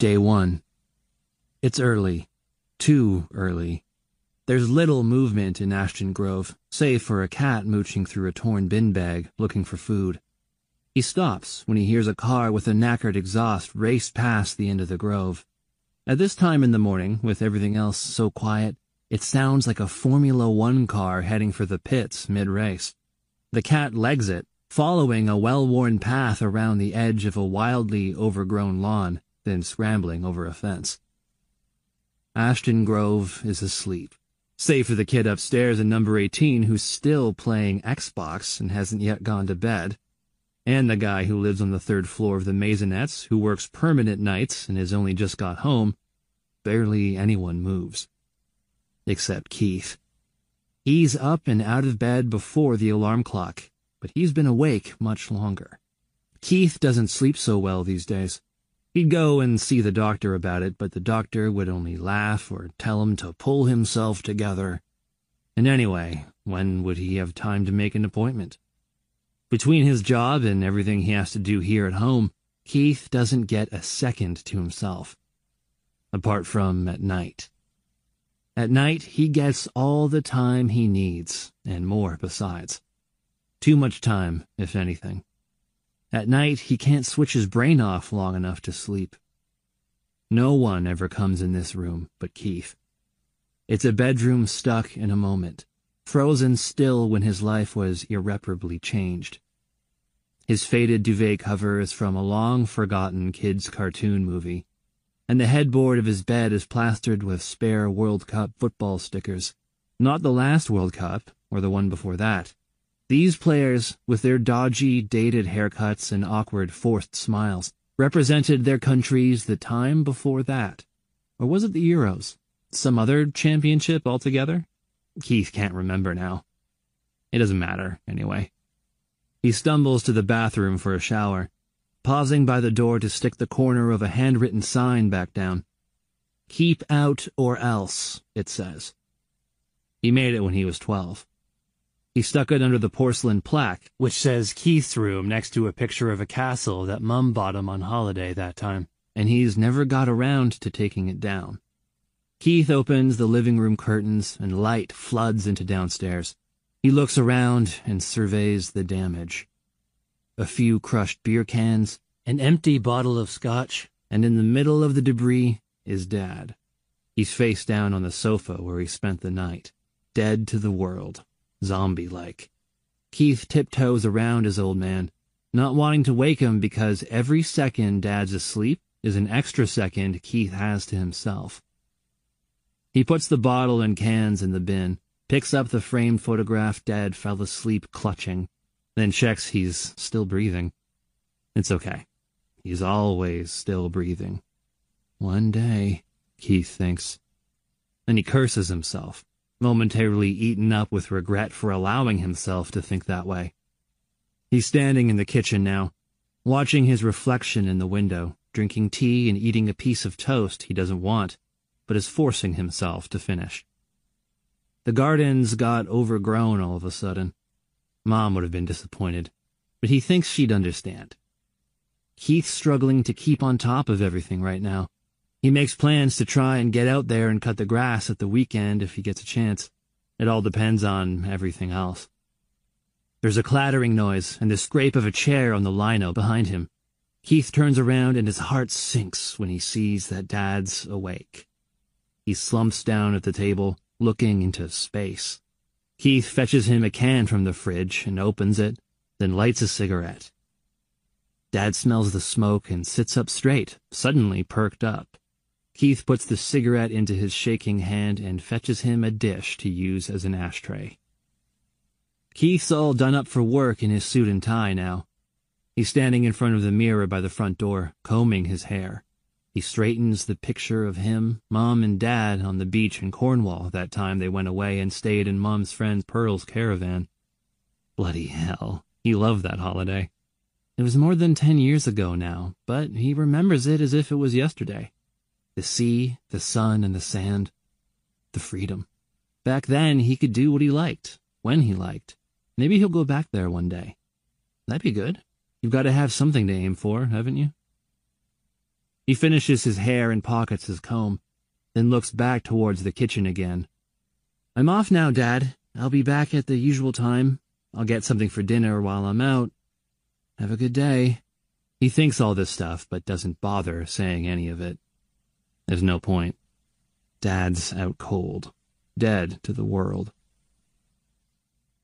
Day 1. It's early. Too early. There's little movement in Ashton Grove, save for a cat mooching through a torn bin bag, looking for food. He stops when he hears a car with a knackered exhaust race past the end of the grove. At this time in the morning, with everything else so quiet, it sounds like a Formula One car heading for the pits mid-race. The cat legs it, following a well-worn path around the edge of a wildly overgrown lawn, then scrambling over a fence. Ashton Grove is asleep, save for the kid upstairs in number 18 who's still playing Xbox and hasn't yet gone to bed, and the guy who lives on the third floor of the Maisonettes who works permanent nights and has only just got home. Barely anyone moves. Except Keith. He's up and out of bed before the alarm clock, but he's been awake much longer. Keith doesn't sleep so well these days. He'd go and see the doctor about it, but the doctor would only laugh or tell him to pull himself together. And anyway, when would he have time to make an appointment? Between his job and everything he has to do here at home, Keith doesn't get a second to himself. Apart from at night. At night, he gets all the time he needs, and more besides. Too much time, if anything. At night, he can't switch his brain off long enough to sleep. No one ever comes in this room but Keith. It's a bedroom stuck in a moment frozen still when his life was irreparably changed. His faded duvet cover is from a long-forgotten kid's cartoon movie, and the headboard of his bed is plastered with spare World Cup football stickers. Not the last World Cup, or the one before that. These players, with their dodgy, dated haircuts and awkward, forced smiles, represented their countries the time before that. Or was it the Euros? Some other championship altogether? Keith can't remember now. It doesn't matter, anyway. He stumbles to the bathroom for a shower, pausing by the door to stick the corner of a handwritten sign back down. Keep out or else, it says. He made it when he was twelve. He stuck it under the porcelain plaque, which says Keith's room next to a picture of a castle that Mum bought him on holiday that time, and he's never got around to taking it down. Keith opens the living room curtains and light floods into downstairs. He looks around and surveys the damage. A few crushed beer cans, an empty bottle of scotch, and in the middle of the debris is Dad. He's face down on the sofa where he spent the night, dead to the world, zombie-like. Keith tiptoes around his old man, not wanting to wake him because every second Dad's asleep is an extra second Keith has to himself. He puts the bottle and cans in the bin, picks up the framed photograph Dad fell asleep clutching, then checks he's still breathing. It's okay. He's always still breathing. One day, Keith thinks. Then he curses himself, momentarily eaten up with regret for allowing himself to think that way. He's standing in the kitchen now, watching his reflection in the window, drinking tea and eating a piece of toast he doesn't want but is forcing himself to finish. The gardens got overgrown all of a sudden. Mom would have been disappointed, but he thinks she'd understand. Keith's struggling to keep on top of everything right now. He makes plans to try and get out there and cut the grass at the weekend if he gets a chance. It all depends on everything else. There's a clattering noise and the scrape of a chair on the lino behind him. Keith turns around and his heart sinks when he sees that Dad's awake. He slumps down at the table, looking into space. Keith fetches him a can from the fridge and opens it, then lights a cigarette. Dad smells the smoke and sits up straight, suddenly perked up. Keith puts the cigarette into his shaking hand and fetches him a dish to use as an ashtray. Keith's all done up for work in his suit and tie now. He's standing in front of the mirror by the front door, combing his hair. He straightens the picture of him, Mom, and Dad on the beach in Cornwall that time they went away and stayed in Mom's friend Pearl's caravan. Bloody hell, he loved that holiday. It was more than ten years ago now, but he remembers it as if it was yesterday. The sea, the sun, and the sand. The freedom. Back then, he could do what he liked, when he liked. Maybe he'll go back there one day. That'd be good. You've got to have something to aim for, haven't you? He finishes his hair and pockets his comb, then looks back towards the kitchen again. I'm off now, Dad. I'll be back at the usual time. I'll get something for dinner while I'm out. Have a good day. He thinks all this stuff, but doesn't bother saying any of it. There's no point. Dad's out cold. Dead to the world.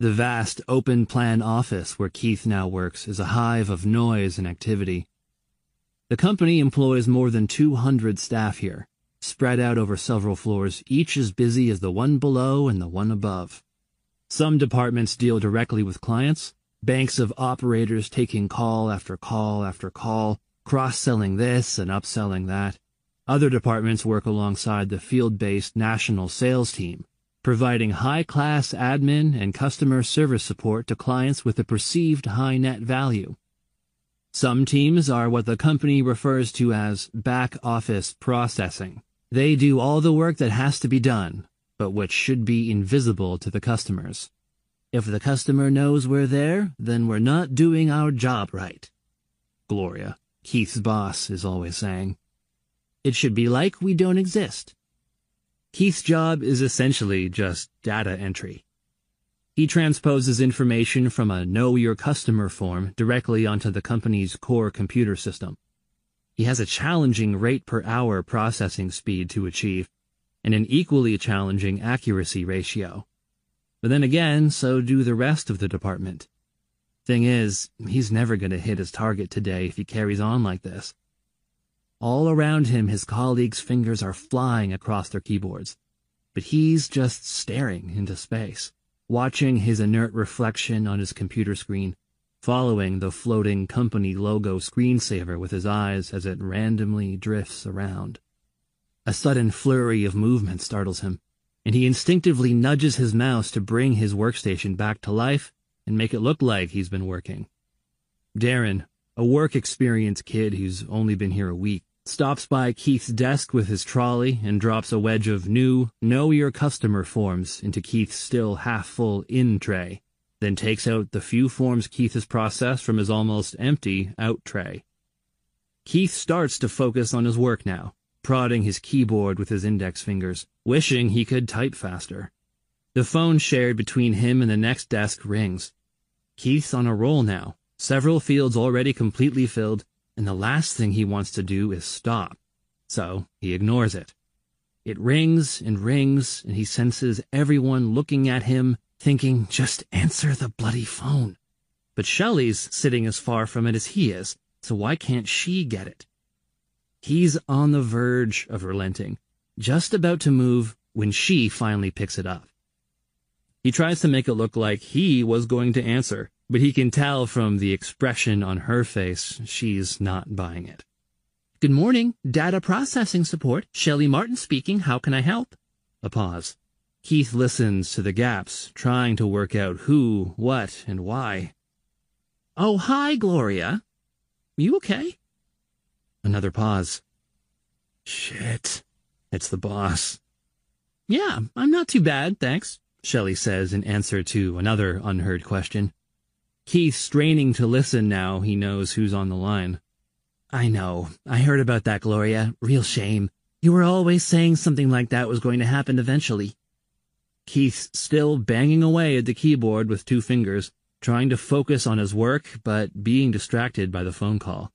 The vast, open-plan office where Keith now works is a hive of noise and activity. The company employs more than 200 staff here, spread out over several floors, each as busy as the one below and the one above. Some departments deal directly with clients, banks of operators taking call after call after call, cross-selling this and upselling that. Other departments work alongside the field-based national sales team, providing high-class admin and customer service support to clients with a perceived high net value. Some teams are what the company refers to as back-office processing. They do all the work that has to be done, but which should be invisible to the customers. If the customer knows we're there, then we're not doing our job right. Gloria, Keith's boss, is always saying. It should be like we don't exist. Keith's job is essentially just data entry. He transposes information from a Know Your Customer form directly onto the company's core computer system. He has a challenging rate per hour processing speed to achieve, and an equally challenging accuracy ratio. But then again, so do the rest of the department. Thing is, he's never going to hit his target today if he carries on like this. All around him, his colleagues' fingers are flying across their keyboards. But he's just staring into space, watching his inert reflection on his computer screen, following the floating company logo screensaver with his eyes as it randomly drifts around. A sudden flurry of movement startles him, and he instinctively nudges his mouse to bring his workstation back to life and make it look like he's been working. Darren, a work-experienced kid who's only been here a week, stops by Keith's desk with his trolley and drops a wedge of new Know Your Customer forms into Keith's still half-full in tray, then takes out the few forms Keith has processed from his almost empty out tray. Keith starts to focus on his work now, prodding his keyboard with his index fingers, wishing he could type faster. The phone shared between him and the next desk rings. Keith's on a roll now, several fields already completely filled, and the last thing he wants to do is stop. So he ignores it. It rings and rings, and he senses everyone looking at him, thinking, just answer the bloody phone. But Shelley's sitting as far from it as he is, so why can't she get it? He's on the verge of relenting, just about to move when she finally picks it up. He tries to make it look like he was going to answer, but he can tell from the expression on her face she's not buying it. Good morning, data processing support. Shelley Martin speaking. How can I help? A pause. Keith listens to the gaps, trying to work out who, what, and why. Oh, hi, Gloria. You okay? Another pause. Shit. It's the boss. Yeah, I'm not too bad, thanks, Shelley says in answer to another unheard question. Keith straining to listen now he knows who's on the line. I know. I heard about that, Gloria. Real shame. You were always saying something like that was going to happen eventually. Keith's still banging away at the keyboard with two fingers, trying to focus on his work, but being distracted by the phone call.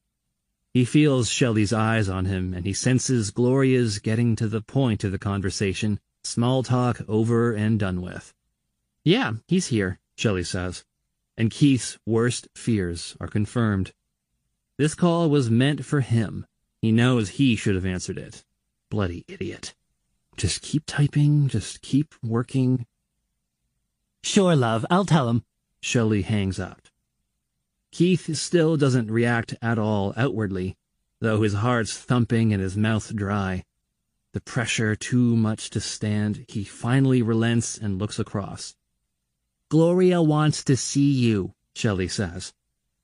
He feels Shelley's eyes on him, and he senses Gloria's getting to the point of the conversation, small talk over and done with. Yeah, he's here, Shelley says and Keith's worst fears are confirmed. This call was meant for him. He knows he should have answered it. Bloody idiot. Just keep typing, just keep working. Sure, love, I'll tell him. Shelley hangs up. Keith still doesn't react at all outwardly, though his heart's thumping and his mouth dry. The pressure too much to stand, he finally relents and looks across. Gloria wants to see you, Shelley says.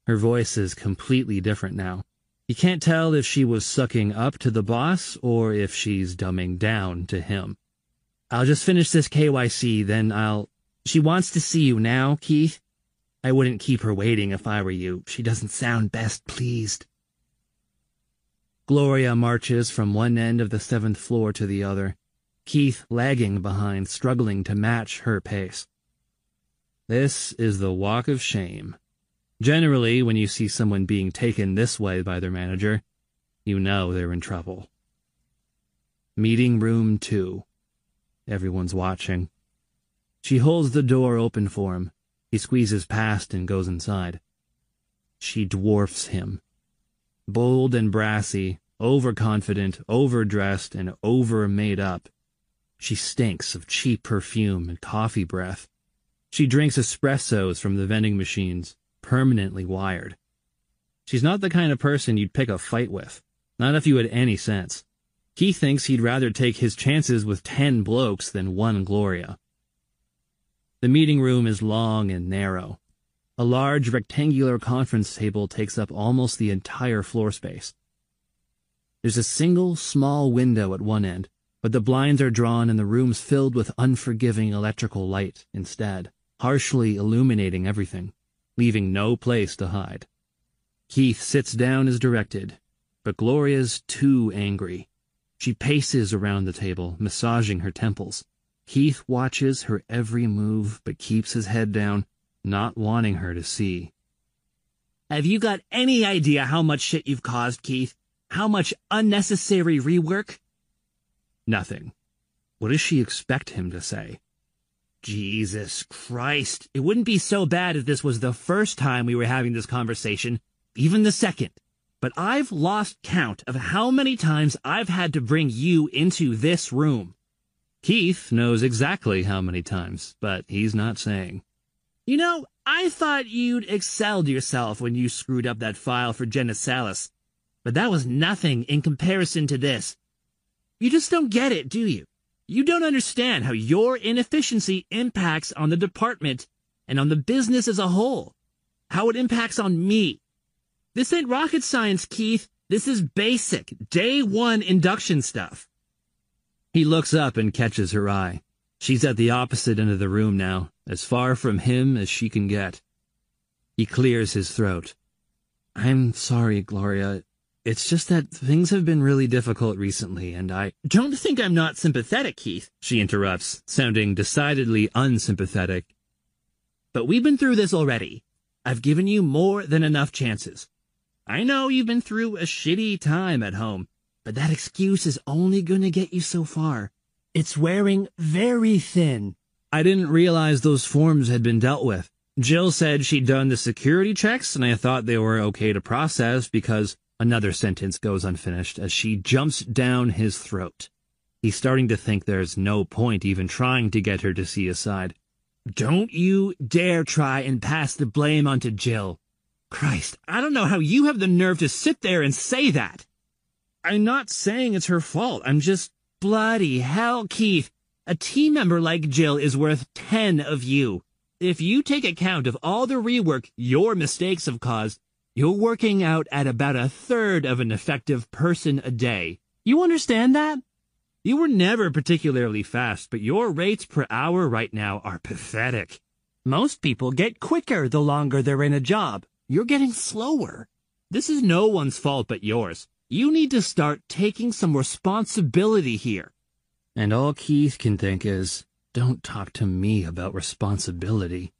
Her voice is completely different now. You can't tell if she was sucking up to the boss or if she's dumbing down to him. I'll just finish this KYC, then I'll... She wants to see you now, Keith. I wouldn't keep her waiting if I were you. She doesn't sound best pleased. Gloria marches from one end of the seventh floor to the other, Keith lagging behind, struggling to match her pace. This is the walk of shame. Generally, when you see someone being taken this way by their manager, you know they're in trouble. Meeting room two. Everyone's watching. She holds the door open for him. He squeezes past and goes inside. She dwarfs him. Bold and brassy, overconfident, overdressed, and over made up. She stinks of cheap perfume and coffee breath. She drinks espressos from the vending machines, permanently wired. She's not the kind of person you'd pick a fight with. Not if you had any sense. He thinks he'd rather take his chances with ten blokes than one Gloria. The meeting room is long and narrow. A large rectangular conference table takes up almost the entire floor space. There's a single small window at one end, but the blinds are drawn and the room's filled with unforgiving electrical light instead, harshly illuminating everything, leaving no place to hide. Keith sits down as directed, but Gloria's too angry. She paces around the table, massaging her temples. Keith watches her every move, but keeps his head down, not wanting her to see. Have you got any idea how much shit you've caused, Keith? How much unnecessary rework? Nothing. What does she expect him to say? Jesus Christ. It wouldn't be so bad if this was the first time we were having this conversation, even the second. But I've lost count of how many times I've had to bring you into this room. Keith knows exactly how many times, but he's not saying. You know, I thought you'd excelled yourself when you screwed up that file for Jenna Salas, but that was nothing in comparison to this. You just don't get it, do you? You don't understand how your inefficiency impacts on the department and on the business as a whole. How it impacts on me. This ain't rocket science, Keith. This is basic, day one induction stuff. He looks up and catches her eye. She's at the opposite end of the room now, as far from him as she can get. He clears his throat. I'm sorry, Gloria. It's just that things have been really difficult recently, and I don't think I'm not sympathetic, Keith, she interrupts, sounding decidedly unsympathetic. But we've been through this already. I've given you more than enough chances. I know you've been through a shitty time at home, but that excuse is only gonna get you so far. It's wearing very thin. I didn't realize those forms had been dealt with. Jill said she'd done the security checks, and I thought they were okay to process because another sentence goes unfinished as she jumps down his throat. He's starting to think there's no point even trying to get her to see his side. Don't you dare try and pass the blame onto Jill. Christ, I don't know how you have the nerve to sit there and say that. I'm not saying it's her fault. I'm just bloody hell, Keith. A team member like Jill is worth ten of you. If you take account of all the rework your mistakes have caused, you're working out at about a third of an effective person a day. You understand that? You were never particularly fast, but your rates per hour right now are pathetic. Most people get quicker the longer they're in a job. You're getting slower. This is no one's fault but yours. You need to start taking some responsibility here. And all Keith can think is, don't talk to me about responsibility.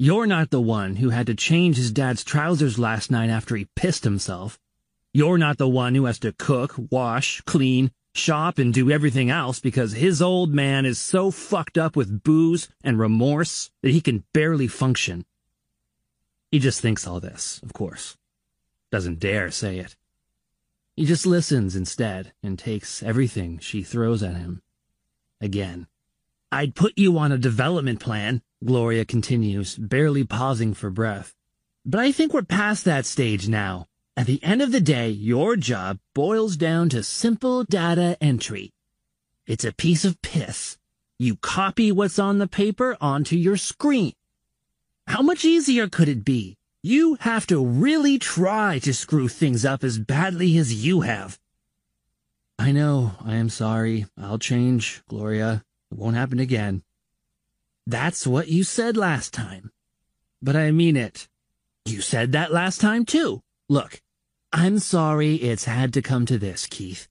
You're not the one who had to change his dad's trousers last night after he pissed himself. You're not the one who has to cook, wash, clean, shop, and do everything else because his old man is so fucked up with booze and remorse that he can barely function. He just thinks all this, of course. Doesn't dare say it. He just listens instead and takes everything she throws at him. Again. I'd put you on a development plan, Gloria continues, barely pausing for breath. But I think we're past that stage now. At the end of the day, your job boils down to simple data entry. It's a piece of piss. You copy what's on the paper onto your screen. How much easier could it be? You have to really try to screw things up as badly as you have. I know. I am sorry. I'll change, Gloria. It won't happen again. That's what you said last time. But I mean it. You said that last time, too. Look, I'm sorry it's had to come to this, Keith.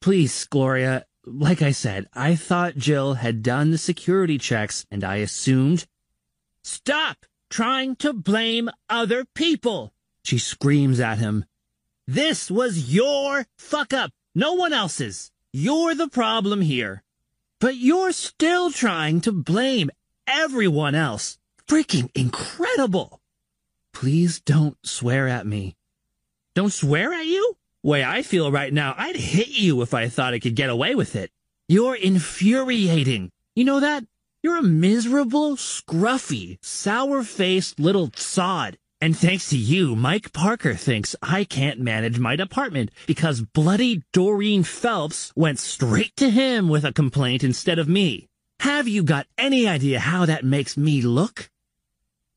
Please, Gloria, like I said, I thought Jill had done the security checks and I assumed. Stop trying to blame other people, she screams at him. This was your fuck up, no one else's. You're the problem here. But you're still trying to blame everyone else. Freaking incredible. Please don't swear at me. Don't swear at you? Way I feel right now, I'd hit you if I thought I could get away with it. You're infuriating. You know that? You're a miserable, scruffy, sour-faced little sod. And thanks to you, Mike Parker thinks I can't manage my department because bloody Doreen Phelps went straight to him with a complaint instead of me. Have you got any idea how that makes me look?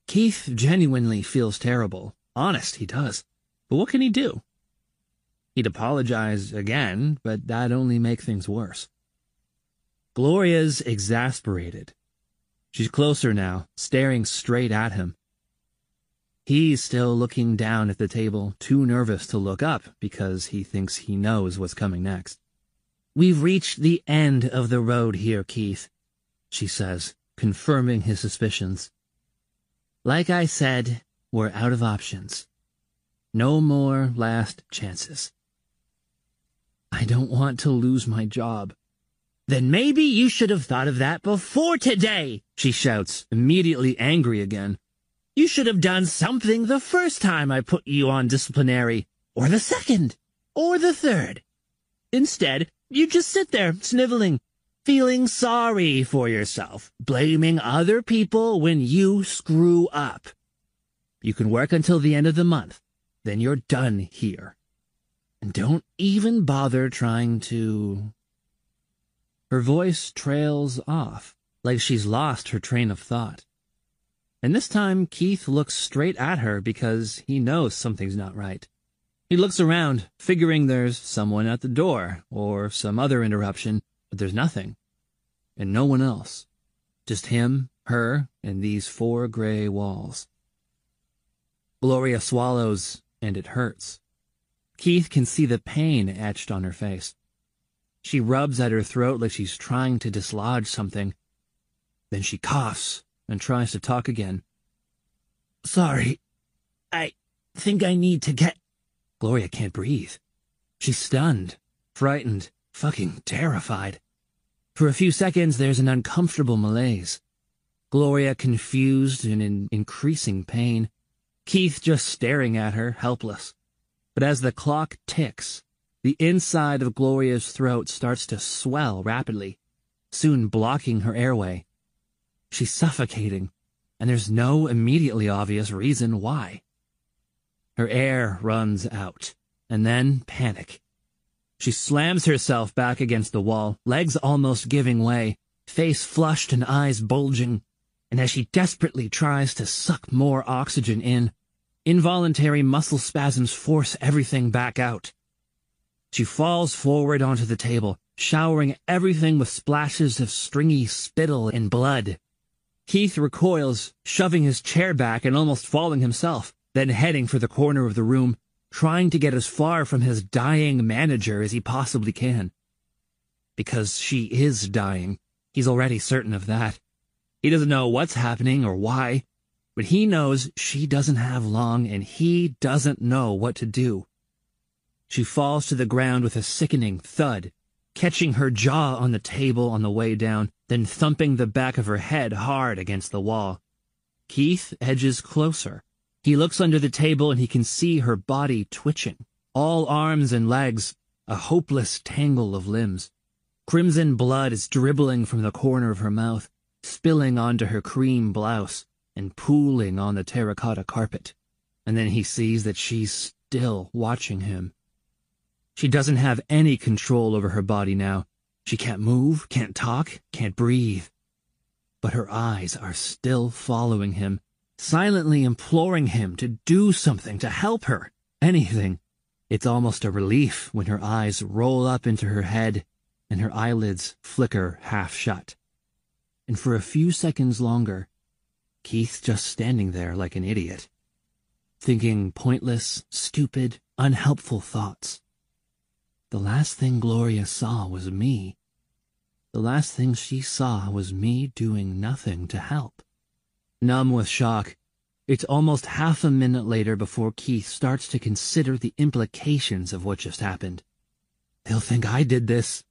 Keith genuinely feels terrible. Honest, he does. But what can he do? He'd apologize again, but that'd only make things worse. Gloria's exasperated. She's closer now, staring straight at him. He's still looking down at the table, too nervous to look up because he thinks he knows what's coming next. We've reached the end of the road here, Keith, she says, confirming his suspicions. Like I said, we're out of options. No more last chances. I don't want to lose my job. Then maybe you should have thought of that before today, she shouts, immediately angry again. You should have done something the first time I put you on disciplinary, or the second, or the third. Instead, you just sit there, sniveling, feeling sorry for yourself, blaming other people when you screw up. You can work until the end of the month, then you're done here. And don't even bother trying to... Her voice trails off, like she's lost her train of thought. And this time, Keith looks straight at her because he knows something's not right. He looks around, figuring there's someone at the door, or some other interruption, but there's nothing. And no one else. Just him, her, and these four gray walls. Gloria swallows, and it hurts. Keith can see the pain etched on her face. She rubs at her throat like she's trying to dislodge something. Then she coughs and tries to talk again. Sorry. I think I need to get... Gloria can't breathe. She's stunned, frightened, fucking terrified. For a few seconds, there's an uncomfortable malaise. Gloria confused and in increasing pain. Keith just staring at her, helpless. But as the clock ticks, the inside of Gloria's throat starts to swell rapidly, soon blocking her airway. She's suffocating, and there's no immediately obvious reason why. Her air runs out, and then panic. She slams herself back against the wall, legs almost giving way, face flushed and eyes bulging, and as she desperately tries to suck more oxygen in, Involuntary muscle spasms force everything back out. She falls forward onto the table, showering everything with splashes of stringy spittle and blood. Keith recoils, shoving his chair back and almost falling himself, then heading for the corner of the room, trying to get as far from his dying manager as he possibly can. Because she is dying. He's already certain of that. He doesn't know what's happening or why, but he knows she doesn't have long and he doesn't know what to do. She falls to the ground with a sickening thud, catching her jaw on the table on the way down, then thumping the back of her head hard against the wall. Keith edges closer. He looks under the table and he can see her body twitching, all arms and legs, a hopeless tangle of limbs. Crimson blood is dribbling from the corner of her mouth, spilling onto her cream blouse and pooling on the terracotta carpet. And then he sees that she's still watching him. She doesn't have any control over her body now. She can't move, can't talk, can't breathe. But her eyes are still following him, silently imploring him to do something to help her. Anything. It's almost a relief when her eyes roll up into her head and her eyelids flicker half shut. And for a few seconds longer, Keith's just standing there like an idiot. Thinking pointless, stupid, unhelpful thoughts. The last thing Gloria saw was me. The last thing she saw was me doing nothing to help. Numb with shock, it's almost half a minute later before Keith starts to consider the implications of what just happened. They'll think I did this.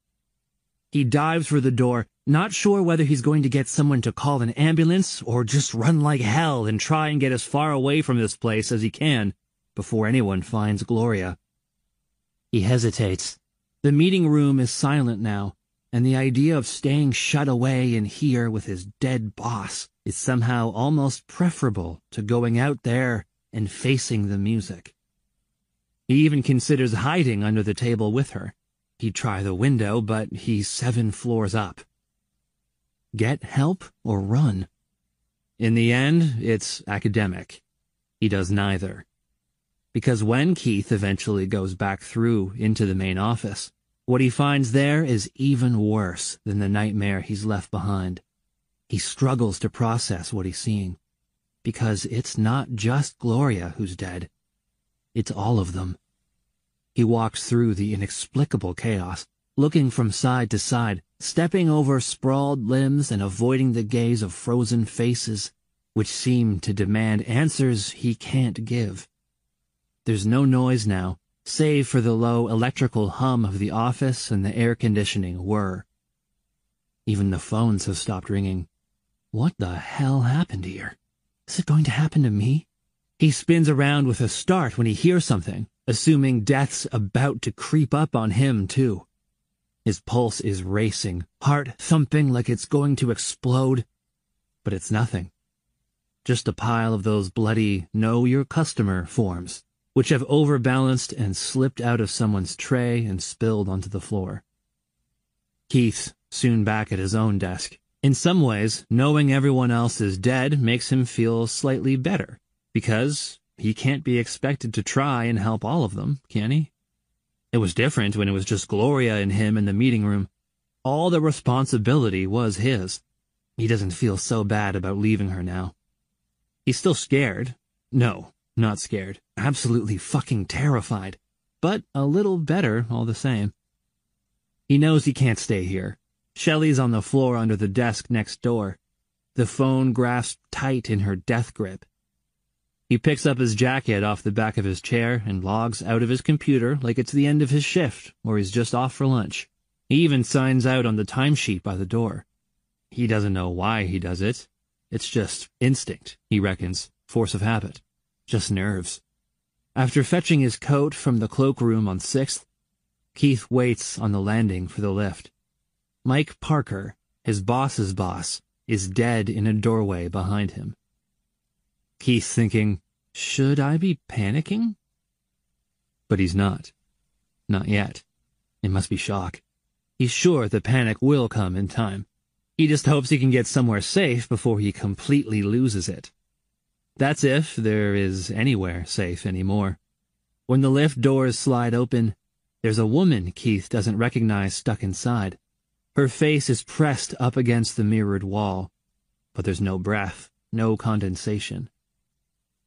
He dives for the door, not sure whether he's going to get someone to call an ambulance or just run like hell and try and get as far away from this place as he can before anyone finds Gloria. He hesitates. The meeting room is silent now, and the idea of staying shut away in here with his dead boss is somehow almost preferable to going out there and facing the music. He even considers hiding under the table with her. He'd try the window, but he's seven floors up. Get help or run? In the end, it's academic. He does neither. Because when Keith eventually goes back through into the main office, what he finds there is even worse than the nightmare he's left behind. He struggles to process what he's seeing. Because it's not just Gloria who's dead. It's all of them. He walks through the inexplicable chaos, looking from side to side, stepping over sprawled limbs and avoiding the gaze of frozen faces, which seem to demand answers he can't give. There's no noise now, save for the low electrical hum of the office and the air conditioning whir. Even the phones have stopped ringing. What the hell happened here? Is it going to happen to me? He spins around with a start when he hears something, assuming death's about to creep up on him, too. His pulse is racing, heart thumping like it's going to explode. But it's nothing. Just a pile of those bloody know your customer forms, which have overbalanced and slipped out of someone's tray and spilled onto the floor. Keith, soon back at his own desk. In some ways, knowing everyone else is dead makes him feel slightly better, because he can't be expected to try and help all of them, can he? It was different when it was just Gloria and him in the meeting room. All the responsibility was his. He doesn't feel so bad about leaving her now. He's still scared. No, not scared. Absolutely fucking terrified. But a little better all the same. He knows he can't stay here. Shelley's on the floor under the desk next door. The phone grasped tight in her death grip. He picks up his jacket off the back of his chair and logs out of his computer like it's the end of his shift or he's just off for lunch. He even signs out on the timesheet by the door. He doesn't know why he does it. It's just instinct, he reckons, force of habit, just nerves. After fetching his coat from the cloakroom on 6th, Keith waits on the landing for the lift. Mike Parker, his boss's boss, is dead in a doorway behind him. Keith's thinking, should I be panicking? But he's not. Not yet. It must be shock. He's sure the panic will come in time. He just hopes he can get somewhere safe before he completely loses it. That's if there is anywhere safe anymore. When the lift doors slide open, there's a woman Keith doesn't recognize stuck inside. Her face is pressed up against the mirrored wall, but there's no breath, no condensation.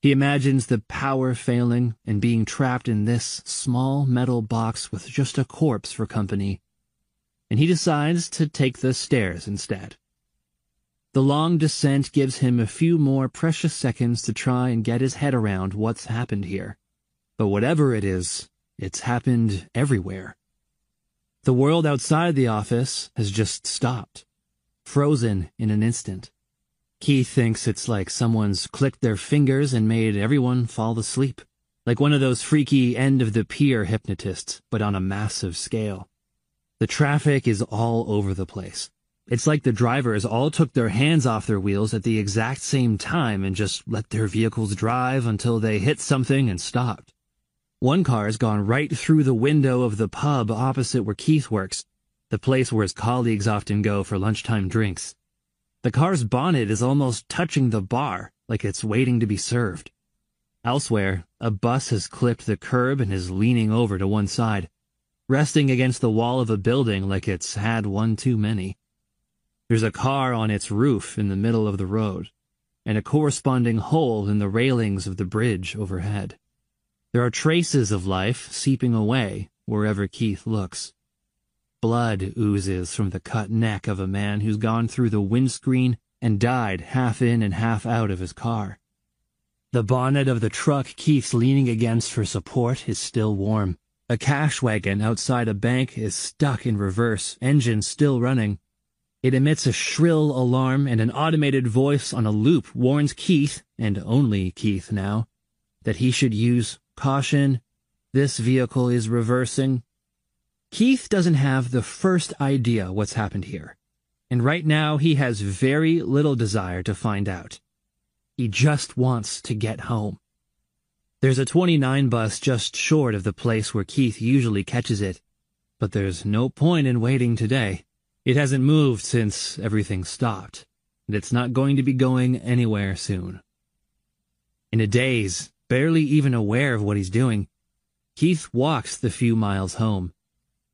He imagines the power failing and being trapped in this small metal box with just a corpse for company. And he decides to take the stairs instead. The long descent gives him a few more precious seconds to try and get his head around what's happened here. But whatever it is, it's happened everywhere. The world outside the office has just stopped, frozen in an instant. Keith thinks it's like someone's clicked their fingers and made everyone fall asleep. Like one of those freaky end-of-the-pier hypnotists, but on a massive scale. The traffic is all over the place. It's like the drivers all took their hands off their wheels at the exact same time and just let their vehicles drive until they hit something and stopped. One car's gone right through the window of the pub opposite where Keith works, the place where his colleagues often go for lunchtime drinks. The car's bonnet is almost touching the bar, like it's waiting to be served. Elsewhere, a bus has clipped the curb and is leaning over to one side, resting against the wall of a building like it's had one too many. There's a car on its roof in the middle of the road, and a corresponding hole in the railings of the bridge overhead. There are traces of life seeping away wherever Keith looks. Blood oozes from the cut neck of a man who's gone through the windscreen and died half in and half out of his car. The bonnet of the truck Keith's leaning against for support is still warm. A cash wagon outside a bank is stuck in reverse, engine still running. It emits a shrill alarm and an automated voice on a loop warns Keith, and only Keith now, that he should use Caution, this vehicle is reversing. Keith doesn't have the first idea what's happened here, and right now he has very little desire to find out. He just wants to get home. There's a 29 bus just short of the place where Keith usually catches it, but there's no point in waiting today. It hasn't moved since everything stopped, and it's not going to be going anywhere soon. In a daze, barely even aware of what he's doing. Keith walks the few miles home.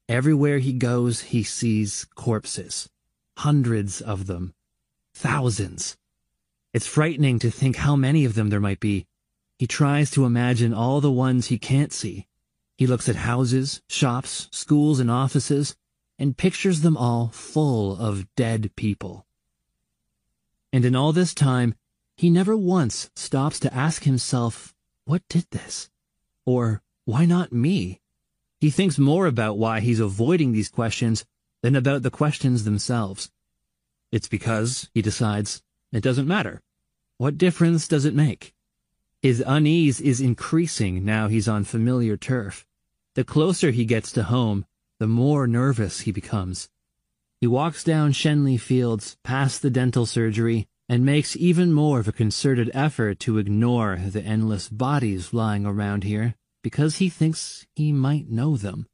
Everywhere he goes, he sees corpses. Hundreds of them. Thousands. It's frightening to think how many of them there might be. He tries to imagine all the ones he can't see. He looks at houses, shops, schools, and offices, and pictures them all full of dead people. And in all this time, he never once stops to ask himself what did this? Or why not me? He thinks more about why he's avoiding these questions than about the questions themselves. It's because, he decides, it doesn't matter. What difference does it make? His unease is increasing now he's on familiar turf. The closer he gets to home, the more nervous he becomes. He walks down Shenley Fields, past the dental surgery, and makes even more of a concerted effort to ignore the endless bodies lying around here because he thinks he might know them.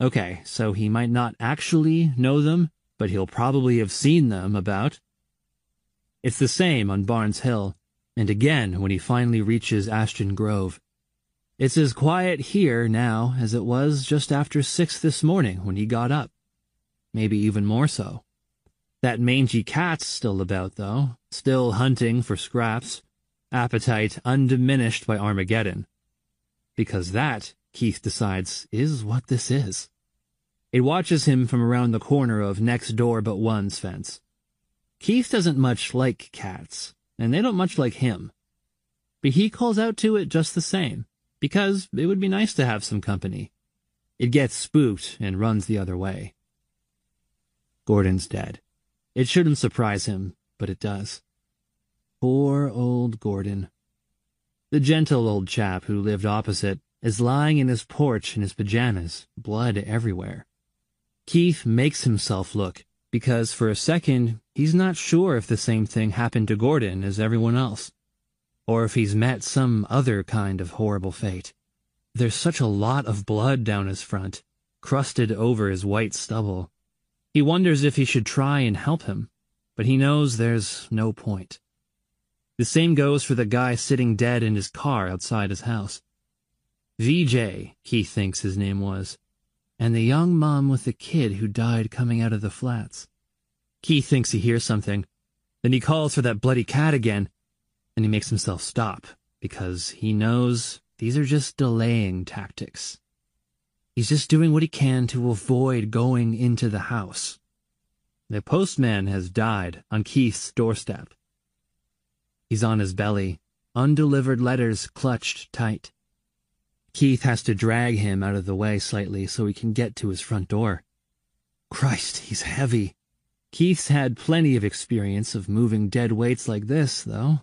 Okay, so he might not actually know them, but he'll probably have seen them about. It's the same on Barnes Hill, and again when he finally reaches Ashton Grove. It's as quiet here now as it was just after six this morning when he got up. Maybe even more so. That mangy cat's still about, though, still hunting for scraps, appetite undiminished by Armageddon. Because that, Keith decides, is what this is. It watches him from around the corner of next door but one's fence. Keith doesn't much like cats, and they don't much like him. But he calls out to it just the same, because it would be nice to have some company. It gets spooked and runs the other way. Gordon's dead. It shouldn't surprise him, but it does. Poor old Gordon. The gentle old chap who lived opposite is lying in his porch in his pajamas, blood everywhere. Keith makes himself look, because for a second he's not sure if the same thing happened to Gordon as everyone else, or if he's met some other kind of horrible fate. There's such a lot of blood down his front, crusted over his white stubble. He wonders if he should try and help him, but he knows there's no point. The same goes for the guy sitting dead in his car outside his house. VJ, he thinks his name was, and the young mom with the kid who died coming out of the flats. Keith thinks he hears something. Then he calls for that bloody cat again, and he makes himself stop, because he knows these are just delaying tactics. He's just doing what he can to avoid going into the house. The postman has died on Keith's doorstep. He's on his belly, undelivered letters clutched tight. Keith has to drag him out of the way slightly so he can get to his front door. Christ, he's heavy. Keith's had plenty of experience of moving dead weights like this, though.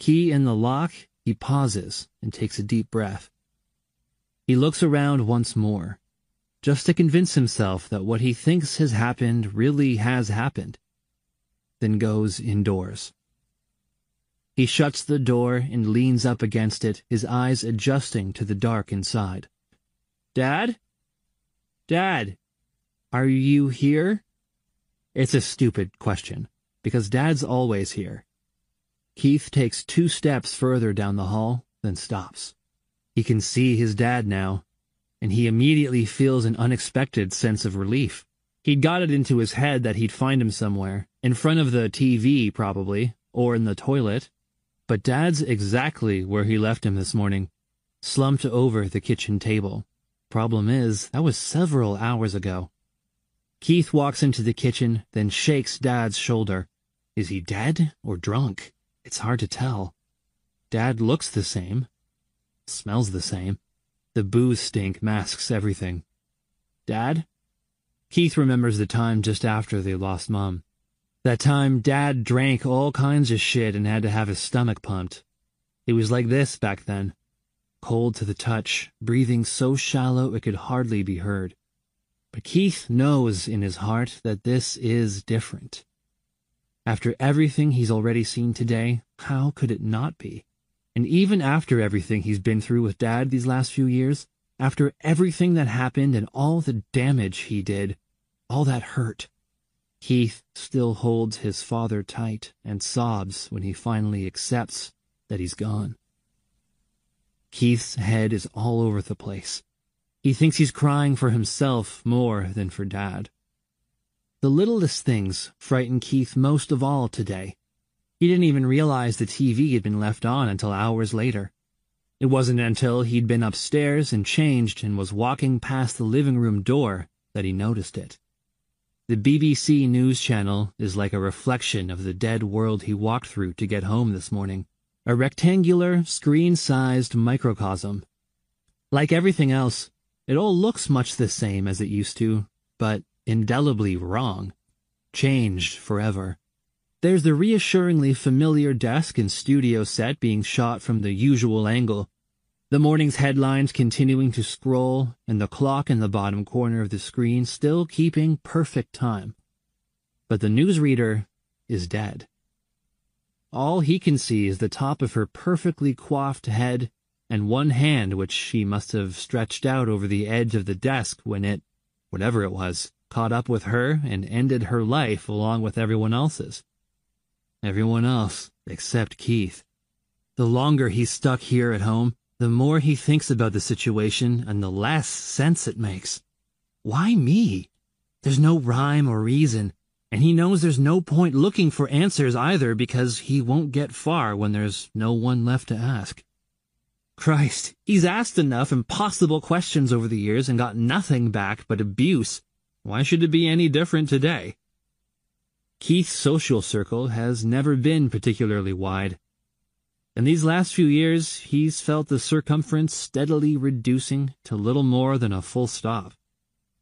Key in the lock, he pauses and takes a deep breath. He looks around once more, just to convince himself that what he thinks has happened really has happened, then goes indoors. He shuts the door and leans up against it, his eyes adjusting to the dark inside. Dad? Dad, are you here? It's a stupid question, because Dad's always here. Keith takes two steps further down the hall, then stops. He can see his dad now, and he immediately feels an unexpected sense of relief. He'd got it into his head that he'd find him somewhere, in front of the TV probably, or in the toilet. But Dad's exactly where he left him this morning. slumped over the kitchen table. Problem is, that was several hours ago. Keith walks into the kitchen, then shakes Dad's shoulder. Is he dead or drunk? It's hard to tell. Dad looks the same. Smells the same. The booze stink masks everything. Dad? Keith remembers the time just after they lost Mom. That time Dad drank all kinds of shit and had to have his stomach pumped. It was like this back then. Cold to the touch, breathing so shallow it could hardly be heard. But Keith knows in his heart that this is different. After everything he's already seen today, how could it not be? And even after everything he's been through with Dad these last few years, after everything that happened and all the damage he did, all that hurt, Keith still holds his father tight and sobs when he finally accepts that he's gone. Keith's head is all over the place. He thinks he's crying for himself more than for Dad. The littlest things frightened Keith most of all today. He didn't even realize the TV had been left on until hours later. It wasn't until he'd been upstairs and changed and was walking past the living room door that he noticed it. The BBC News channel is like a reflection of the dead world he walked through to get home this morning. A rectangular, screen-sized microcosm. Like everything else, it all looks much the same as it used to, but indelibly wrong. Changed forever. There's the reassuringly familiar desk and studio set being shot from the usual angle. The morning's headlines continuing to scroll, and the clock in the bottom corner of the screen still keeping perfect time. But the newsreader is dead. All he can see is the top of her perfectly coiffed head and one hand which she must have stretched out over the edge of the desk when it, whatever it was, caught up with her and ended her life along with everyone else's. Everyone else, except Keith. The longer he's stuck here at home, the more he thinks about the situation and the less sense it makes. Why me? There's no rhyme or reason, and he knows there's no point looking for answers either because he won't get far when there's no one left to ask. Christ, he's asked enough impossible questions over the years and got nothing back but abuse. Why should it be any different today? Keith's social circle has never been particularly wide. In these last few years, he's felt the circumference steadily reducing to little more than a full stop.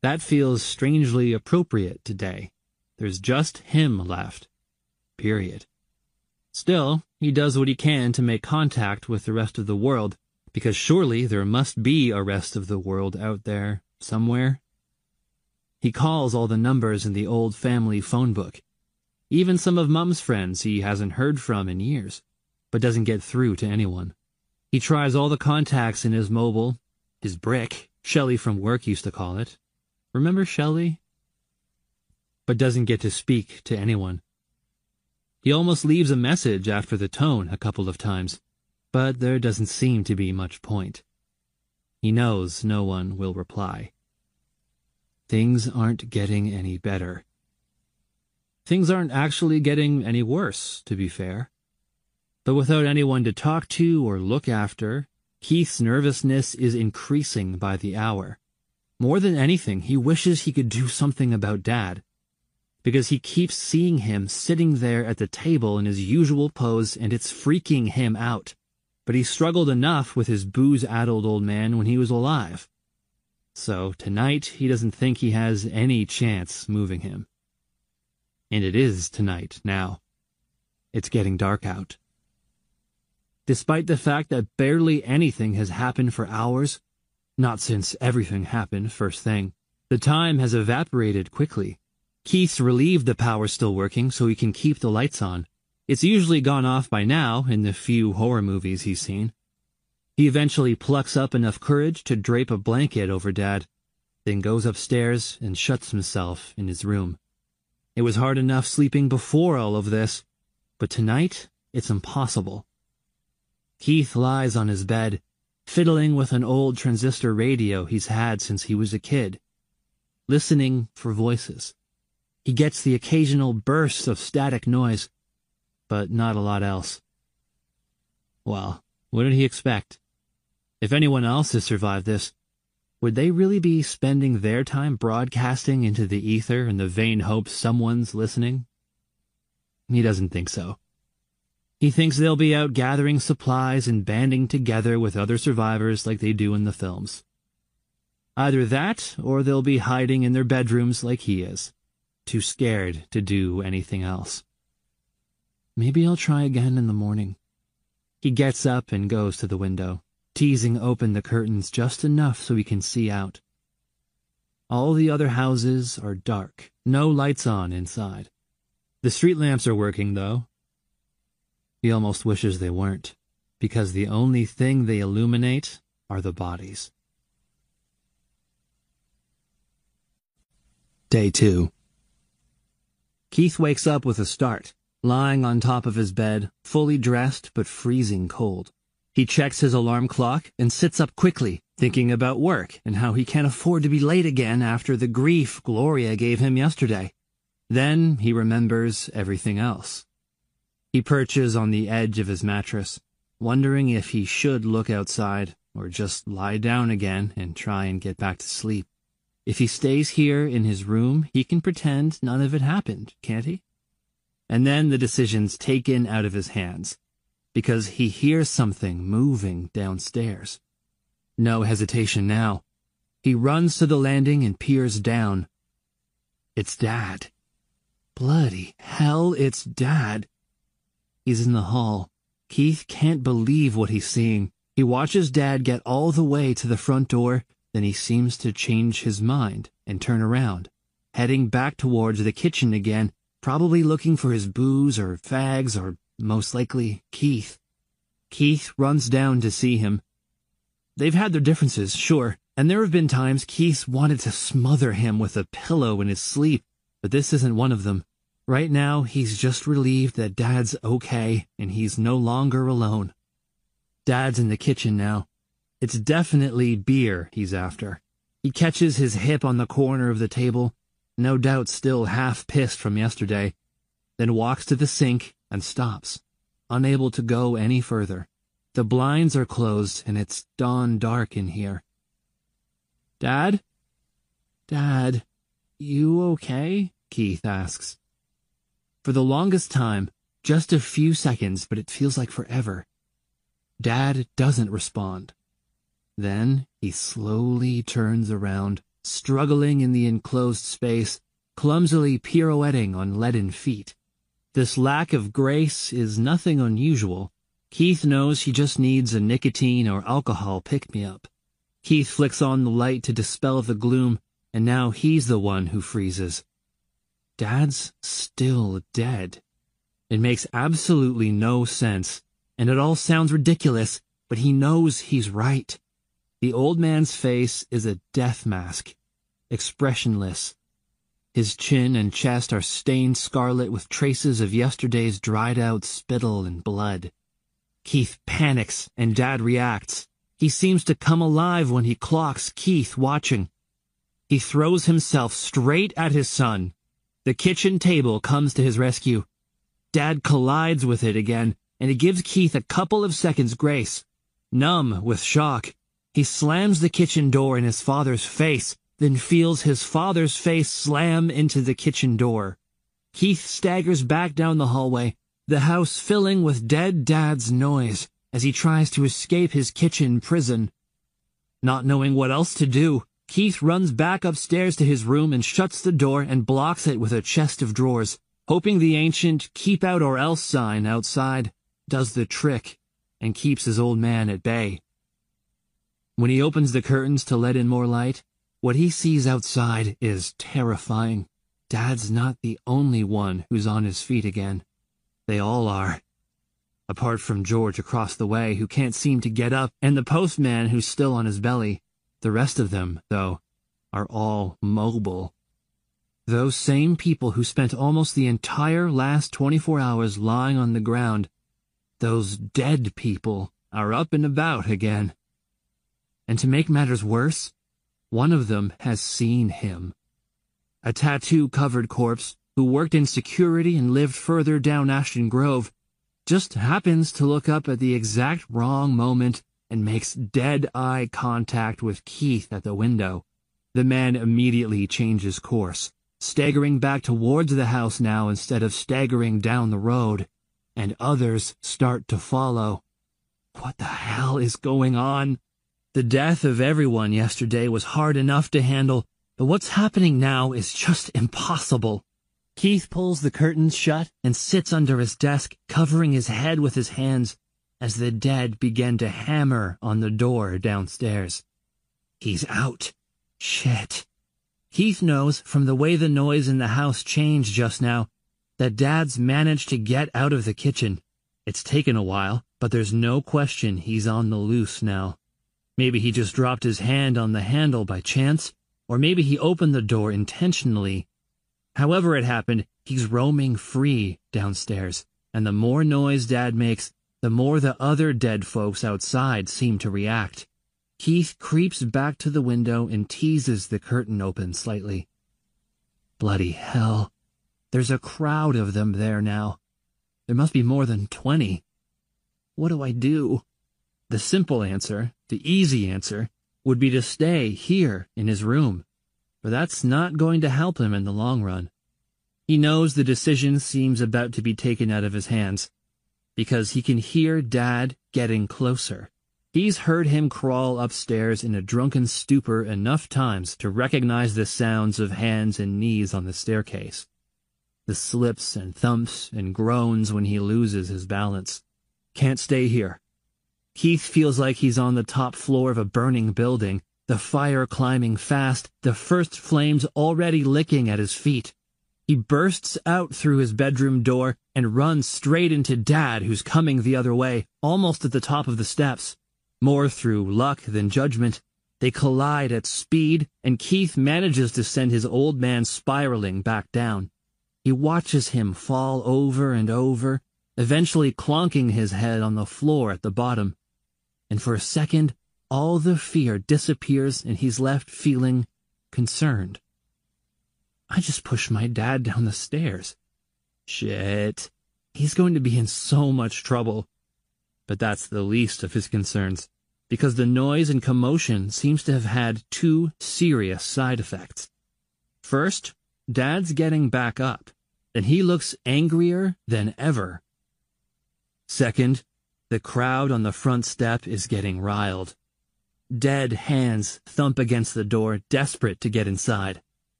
That feels strangely appropriate today. There's just him left. Period. Still, he does what he can to make contact with the rest of the world, because surely there must be a rest of the world out there somewhere. He calls all the numbers in the old family phone book. Even some of Mum's friends he hasn't heard from in years, but doesn't get through to anyone. He tries all the contacts in his mobile, his brick, Shelley from work used to call it. Remember Shelley? But doesn't get to speak to anyone. He almost leaves a message after the tone a couple of times but there doesn't seem to be much point. He knows no one will reply. Things aren't getting any better. Things aren't actually getting any worse, to be fair. But without anyone to talk to or look after, Keith's nervousness is increasing by the hour. More than anything, he wishes he could do something about Dad. Because he keeps seeing him sitting there at the table in his usual pose and it's freaking him out but he struggled enough with his booze-addled old man when he was alive. So tonight he doesn't think he has any chance moving him. And it is tonight now. It's getting dark out. Despite the fact that barely anything has happened for hours, not since everything happened first thing, the time has evaporated quickly. Keith's relieved the power's still working so he can keep the lights on, it's usually gone off by now in the few horror movies he's seen. He eventually plucks up enough courage to drape a blanket over Dad, then goes upstairs and shuts himself in his room. It was hard enough sleeping before all of this, but tonight it's impossible. Keith lies on his bed, fiddling with an old transistor radio he's had since he was a kid, listening for voices. He gets the occasional bursts of static noise, but not a lot else. Well, what did he expect? If anyone else has survived this, would they really be spending their time broadcasting into the ether in the vain hope someone's listening? He doesn't think so. He thinks they'll be out gathering supplies and banding together with other survivors like they do in the films. Either that, or they'll be hiding in their bedrooms like he is, too scared to do anything else. Maybe I'll try again in the morning. He gets up and goes to the window, teasing open the curtains just enough so he can see out. All the other houses are dark, no lights on inside. The street lamps are working, though, he almost wishes they weren't, because the only thing they illuminate are the bodies. Day 2 Keith wakes up with a start, lying on top of his bed, fully dressed but freezing cold. He checks his alarm clock and sits up quickly, thinking about work and how he can't afford to be late again after the grief Gloria gave him yesterday. Then he remembers everything else. He perches on the edge of his mattress, wondering if he should look outside or just lie down again and try and get back to sleep. If he stays here in his room, he can pretend none of it happened, can't he? And then the decision's taken out of his hands, because he hears something moving downstairs. No hesitation now. He runs to the landing and peers down. It's Dad. Bloody hell, it's Dad. He's in the hall. Keith can't believe what he's seeing. He watches Dad get all the way to the front door, then he seems to change his mind and turn around, heading back towards the kitchen again, probably looking for his booze or fags or, most likely, Keith. Keith runs down to see him. They've had their differences, sure, and there have been times Keith wanted to smother him with a pillow in his sleep, but this isn't one of them. Right now, he's just relieved that Dad's okay and he's no longer alone. Dad's in the kitchen now. It's definitely beer he's after. He catches his hip on the corner of the table, no doubt still half pissed from yesterday, then walks to the sink and stops, unable to go any further. The blinds are closed and it's dawn dark in here. Dad? Dad, you okay? Keith asks. For the longest time, just a few seconds, but it feels like forever. Dad doesn't respond. Then he slowly turns around, struggling in the enclosed space, clumsily pirouetting on leaden feet. This lack of grace is nothing unusual. Keith knows he just needs a nicotine or alcohol pick-me-up. Keith flicks on the light to dispel the gloom, and now he's the one who freezes. Dad's still dead. It makes absolutely no sense, and it all sounds ridiculous, but he knows he's right. The old man's face is a death mask, expressionless. His chin and chest are stained scarlet with traces of yesterday's dried-out spittle and blood. Keith panics, and Dad reacts. He seems to come alive when he clocks Keith watching. He throws himself straight at his son, the kitchen table comes to his rescue. Dad collides with it again, and it gives Keith a couple of seconds grace. Numb with shock, he slams the kitchen door in his father's face, then feels his father's face slam into the kitchen door. Keith staggers back down the hallway, the house filling with dead dad's noise as he tries to escape his kitchen prison. Not knowing what else to do, Keith runs back upstairs to his room and shuts the door and blocks it with a chest of drawers, hoping the ancient keep out or else sign outside does the trick and keeps his old man at bay. When he opens the curtains to let in more light, what he sees outside is terrifying. Dad's not the only one who's on his feet again. They all are. Apart from George across the way, who can't seem to get up, and the postman who's still on his belly. The rest of them, though, are all mobile. Those same people who spent almost the entire last 24 hours lying on the ground, those dead people, are up and about again. And to make matters worse, one of them has seen him. A tattoo-covered corpse who worked in security and lived further down Ashton Grove just happens to look up at the exact wrong moment and makes dead eye contact with Keith at the window. The man immediately changes course, staggering back towards the house now instead of staggering down the road, and others start to follow. What the hell is going on? The death of everyone yesterday was hard enough to handle, but what's happening now is just impossible. Keith pulls the curtains shut and sits under his desk, covering his head with his hands as the dead begin to hammer on the door downstairs. He's out. Shit. Keith knows from the way the noise in the house changed just now that Dad's managed to get out of the kitchen. It's taken a while, but there's no question he's on the loose now. Maybe he just dropped his hand on the handle by chance, or maybe he opened the door intentionally However it happened, he's roaming free downstairs, and the more noise Dad makes, the more the other dead folks outside seem to react. Keith creeps back to the window and teases the curtain open slightly. Bloody hell. There's a crowd of them there now. There must be more than twenty. What do I do? The simple answer, the easy answer, would be to stay here in his room but that's not going to help him in the long run. He knows the decision seems about to be taken out of his hands, because he can hear Dad getting closer. He's heard him crawl upstairs in a drunken stupor enough times to recognize the sounds of hands and knees on the staircase. The slips and thumps and groans when he loses his balance. Can't stay here. Keith feels like he's on the top floor of a burning building the fire climbing fast, the first flames already licking at his feet. He bursts out through his bedroom door and runs straight into Dad, who's coming the other way, almost at the top of the steps. More through luck than judgment, they collide at speed, and Keith manages to send his old man spiraling back down. He watches him fall over and over, eventually clonking his head on the floor at the bottom. And for a second, all the fear disappears and he's left feeling concerned. I just pushed my dad down the stairs. Shit. He's going to be in so much trouble. But that's the least of his concerns, because the noise and commotion seems to have had two serious side effects. First, Dad's getting back up, and he looks angrier than ever. Second, the crowd on the front step is getting riled. Dead hands thump against the door, desperate to get inside.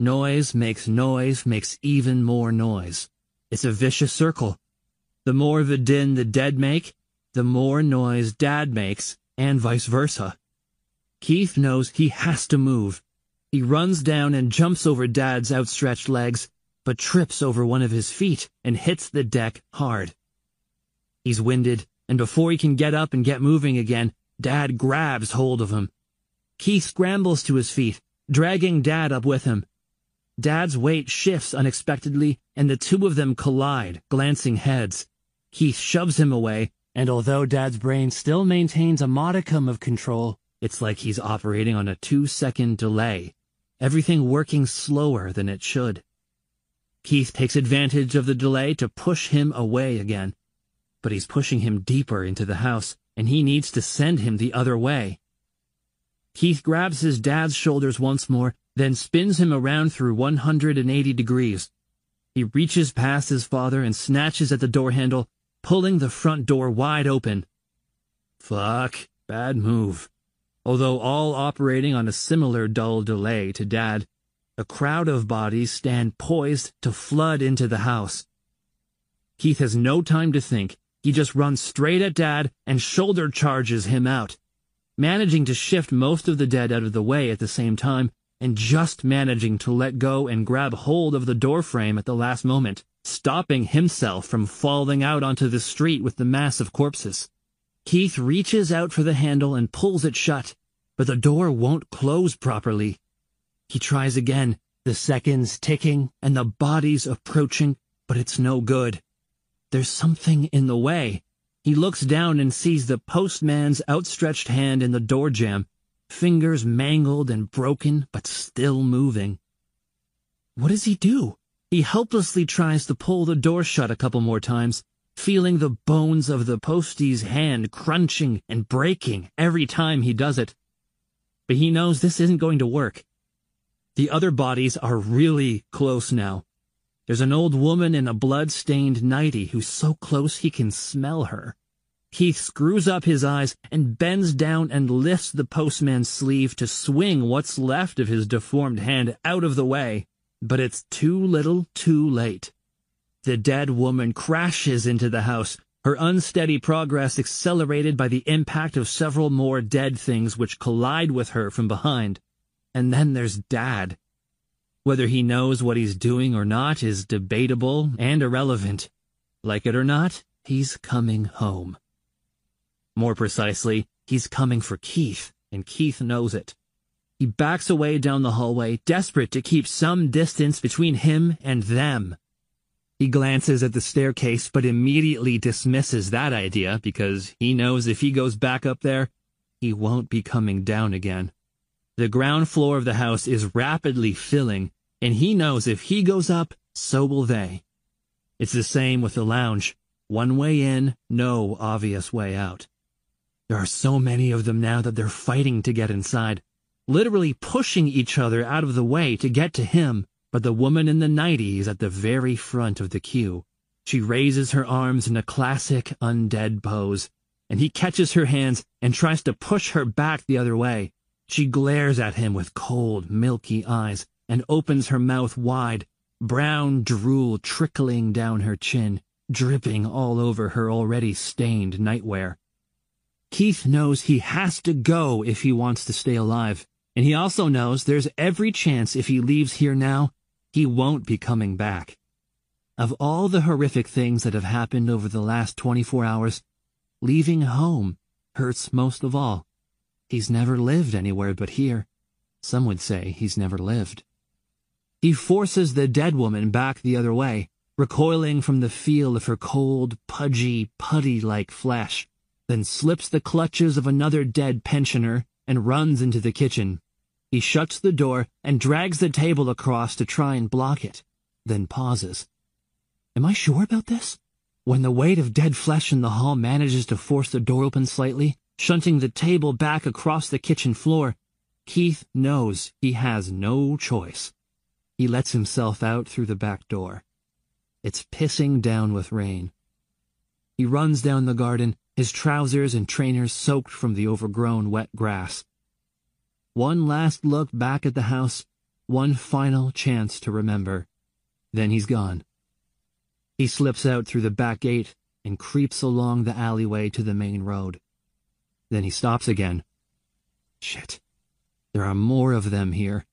Noise makes noise makes even more noise. It's a vicious circle. The more a din the dead make, the more noise Dad makes, and vice versa. Keith knows he has to move. He runs down and jumps over Dad's outstretched legs, but trips over one of his feet and hits the deck hard. He's winded, and before he can get up and get moving again, Dad grabs hold of him. Keith scrambles to his feet, dragging Dad up with him. Dad's weight shifts unexpectedly, and the two of them collide, glancing heads. Keith shoves him away, and although Dad's brain still maintains a modicum of control, it's like he's operating on a two-second delay, everything working slower than it should. Keith takes advantage of the delay to push him away again, but he's pushing him deeper into the house, and he needs to send him the other way. Keith grabs his dad's shoulders once more, then spins him around through 180 degrees. He reaches past his father and snatches at the door handle, pulling the front door wide open. Fuck, bad move. Although all operating on a similar dull delay to Dad, a crowd of bodies stand poised to flood into the house. Keith has no time to think. He just runs straight at Dad and shoulder charges him out, managing to shift most of the dead out of the way at the same time and just managing to let go and grab hold of the doorframe at the last moment, stopping himself from falling out onto the street with the mass of corpses. Keith reaches out for the handle and pulls it shut, but the door won't close properly. He tries again, the seconds ticking and the bodies approaching, but it's no good. There's something in the way. He looks down and sees the postman's outstretched hand in the door jamb, fingers mangled and broken, but still moving. What does he do? He helplessly tries to pull the door shut a couple more times, feeling the bones of the postie's hand crunching and breaking every time he does it. But he knows this isn't going to work. The other bodies are really close now. There's an old woman in a blood-stained nightie who's so close he can smell her. Keith screws up his eyes and bends down and lifts the postman's sleeve to swing what's left of his deformed hand out of the way. But it's too little too late. The dead woman crashes into the house, her unsteady progress accelerated by the impact of several more dead things which collide with her from behind. And then there's Dad. Whether he knows what he's doing or not is debatable and irrelevant. Like it or not, he's coming home. More precisely, he's coming for Keith, and Keith knows it. He backs away down the hallway, desperate to keep some distance between him and them. He glances at the staircase, but immediately dismisses that idea because he knows if he goes back up there, he won't be coming down again. The ground floor of the house is rapidly filling, and he knows if he goes up, so will they. It's the same with the lounge. One way in, no obvious way out. There are so many of them now that they're fighting to get inside, literally pushing each other out of the way to get to him. But the woman in the nightie is at the very front of the queue. She raises her arms in a classic undead pose, and he catches her hands and tries to push her back the other way. She glares at him with cold, milky eyes and opens her mouth wide, brown drool trickling down her chin, dripping all over her already stained nightwear. Keith knows he has to go if he wants to stay alive, and he also knows there's every chance if he leaves here now, he won't be coming back. Of all the horrific things that have happened over the last 24 hours, leaving home hurts most of all. He's never lived anywhere but here. Some would say he's never lived. He forces the dead woman back the other way, recoiling from the feel of her cold, pudgy, putty-like flesh then slips the clutches of another dead pensioner and runs into the kitchen. He shuts the door and drags the table across to try and block it, then pauses. Am I sure about this? When the weight of dead flesh in the hall manages to force the door open slightly, shunting the table back across the kitchen floor, Keith knows he has no choice. He lets himself out through the back door. It's pissing down with rain. He runs down the garden his trousers and trainers soaked from the overgrown wet grass. One last look back at the house, one final chance to remember. Then he's gone. He slips out through the back gate and creeps along the alleyway to the main road. Then he stops again. Shit. There are more of them here.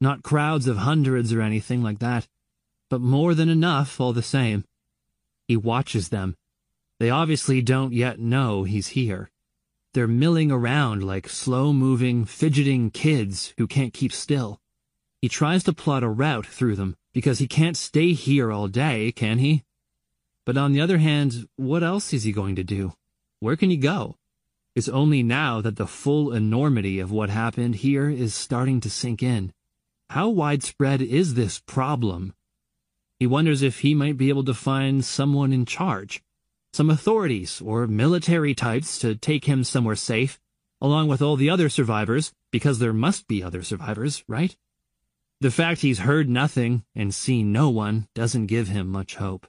Not crowds of hundreds or anything like that, but more than enough all the same. He watches them they obviously don't yet know he's here. They're milling around like slow-moving, fidgeting kids who can't keep still. He tries to plot a route through them, because he can't stay here all day, can he? But on the other hand, what else is he going to do? Where can he go? It's only now that the full enormity of what happened here is starting to sink in. How widespread is this problem? He wonders if he might be able to find someone in charge some authorities or military types to take him somewhere safe, along with all the other survivors, because there must be other survivors, right? The fact he's heard nothing and seen no one doesn't give him much hope.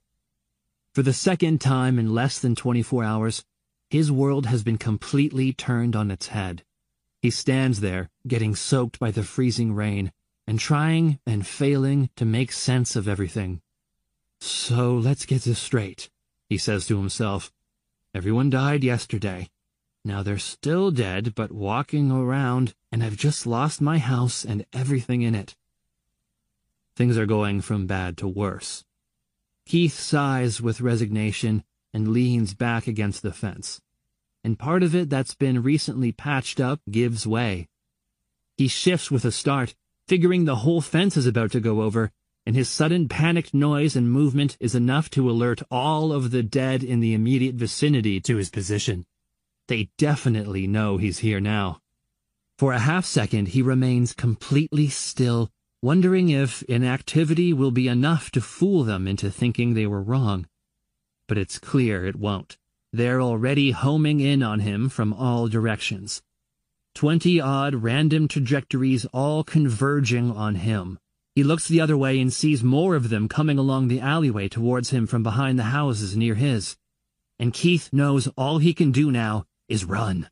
For the second time in less than 24 hours, his world has been completely turned on its head. He stands there, getting soaked by the freezing rain, and trying and failing to make sense of everything. So let's get this straight he says to himself. Everyone died yesterday. Now they're still dead, but walking around, and I've just lost my house and everything in it. Things are going from bad to worse. Keith sighs with resignation and leans back against the fence. And part of it that's been recently patched up gives way. He shifts with a start, figuring the whole fence is about to go over, and his sudden panicked noise and movement is enough to alert all of the dead in the immediate vicinity to his position. They definitely know he's here now. For a half second he remains completely still, wondering if inactivity will be enough to fool them into thinking they were wrong. but it's clear it won't. They're already homing in on him from all directions. Twenty odd random trajectories all converging on him. He looks the other way and sees more of them coming along the alleyway towards him from behind the houses near his. And Keith knows all he can do now is run.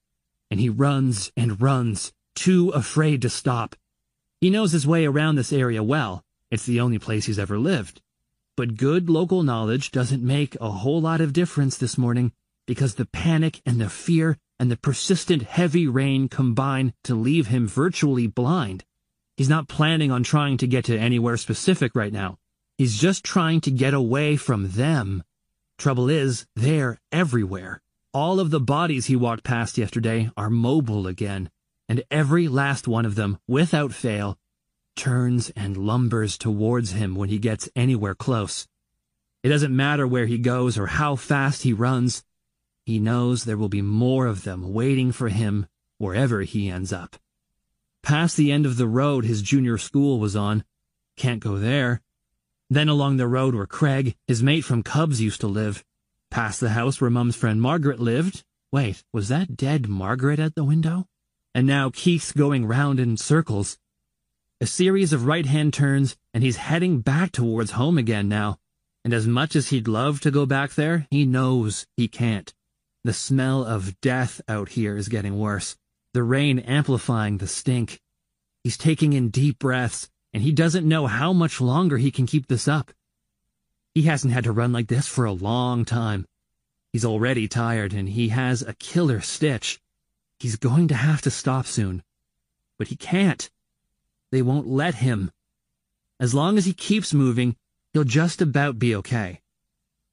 And he runs and runs, too afraid to stop. He knows his way around this area well. It's the only place he's ever lived. But good local knowledge doesn't make a whole lot of difference this morning because the panic and the fear and the persistent heavy rain combine to leave him virtually blind. He's not planning on trying to get to anywhere specific right now. He's just trying to get away from them. Trouble is, they're everywhere. All of the bodies he walked past yesterday are mobile again, and every last one of them, without fail, turns and lumbers towards him when he gets anywhere close. It doesn't matter where he goes or how fast he runs. He knows there will be more of them waiting for him wherever he ends up. Past the end of the road his junior school was on. Can't go there. Then along the road where Craig, his mate from Cubs, used to live. Past the house where Mum's friend Margaret lived. Wait, was that dead Margaret at the window? And now Keith's going round in circles. A series of right-hand turns, and he's heading back towards home again now. And as much as he'd love to go back there, he knows he can't. The smell of death out here is getting worse the rain amplifying the stink. He's taking in deep breaths, and he doesn't know how much longer he can keep this up. He hasn't had to run like this for a long time. He's already tired, and he has a killer stitch. He's going to have to stop soon. But he can't. They won't let him. As long as he keeps moving, he'll just about be okay.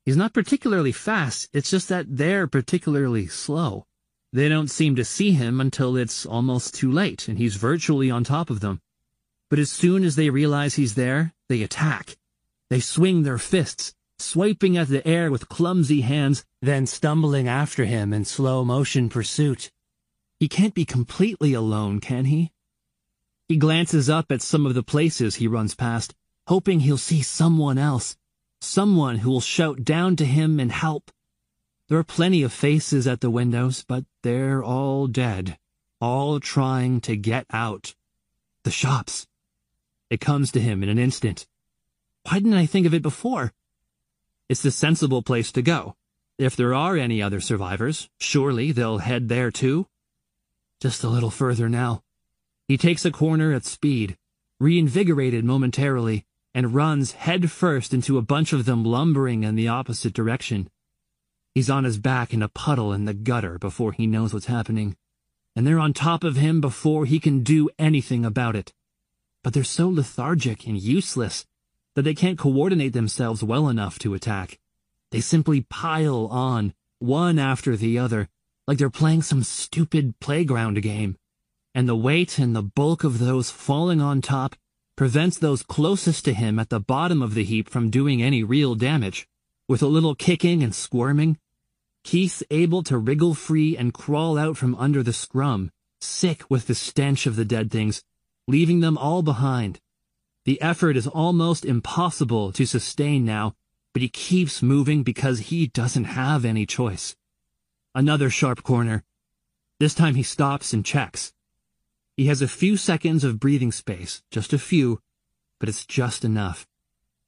He's not particularly fast, it's just that they're particularly slow. They don't seem to see him until it's almost too late and he's virtually on top of them. But as soon as they realize he's there, they attack. They swing their fists, swiping at the air with clumsy hands, then stumbling after him in slow motion pursuit. He can't be completely alone, can he? He glances up at some of the places he runs past, hoping he'll see someone else, someone who will shout down to him and help. There are plenty of faces at the windows, but they're all dead, all trying to get out. The shops. It comes to him in an instant. Why didn't I think of it before? It's the sensible place to go. If there are any other survivors, surely they'll head there too. Just a little further now. He takes a corner at speed, reinvigorated momentarily, and runs headfirst into a bunch of them lumbering in the opposite direction. He's on his back in a puddle in the gutter before he knows what's happening, and they're on top of him before he can do anything about it. But they're so lethargic and useless that they can't coordinate themselves well enough to attack. They simply pile on, one after the other, like they're playing some stupid playground game. And the weight and the bulk of those falling on top prevents those closest to him at the bottom of the heap from doing any real damage. With a little kicking and squirming, Keith's able to wriggle free and crawl out from under the scrum, sick with the stench of the dead things, leaving them all behind. The effort is almost impossible to sustain now, but he keeps moving because he doesn't have any choice. Another sharp corner. This time he stops and checks. He has a few seconds of breathing space, just a few, but it's just enough.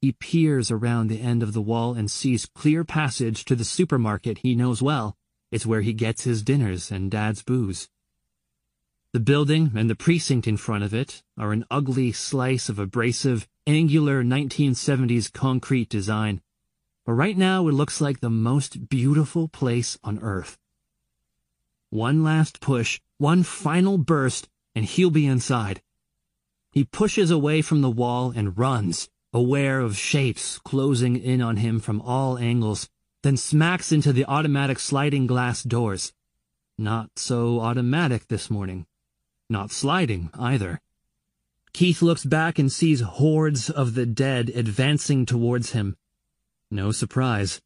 He peers around the end of the wall and sees clear passage to the supermarket he knows well. It's where he gets his dinners and dad's booze. The building and the precinct in front of it are an ugly slice of abrasive, angular 1970s concrete design. But right now it looks like the most beautiful place on earth. One last push, one final burst, and he'll be inside. He pushes away from the wall and runs, aware of shapes closing in on him from all angles, then smacks into the automatic sliding glass doors. Not so automatic this morning. Not sliding, either. Keith looks back and sees hordes of the dead advancing towards him. No surprise.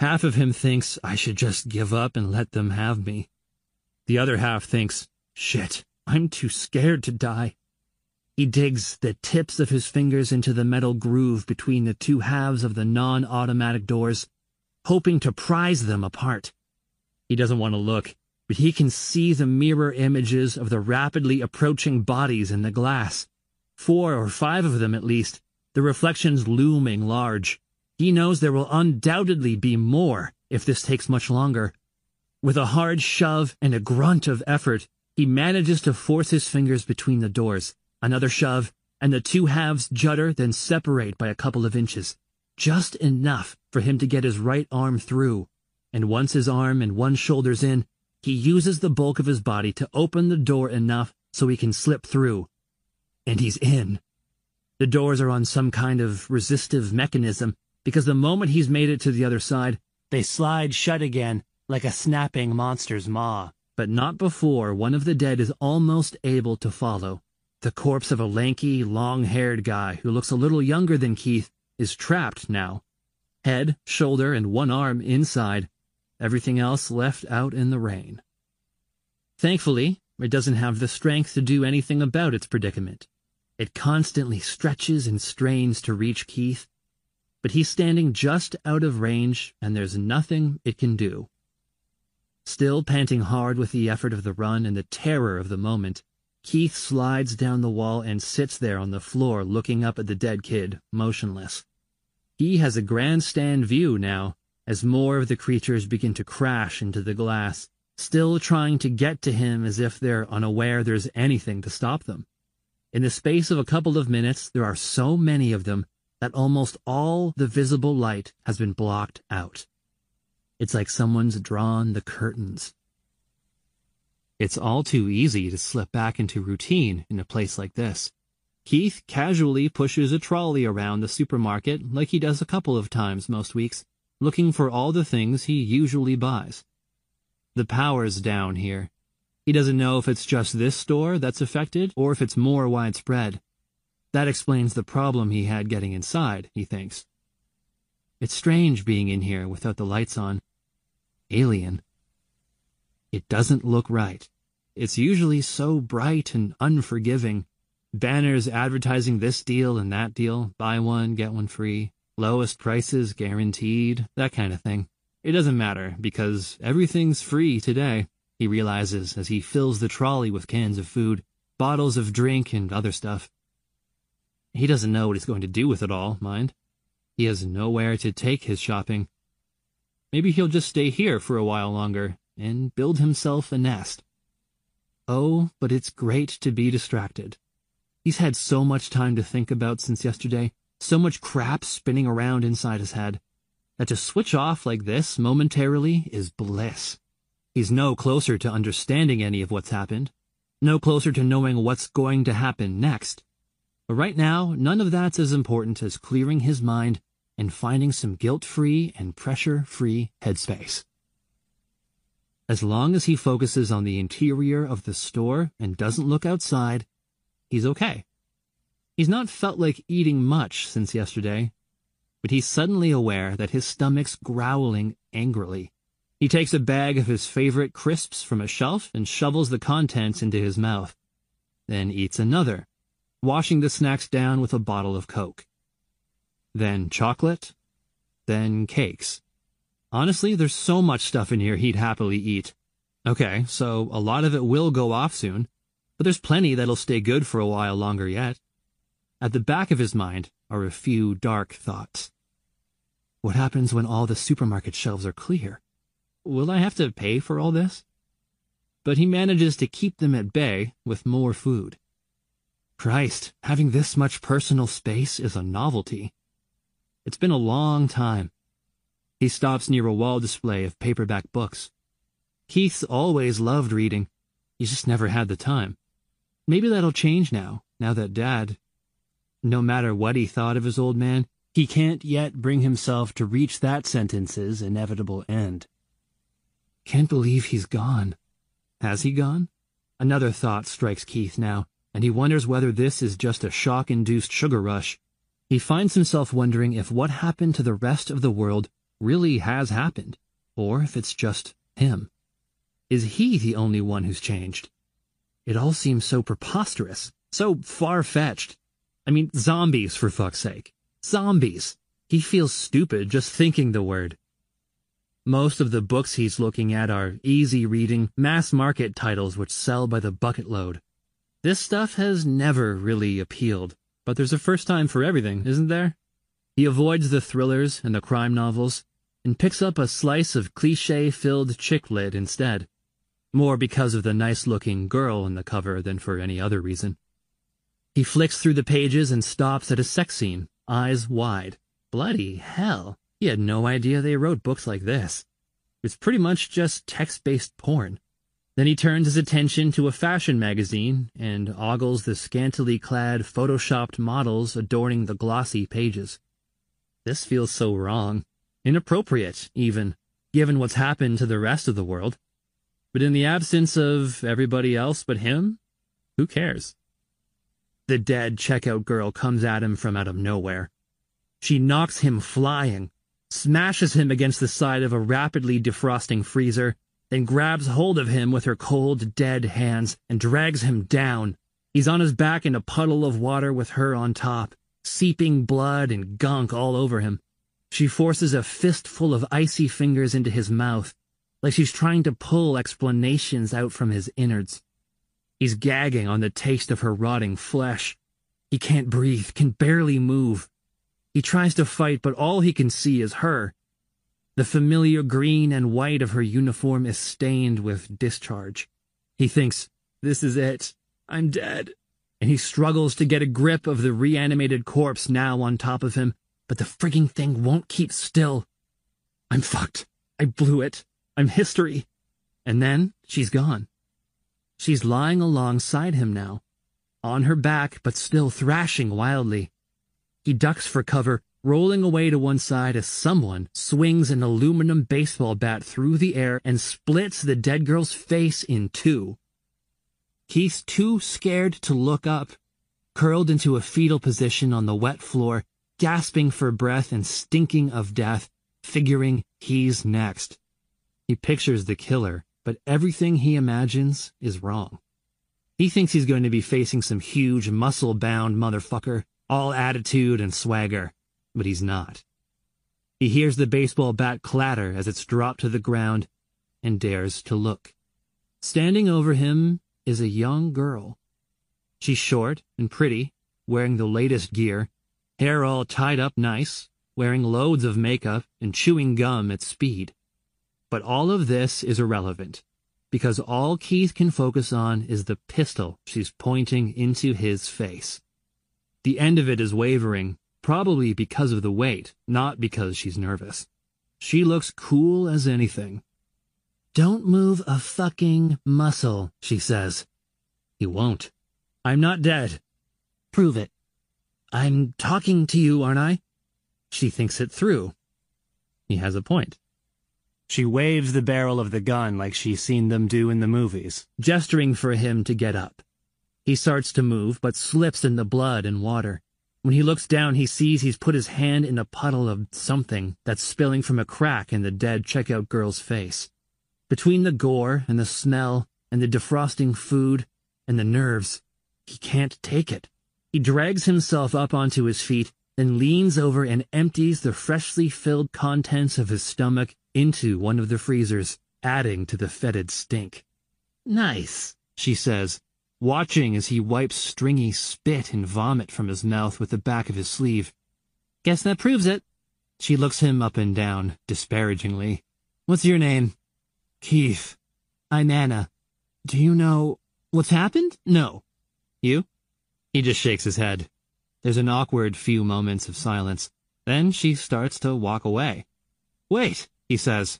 Half of him thinks I should just give up and let them have me. The other half thinks, shit, I'm too scared to die. He digs the tips of his fingers into the metal groove between the two halves of the non-automatic doors, hoping to prise them apart. He doesn't want to look, but he can see the mirror images of the rapidly approaching bodies in the glass. Four or five of them at least, the reflections looming large. He knows there will undoubtedly be more if this takes much longer. With a hard shove and a grunt of effort, he manages to force his fingers between the doors. Another shove, and the two halves judder, then separate by a couple of inches. Just enough for him to get his right arm through. And once his arm and one shoulder's in, he uses the bulk of his body to open the door enough so he can slip through. And he's in. The doors are on some kind of resistive mechanism, because the moment he's made it to the other side, they slide shut again like a snapping monster's maw. But not before one of the dead is almost able to follow. The corpse of a lanky, long-haired guy who looks a little younger than Keith is trapped now. Head, shoulder, and one arm inside. Everything else left out in the rain. Thankfully, it doesn't have the strength to do anything about its predicament. It constantly stretches and strains to reach Keith, but he's standing just out of range and there's nothing it can do. Still panting hard with the effort of the run and the terror of the moment, Keith slides down the wall and sits there on the floor looking up at the dead kid, motionless. He has a grandstand view now, as more of the creatures begin to crash into the glass, still trying to get to him as if they're unaware there's anything to stop them. In the space of a couple of minutes, there are so many of them that almost all the visible light has been blocked out. It's like someone's drawn the curtains. It's all too easy to slip back into routine in a place like this. Keith casually pushes a trolley around the supermarket like he does a couple of times most weeks, looking for all the things he usually buys. The power's down here. He doesn't know if it's just this store that's affected or if it's more widespread. That explains the problem he had getting inside, he thinks. It's strange being in here without the lights on. Alien. It doesn't look right. It's usually so bright and unforgiving. Banners advertising this deal and that deal, buy one, get one free. Lowest prices guaranteed, that kind of thing. It doesn't matter, because everything's free today, he realizes as he fills the trolley with cans of food, bottles of drink, and other stuff. He doesn't know what he's going to do with it all, mind. He has nowhere to take his shopping. Maybe he'll just stay here for a while longer and build himself a nest. Oh, but it's great to be distracted. He's had so much time to think about since yesterday, so much crap spinning around inside his head, that to switch off like this momentarily is bliss. He's no closer to understanding any of what's happened, no closer to knowing what's going to happen next. But right now, none of that's as important as clearing his mind and finding some guilt-free and pressure-free headspace. As long as he focuses on the interior of the store and doesn't look outside, he's okay. He's not felt like eating much since yesterday, but he's suddenly aware that his stomach's growling angrily. He takes a bag of his favorite crisps from a shelf and shovels the contents into his mouth, then eats another, washing the snacks down with a bottle of Coke. Then chocolate, then cakes. Honestly, there's so much stuff in here he'd happily eat. Okay, so a lot of it will go off soon, but there's plenty that'll stay good for a while longer yet. At the back of his mind are a few dark thoughts. What happens when all the supermarket shelves are clear? Will I have to pay for all this? But he manages to keep them at bay with more food. Christ, having this much personal space is a novelty. It's been a long time. He stops near a wall display of paperback books. Keith's always loved reading. He's just never had the time. Maybe that'll change now, now that Dad no matter what he thought of his old man, he can't yet bring himself to reach that sentence's inevitable end. Can't believe he's gone. Has he gone? Another thought strikes Keith now, and he wonders whether this is just a shock-induced sugar rush. He finds himself wondering if what happened to the rest of the world really has happened, or if it's just him. Is he the only one who's changed? It all seems so preposterous, so far-fetched. I mean, zombies, for fuck's sake. Zombies. He feels stupid just thinking the word. Most of the books he's looking at are easy reading, mass market titles which sell by the bucket load. This stuff has never really appealed, but there's a first time for everything, isn't there? He avoids the thrillers and the crime novels, and picks up a slice of cliche-filled chick lit instead. More because of the nice-looking girl on the cover than for any other reason. He flicks through the pages and stops at a sex scene, eyes wide. Bloody hell. He had no idea they wrote books like this. It's pretty much just text-based porn. Then he turns his attention to a fashion magazine and ogles the scantily clad, photoshopped models adorning the glossy pages. This feels so wrong. Inappropriate, even, given what's happened to the rest of the world. But in the absence of everybody else but him, who cares? The dead checkout girl comes at him from out of nowhere. She knocks him flying, smashes him against the side of a rapidly defrosting freezer, then grabs hold of him with her cold, dead hands and drags him down. He's on his back in a puddle of water with her on top, seeping blood and gunk all over him. She forces a fistful of icy fingers into his mouth, like she's trying to pull explanations out from his innards. He's gagging on the taste of her rotting flesh. He can't breathe, can barely move. He tries to fight, but all he can see is her. The familiar green and white of her uniform is stained with discharge. He thinks, this is it. I'm dead. And he struggles to get a grip of the reanimated corpse now on top of him, but the frigging thing won't keep still. I'm fucked. I blew it. I'm history. And then she's gone. She's lying alongside him now, on her back, but still thrashing wildly. He ducks for cover, rolling away to one side as someone swings an aluminum baseball bat through the air and splits the dead girl's face in two. He's too scared to look up, curled into a fetal position on the wet floor, gasping for breath and stinking of death, figuring he's next. He pictures the killer, but everything he imagines is wrong. He thinks he's going to be facing some huge, muscle-bound motherfucker all attitude and swagger, but he's not. He hears the baseball bat clatter as it's dropped to the ground and dares to look. Standing over him is a young girl. She's short and pretty, wearing the latest gear, hair all tied up nice, wearing loads of makeup and chewing gum at speed. But all of this is irrelevant, because all Keith can focus on is the pistol she's pointing into his face. The end of it is wavering, probably because of the weight, not because she's nervous. She looks cool as anything. Don't move a fucking muscle, she says. He won't. I'm not dead. Prove it. I'm talking to you, aren't I? She thinks it through. He has a point. She waves the barrel of the gun like she's seen them do in the movies, gesturing for him to get up. He starts to move, but slips in the blood and water. When he looks down, he sees he's put his hand in a puddle of something that's spilling from a crack in the dead checkout girl's face. Between the gore and the smell and the defrosting food and the nerves, he can't take it. He drags himself up onto his feet, then leans over and empties the freshly filled contents of his stomach into one of the freezers, adding to the fetid stink. Nice, she says, watching as he wipes stringy spit and vomit from his mouth with the back of his sleeve. Guess that proves it. She looks him up and down, disparagingly. What's your name? Keith. I'm Anna. Do you know what's happened? No. You? He just shakes his head. There's an awkward few moments of silence. Then she starts to walk away. Wait, he says.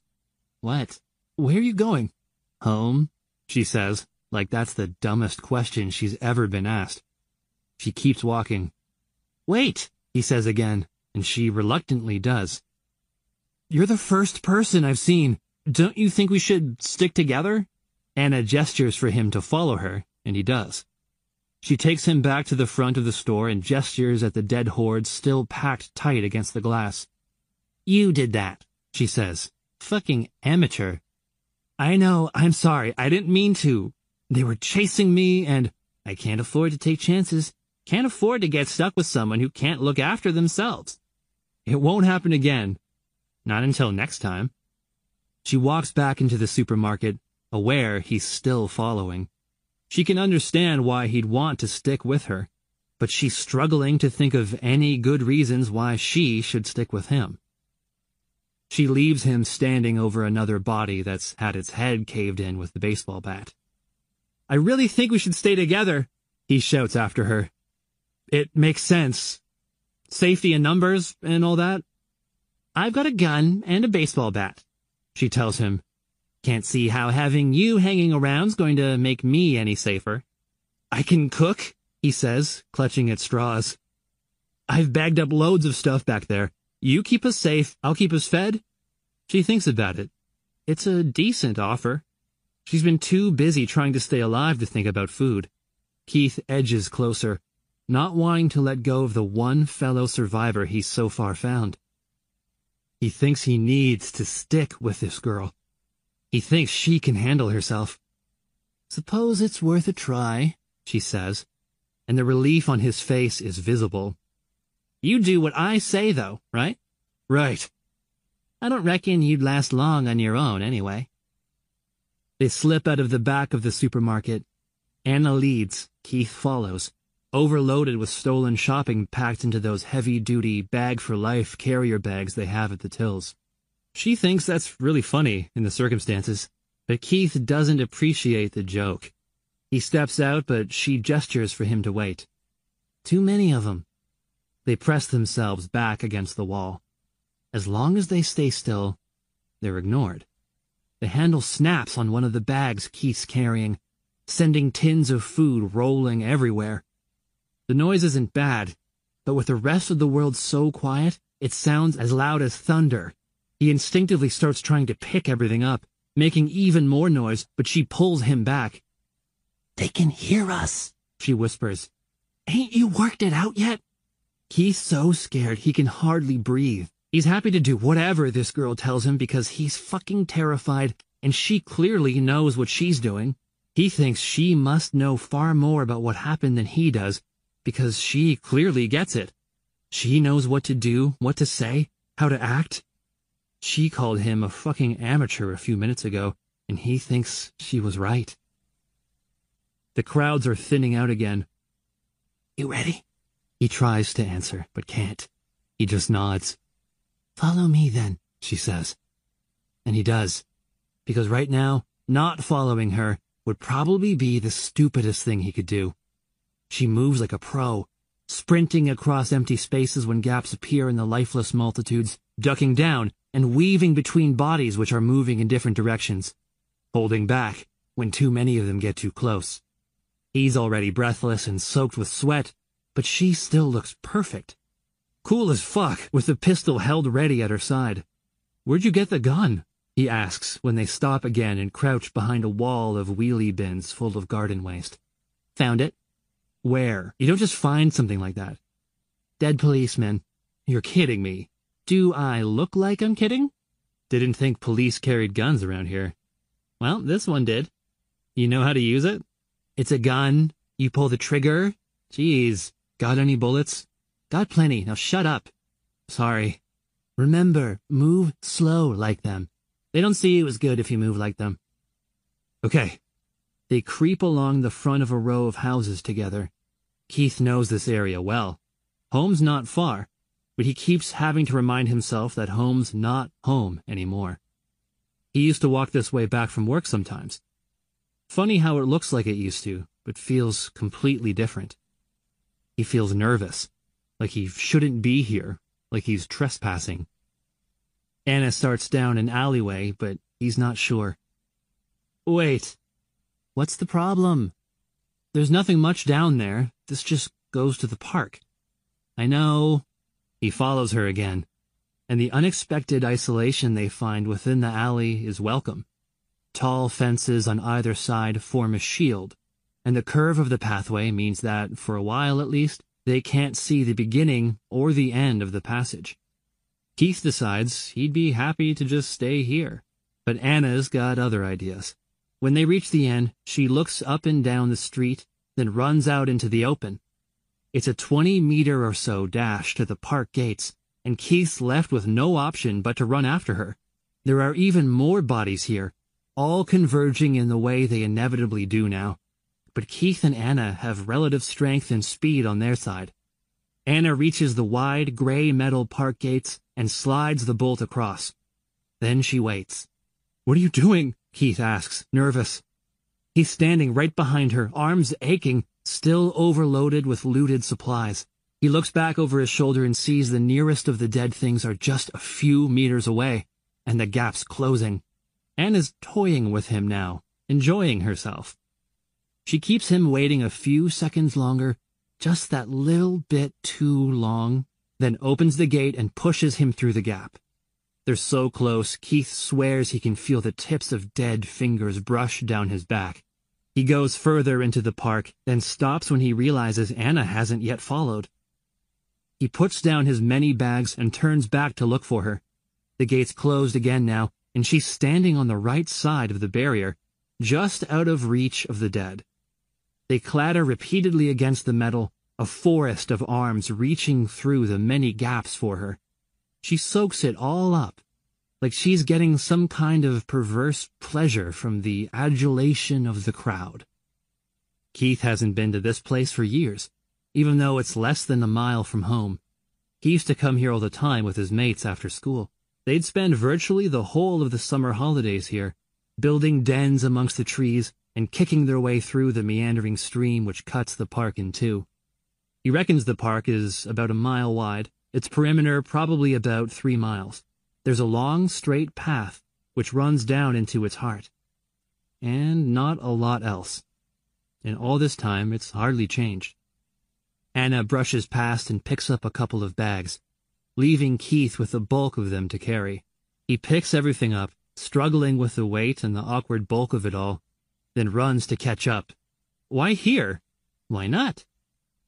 What? Where are you going? Home, she says, like that's the dumbest question she's ever been asked. She keeps walking. Wait, he says again, and she reluctantly does. You're the first person I've seen. Don't you think we should stick together? Anna gestures for him to follow her, and he does. She takes him back to the front of the store and gestures at the dead horde still packed tight against the glass. You did that, she says. Fucking amateur. I know, I'm sorry, I didn't mean to. They were chasing me, and I can't afford to take chances. Can't afford to get stuck with someone who can't look after themselves. It won't happen again. Not until next time. She walks back into the supermarket, aware he's still following. She can understand why he'd want to stick with her, but she's struggling to think of any good reasons why she should stick with him. She leaves him standing over another body that's had its head caved in with the baseball bat. I really think we should stay together, he shouts after her. It makes sense. Safety in numbers and all that. I've got a gun and a baseball bat, she tells him. Can't see how having you hanging around's going to make me any safer. I can cook, he says, clutching at straws. I've bagged up loads of stuff back there. You keep us safe, I'll keep us fed. She thinks about it. It's a decent offer. She's been too busy trying to stay alive to think about food. Keith edges closer, not wanting to let go of the one fellow survivor he's so far found. He thinks he needs to stick with this girl. He thinks she can handle herself. Suppose it's worth a try, she says, and the relief on his face is visible. You do what I say, though, right? Right. I don't reckon you'd last long on your own, anyway. They slip out of the back of the supermarket. Anna leads, Keith follows, overloaded with stolen shopping packed into those heavy-duty bag-for-life carrier bags they have at the tills. She thinks that's really funny in the circumstances, but Keith doesn't appreciate the joke. He steps out, but she gestures for him to wait. Too many of them. They press themselves back against the wall. As long as they stay still, they're ignored. The handle snaps on one of the bags Keith's carrying, sending tins of food rolling everywhere. The noise isn't bad, but with the rest of the world so quiet, it sounds as loud as thunder he instinctively starts trying to pick everything up, making even more noise, but she pulls him back. They can hear us, she whispers. Ain't you worked it out yet? He's so scared he can hardly breathe. He's happy to do whatever this girl tells him because he's fucking terrified and she clearly knows what she's doing. He thinks she must know far more about what happened than he does because she clearly gets it. She knows what to do, what to say, how to act. She called him a fucking amateur a few minutes ago, and he thinks she was right. The crowds are thinning out again. You ready? He tries to answer, but can't. He just nods. Follow me then, she says. And he does. Because right now, not following her would probably be the stupidest thing he could do. She moves like a pro, sprinting across empty spaces when gaps appear in the lifeless multitudes, ducking down and weaving between bodies which are moving in different directions, holding back when too many of them get too close. He's already breathless and soaked with sweat, but she still looks perfect. Cool as fuck, with the pistol held ready at her side. Where'd you get the gun? he asks when they stop again and crouch behind a wall of wheelie bins full of garden waste. Found it. Where? You don't just find something like that. Dead policeman. You're kidding me. Do I look like I'm kidding? Didn't think police carried guns around here. Well, this one did. You know how to use it? It's a gun. You pull the trigger. Jeez. Got any bullets? Got plenty. Now shut up. Sorry. Remember, move slow like them. They don't see you as good if you move like them. Okay. They creep along the front of a row of houses together. Keith knows this area well. Home's not far, but he keeps having to remind himself that home's not home anymore. He used to walk this way back from work sometimes. Funny how it looks like it used to, but feels completely different. He feels nervous, like he shouldn't be here, like he's trespassing. Anna starts down an alleyway, but he's not sure. Wait, what's the problem? There's nothing much down there. This just goes to the park. I know, he follows her again, and the unexpected isolation they find within the alley is welcome. Tall fences on either side form a shield, and the curve of the pathway means that, for a while at least, they can't see the beginning or the end of the passage. Keith decides he'd be happy to just stay here, but Anna's got other ideas. When they reach the end, she looks up and down the street, then runs out into the open, it's a 20 meter or so dash to the park gates, and Keith's left with no option but to run after her. There are even more bodies here, all converging in the way they inevitably do now. But Keith and Anna have relative strength and speed on their side. Anna reaches the wide, gray metal park gates and slides the bolt across. Then she waits. What are you doing? Keith asks, nervous. He's standing right behind her, arms aching, still overloaded with looted supplies. He looks back over his shoulder and sees the nearest of the dead things are just a few meters away, and the gap's closing. Anna's toying with him now, enjoying herself. She keeps him waiting a few seconds longer, just that little bit too long, then opens the gate and pushes him through the gap. They're so close, Keith swears he can feel the tips of dead fingers brush down his back. He goes further into the park, then stops when he realizes Anna hasn't yet followed. He puts down his many bags and turns back to look for her. The gate's closed again now, and she's standing on the right side of the barrier, just out of reach of the dead. They clatter repeatedly against the metal, a forest of arms reaching through the many gaps for her. She soaks it all up, like she's getting some kind of perverse pleasure from the adulation of the crowd. Keith hasn't been to this place for years even though it's less than a mile from home. He used to come here all the time with his mates after school. They'd spend virtually the whole of the summer holidays here, building dens amongst the trees and kicking their way through the meandering stream which cuts the park in two. He reckons the park is about a mile wide, its perimeter probably about three miles. There's a long, straight path which runs down into its heart. And not a lot else. In all this time, it's hardly changed. Anna brushes past and picks up a couple of bags, leaving Keith with the bulk of them to carry. He picks everything up, struggling with the weight and the awkward bulk of it all, then runs to catch up. Why here? Why not?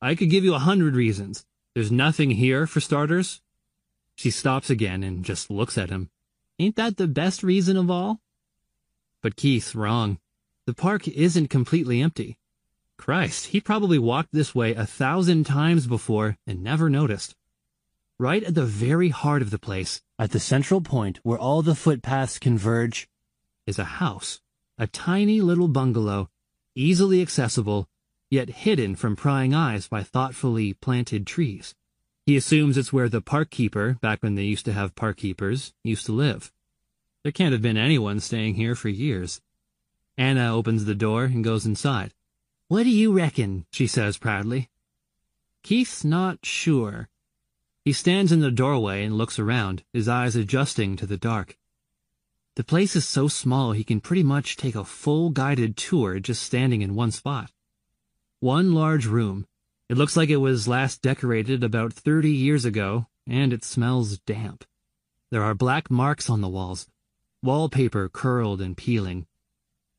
I could give you a hundred reasons. There's nothing here, for starters. She stops again and just looks at him. Ain't that the best reason of all? But Keith's wrong. The park isn't completely empty. Christ, he probably walked this way a thousand times before and never noticed. Right at the very heart of the place, at the central point where all the footpaths converge, is a house, a tiny little bungalow, easily accessible, yet hidden from prying eyes by thoughtfully planted trees. He assumes it's where the park keeper, back when they used to have park keepers, used to live. There can't have been anyone staying here for years. Anna opens the door and goes inside. What do you reckon? she says proudly. Keith's not sure. He stands in the doorway and looks around, his eyes adjusting to the dark. The place is so small he can pretty much take a full guided tour just standing in one spot. One large room. It looks like it was last decorated about 30 years ago, and it smells damp. There are black marks on the walls, wallpaper curled and peeling,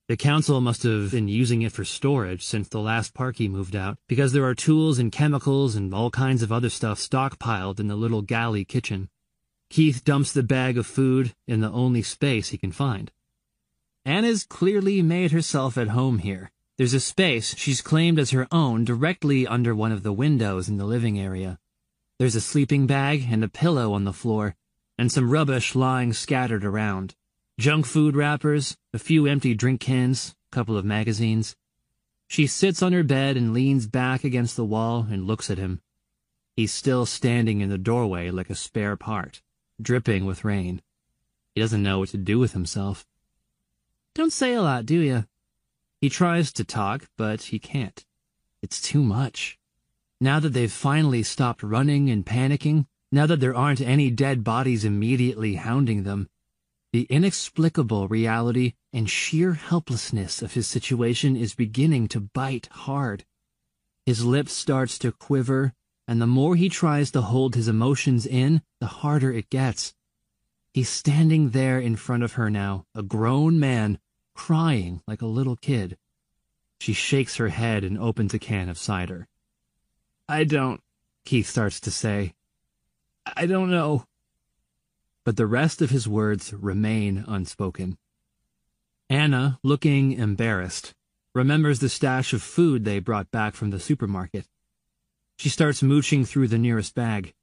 the council must have been using it for storage since the last parky moved out, because there are tools and chemicals and all kinds of other stuff stockpiled in the little galley kitchen. Keith dumps the bag of food in the only space he can find. Anna's clearly made herself at home here. There's a space she's claimed as her own directly under one of the windows in the living area. There's a sleeping bag and a pillow on the floor, and some rubbish lying scattered around. Junk food wrappers, a few empty drink cans, a couple of magazines. She sits on her bed and leans back against the wall and looks at him. He's still standing in the doorway like a spare part, dripping with rain. He doesn't know what to do with himself. Don't say a lot, do you? He tries to talk, but he can't. It's too much. Now that they've finally stopped running and panicking, now that there aren't any dead bodies immediately hounding them, the inexplicable reality and sheer helplessness of his situation is beginning to bite hard. His lip starts to quiver, and the more he tries to hold his emotions in, the harder it gets. He's standing there in front of her now, a grown man, crying like a little kid. She shakes her head and opens a can of cider. I don't, Keith starts to say. I don't know but the rest of his words remain unspoken. Anna, looking embarrassed, remembers the stash of food they brought back from the supermarket. She starts mooching through the nearest bag.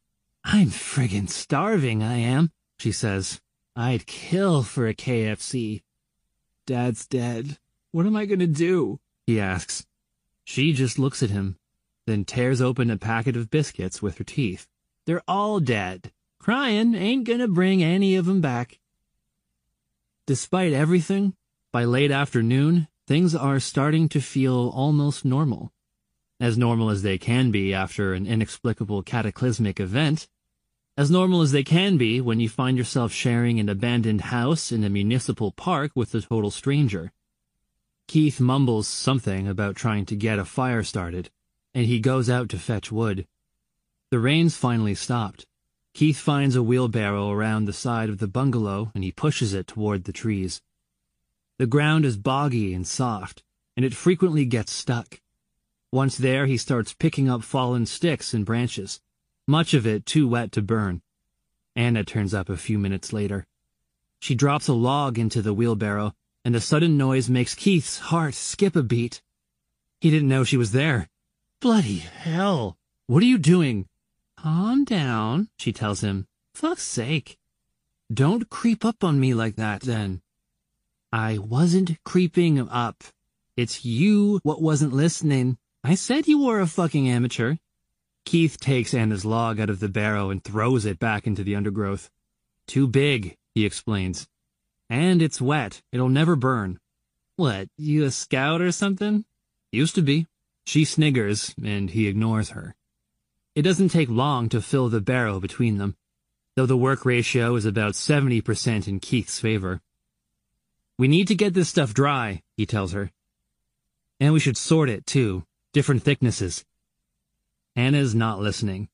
I'm friggin' starving, I am, she says. I'd kill for a KFC. Dad's dead. What am I gonna do? He asks. She just looks at him, then tears open a packet of biscuits with her teeth. They're all dead. Crying ain't gonna bring any of 'em back. Despite everything, by late afternoon, things are starting to feel almost normal. As normal as they can be after an inexplicable cataclysmic event. As normal as they can be when you find yourself sharing an abandoned house in a municipal park with a total stranger. Keith mumbles something about trying to get a fire started, and he goes out to fetch wood. The rain's finally stopped. Keith finds a wheelbarrow around the side of the bungalow and he pushes it toward the trees. The ground is boggy and soft, and it frequently gets stuck. Once there, he starts picking up fallen sticks and branches much of it too wet to burn. Anna turns up a few minutes later. She drops a log into the wheelbarrow, and a sudden noise makes Keith's heart skip a beat. He didn't know she was there. Bloody hell! What are you doing? Calm down, she tells him. Fuck's sake. Don't creep up on me like that, then. I wasn't creeping up. It's you what wasn't listening. I said you were a fucking amateur. Keith takes Anna's log out of the barrow and throws it back into the undergrowth. Too big, he explains. And it's wet. It'll never burn. What, you a scout or something? Used to be. She sniggers, and he ignores her. It doesn't take long to fill the barrow between them, though the work ratio is about 70% in Keith's favor. We need to get this stuff dry, he tells her. And we should sort it, too. Different thicknesses. Anna's not listening.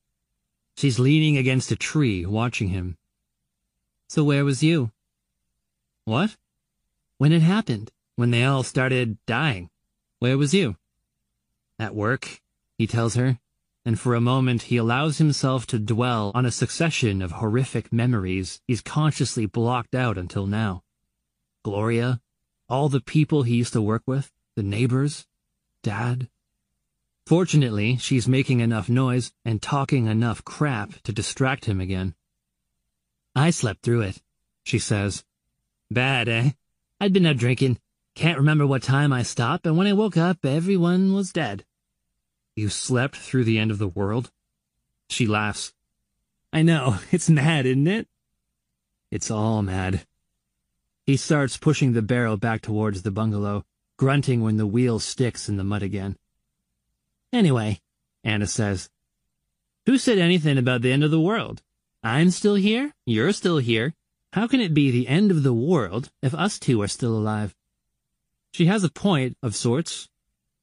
She's leaning against a tree, watching him. So where was you? What? When it happened, when they all started dying. Where was you? At work, he tells her, and for a moment he allows himself to dwell on a succession of horrific memories he's consciously blocked out until now. Gloria, all the people he used to work with, the neighbors, Dad, Fortunately, she's making enough noise and talking enough crap to distract him again. I slept through it, she says. Bad, eh? I'd been out drinking. Can't remember what time I stopped, and when I woke up, everyone was dead. You slept through the end of the world? She laughs. I know, it's mad, isn't it? It's all mad. He starts pushing the barrel back towards the bungalow, grunting when the wheel sticks in the mud again. Anyway, Anna says, Who said anything about the end of the world? I'm still here, you're still here. How can it be the end of the world if us two are still alive? She has a point of sorts.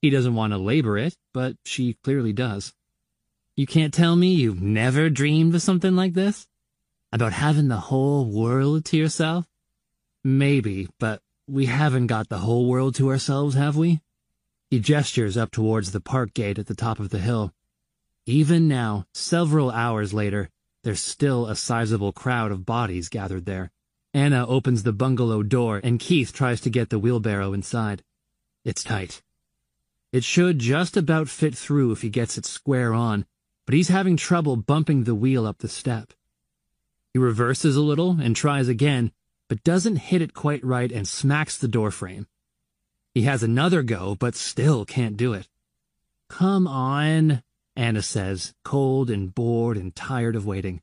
He doesn't want to labor it, but she clearly does. You can't tell me you've never dreamed of something like this? About having the whole world to yourself? Maybe, but we haven't got the whole world to ourselves, have we? He gestures up towards the park gate at the top of the hill. Even now, several hours later, there's still a sizable crowd of bodies gathered there. Anna opens the bungalow door and Keith tries to get the wheelbarrow inside. It's tight. It should just about fit through if he gets it square on, but he's having trouble bumping the wheel up the step. He reverses a little and tries again, but doesn't hit it quite right and smacks the doorframe. He has another go, but still can't do it. Come on, Anna says, cold and bored and tired of waiting.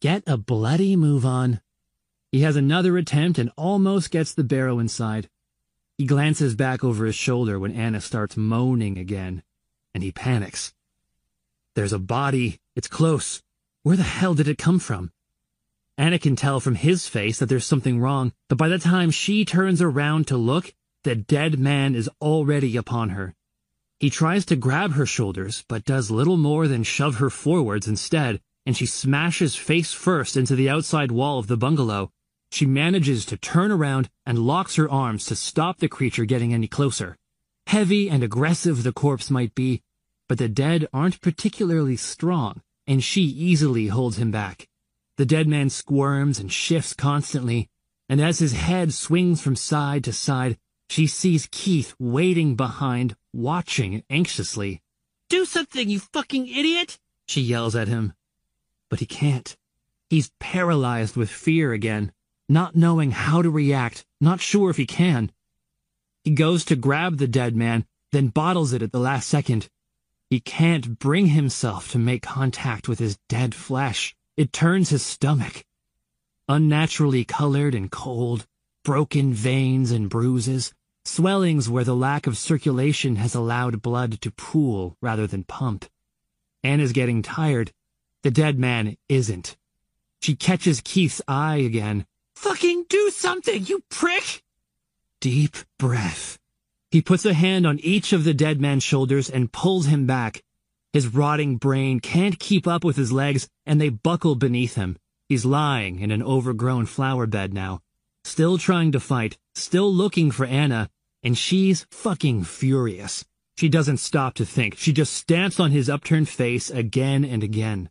Get a bloody move on. He has another attempt and almost gets the barrow inside. He glances back over his shoulder when Anna starts moaning again, and he panics. There's a body. It's close. Where the hell did it come from? Anna can tell from his face that there's something wrong, but by the time she turns around to look, the dead man is already upon her. He tries to grab her shoulders, but does little more than shove her forwards instead, and she smashes face first into the outside wall of the bungalow. She manages to turn around and locks her arms to stop the creature getting any closer. Heavy and aggressive the corpse might be, but the dead aren't particularly strong, and she easily holds him back. The dead man squirms and shifts constantly, and as his head swings from side to side, she sees Keith waiting behind, watching anxiously. Do something, you fucking idiot! She yells at him. But he can't. He's paralyzed with fear again. not knowing how to react, not sure if he can. He goes to grab the dead man, then bottles it at the last second. He can't bring himself to make contact with his dead flesh. It turns his stomach. Unnaturally colored and cold, broken veins and bruises, swellings where the lack of circulation has allowed blood to pool rather than pump. Anna's getting tired. The dead man isn't. She catches Keith's eye again. Fucking do something, you prick! Deep breath. He puts a hand on each of the dead man's shoulders and pulls him back. His rotting brain can't keep up with his legs, and they buckle beneath him. He's lying in an overgrown flower bed now, still trying to fight, still looking for Anna, and she's fucking furious. She doesn't stop to think. She just stamps on his upturned face again and again.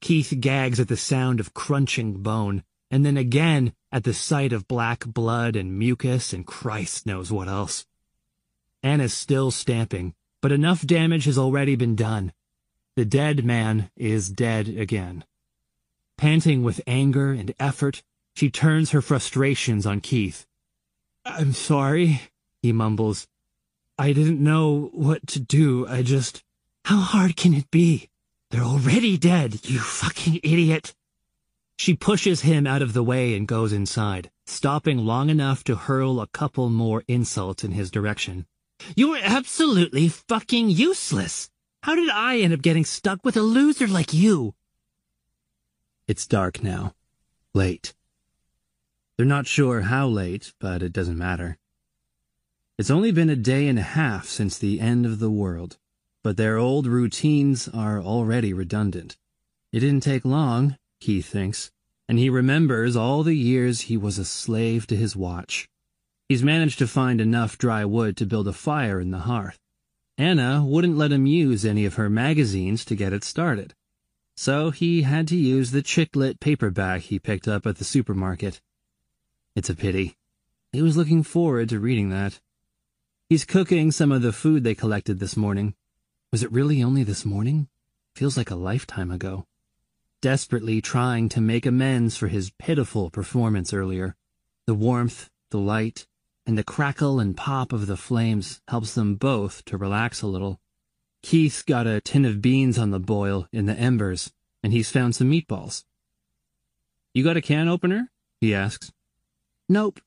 Keith gags at the sound of crunching bone, and then again at the sight of black blood and mucus and Christ knows what else. Anna's still stamping, but enough damage has already been done. The dead man is dead again. Panting with anger and effort, she turns her frustrations on Keith. I'm sorry, he mumbles. I didn't know what to do. I just... How hard can it be? They're already dead, you fucking idiot. She pushes him out of the way and goes inside, stopping long enough to hurl a couple more insults in his direction. You're absolutely fucking useless. How did I end up getting stuck with a loser like you? It's dark now. Late. They're not sure how late, but it doesn't matter. It's only been a day and a half since the end of the world, but their old routines are already redundant. It didn't take long, Keith thinks, and he remembers all the years he was a slave to his watch. He's managed to find enough dry wood to build a fire in the hearth. Anna wouldn't let him use any of her magazines to get it started. So he had to use the chick-lit paperback he picked up at the supermarket. It's a pity. He was looking forward to reading that. He's cooking some of the food they collected this morning. Was it really only this morning? Feels like a lifetime ago. Desperately trying to make amends for his pitiful performance earlier. The warmth, the light, and the crackle and pop of the flames helps them both to relax a little. Keith's got a tin of beans on the boil in the embers, and he's found some meatballs. You got a can opener? he asks. Nope.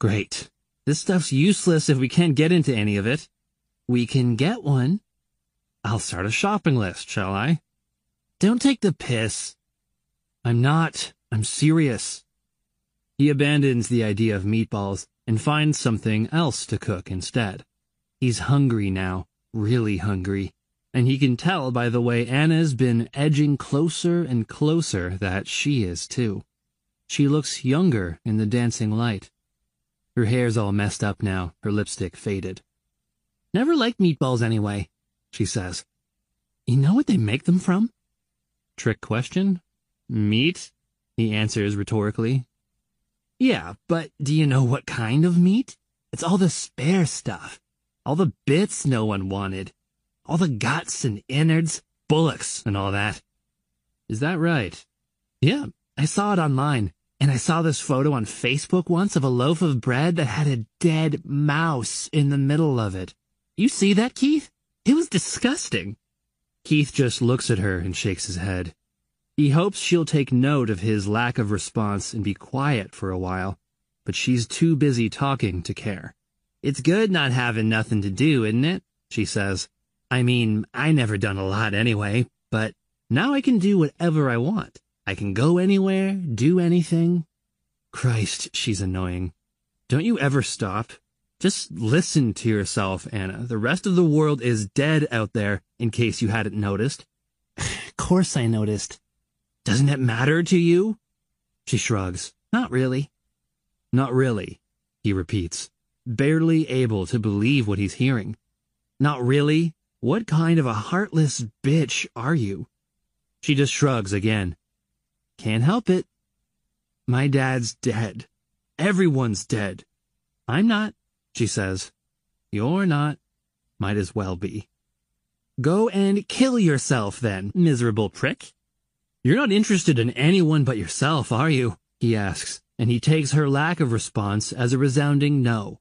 Great. This stuff's useless if we can't get into any of it. We can get one. I'll start a shopping list, shall I? Don't take the piss. I'm not. I'm serious. He abandons the idea of meatballs and finds something else to cook instead. He's hungry now, really hungry, and he can tell by the way Anna's been edging closer and closer that she is too. She looks younger in the dancing light. Her hair's all messed up now, her lipstick faded. Never liked meatballs anyway, she says. You know what they make them from? Trick question? Meat? He answers rhetorically, yeah, but do you know what kind of meat? It's all the spare stuff. All the bits no one wanted. All the guts and innards, bullocks and all that. Is that right? Yeah, I saw it online. And I saw this photo on Facebook once of a loaf of bread that had a dead mouse in the middle of it. You see that, Keith? It was disgusting. Keith just looks at her and shakes his head. He hopes she'll take note of his lack of response and be quiet for a while, but she's too busy talking to care. It's good not having nothing to do, isn't it? She says. I mean, I never done a lot anyway, but now I can do whatever I want. I can go anywhere, do anything. Christ, she's annoying. Don't you ever stop? Just listen to yourself, Anna. The rest of the world is dead out there, in case you hadn't noticed. of course I noticed. Doesn't it matter to you? She shrugs. Not really. Not really, he repeats, barely able to believe what he's hearing. Not really? What kind of a heartless bitch are you? She just shrugs again. Can't help it. My dad's dead. Everyone's dead. I'm not, she says. You're not. Might as well be. Go and kill yourself then, miserable prick. You're not interested in anyone but yourself, are you? he asks, and he takes her lack of response as a resounding no.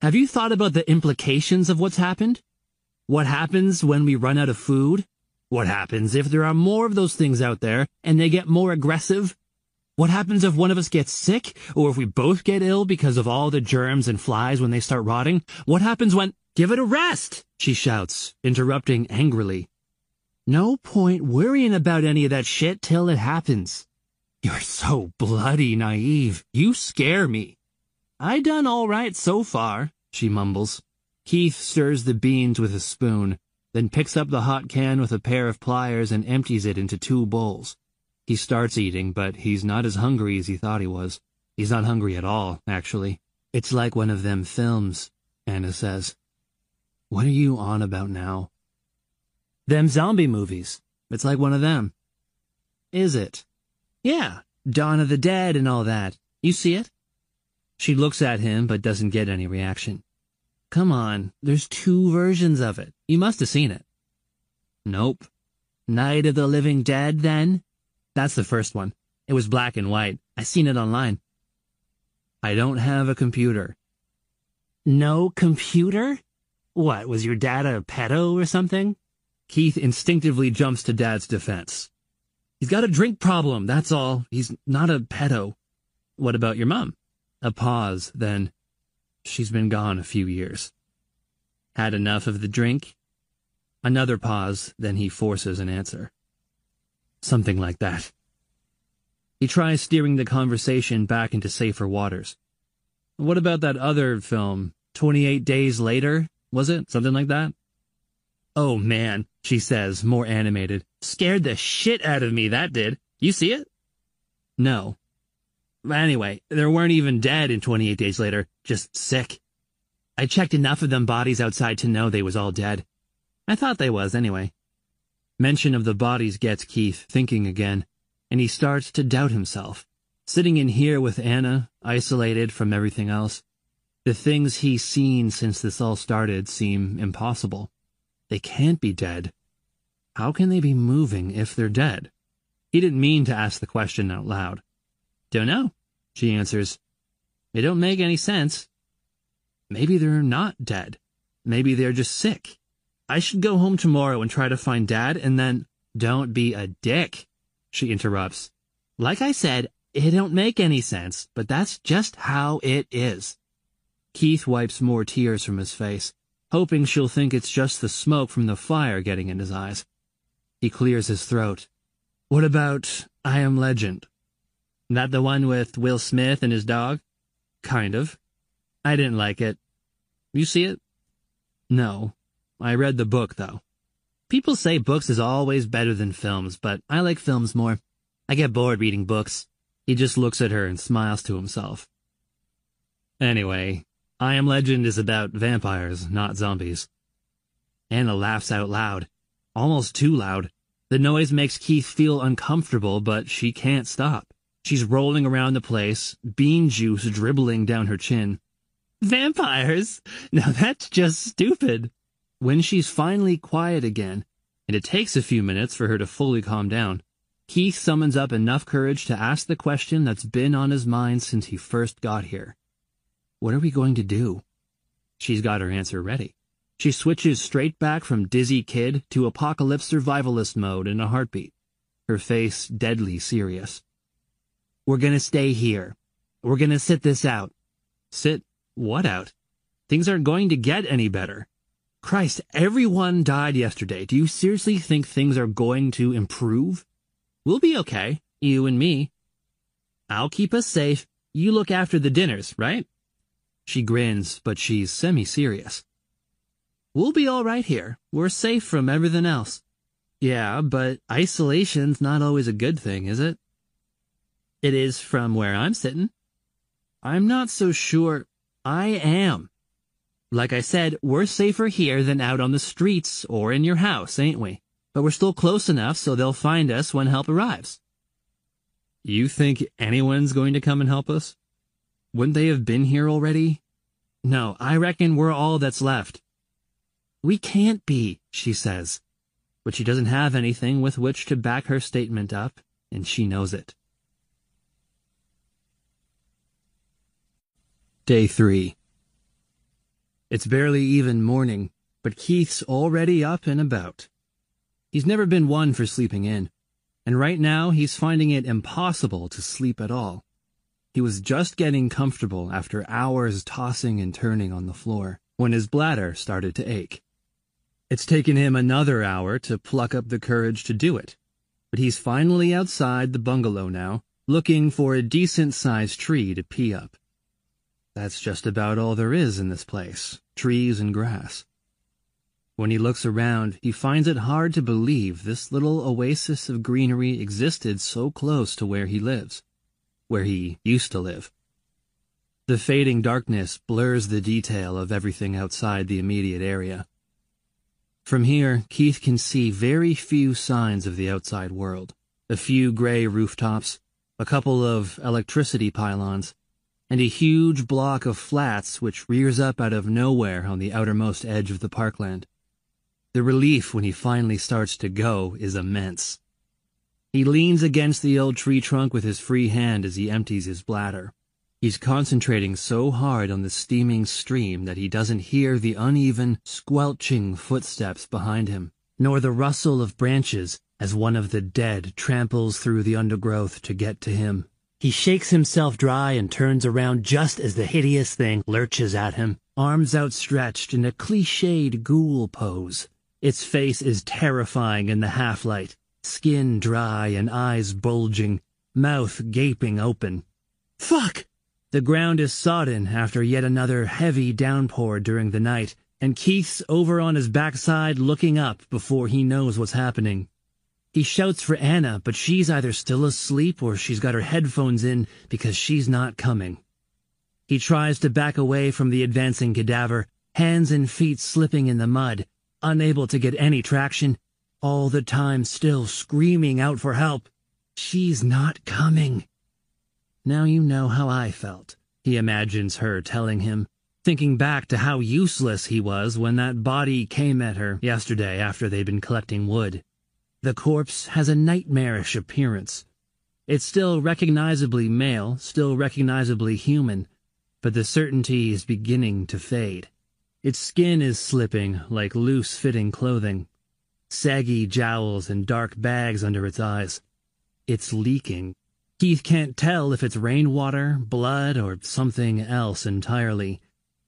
Have you thought about the implications of what's happened? What happens when we run out of food? What happens if there are more of those things out there and they get more aggressive? What happens if one of us gets sick or if we both get ill because of all the germs and flies when they start rotting? What happens when... Give it a rest, she shouts, interrupting angrily. No point worrying about any of that shit till it happens. You're so bloody naive. You scare me. I done all right so far, she mumbles. Keith stirs the beans with a spoon, then picks up the hot can with a pair of pliers and empties it into two bowls. He starts eating, but he's not as hungry as he thought he was. He's not hungry at all, actually. It's like one of them films, Anna says. What are you on about now? Them zombie movies. It's like one of them. Is it? Yeah, Dawn of the Dead and all that. You see it? She looks at him but doesn't get any reaction. Come on, there's two versions of it. You must have seen it. Nope. Night of the Living Dead, then? That's the first one. It was black and white. I seen it online. I don't have a computer. No computer? What, was your dad a pedo or something? Keith instinctively jumps to Dad's defense. He's got a drink problem, that's all. He's not a pedo. What about your mom? A pause, then. She's been gone a few years. Had enough of the drink? Another pause, then he forces an answer. Something like that. He tries steering the conversation back into safer waters. What about that other film, 28 Days Later? Was it? Something like that? Oh man, she says, more animated. Scared the shit out of me, that did. You see it? No. Anyway, there weren't even dead in 28 days later, just sick. I checked enough of them bodies outside to know they was all dead. I thought they was, anyway. Mention of the bodies gets Keith thinking again, and he starts to doubt himself. Sitting in here with Anna, isolated from everything else, the things he's seen since this all started seem impossible. They can't be dead. How can they be moving if they're dead? He didn't mean to ask the question out loud. Don't know, she answers. It don't make any sense. Maybe they're not dead. Maybe they're just sick. I should go home tomorrow and try to find Dad, and then... Don't be a dick, she interrupts. Like I said, it don't make any sense, but that's just how it is. Keith wipes more tears from his face, hoping she'll think it's just the smoke from the fire getting in his eyes. He clears his throat. What about I Am Legend? That the one with Will Smith and his dog? Kind of. I didn't like it. You see it? No. I read the book, though. People say books is always better than films, but I like films more. I get bored reading books. He just looks at her and smiles to himself. Anyway, I Am Legend is about vampires, not zombies. Anna laughs out loud. Almost too loud. The noise makes Keith feel uncomfortable, but she can't stop. She's rolling around the place, bean juice dribbling down her chin. Vampires? Now that's just stupid. When she's finally quiet again, and it takes a few minutes for her to fully calm down, Keith summons up enough courage to ask the question that's been on his mind since he first got here. What are we going to do? She's got her answer ready. She switches straight back from dizzy kid to apocalypse survivalist mode in a heartbeat, her face deadly serious. We're gonna stay here. We're gonna sit this out. Sit what out? Things aren't going to get any better. Christ, everyone died yesterday. Do you seriously think things are going to improve? We'll be okay, you and me. I'll keep us safe. You look after the dinners, right? She grins, but she's semi-serious. We'll be all right here. We're safe from everything else. Yeah, but isolation's not always a good thing, is it? It is from where I'm sitting. I'm not so sure. I am. Like I said, we're safer here than out on the streets or in your house, ain't we? But we're still close enough so they'll find us when help arrives. You think anyone's going to come and help us? Wouldn't they have been here already? No, I reckon we're all that's left. We can't be, she says. But she doesn't have anything with which to back her statement up, and she knows it. Day 3 It's barely even morning, but Keith's already up and about. He's never been one for sleeping in, and right now he's finding it impossible to sleep at all. He was just getting comfortable after hours tossing and turning on the floor when his bladder started to ache. It's taken him another hour to pluck up the courage to do it, but he's finally outside the bungalow now, looking for a decent-sized tree to pee up. That's just about all there is in this place, trees and grass. When he looks around, he finds it hard to believe this little oasis of greenery existed so close to where he lives, where he used to live. The fading darkness blurs the detail of everything outside the immediate area. From here, Keith can see very few signs of the outside world. A few gray rooftops, a couple of electricity pylons, and a huge block of flats which rears up out of nowhere on the outermost edge of the parkland. The relief when he finally starts to go is immense. He leans against the old tree trunk with his free hand as he empties his bladder. He's concentrating so hard on the steaming stream that he doesn't hear the uneven, squelching footsteps behind him, nor the rustle of branches as one of the dead tramples through the undergrowth to get to him. He shakes himself dry and turns around just as the hideous thing lurches at him, arms outstretched in a cliched ghoul pose. Its face is terrifying in the half-light, skin dry and eyes bulging, mouth gaping open. Fuck! The ground is sodden after yet another heavy downpour during the night, and Keith's over on his backside looking up before he knows what's happening. He shouts for Anna, but she's either still asleep or she's got her headphones in because she's not coming. He tries to back away from the advancing cadaver, hands and feet slipping in the mud, unable to get any traction, all the time still screaming out for help. She's not coming. Now you know how I felt, he imagines her telling him, thinking back to how useless he was when that body came at her yesterday after they'd been collecting wood. The corpse has a nightmarish appearance. It's still recognizably male, still recognizably human, but the certainty is beginning to fade. Its skin is slipping like loose-fitting clothing, saggy jowls and dark bags under its eyes. It's leaking. Keith can't tell if it's rainwater, blood, or something else entirely.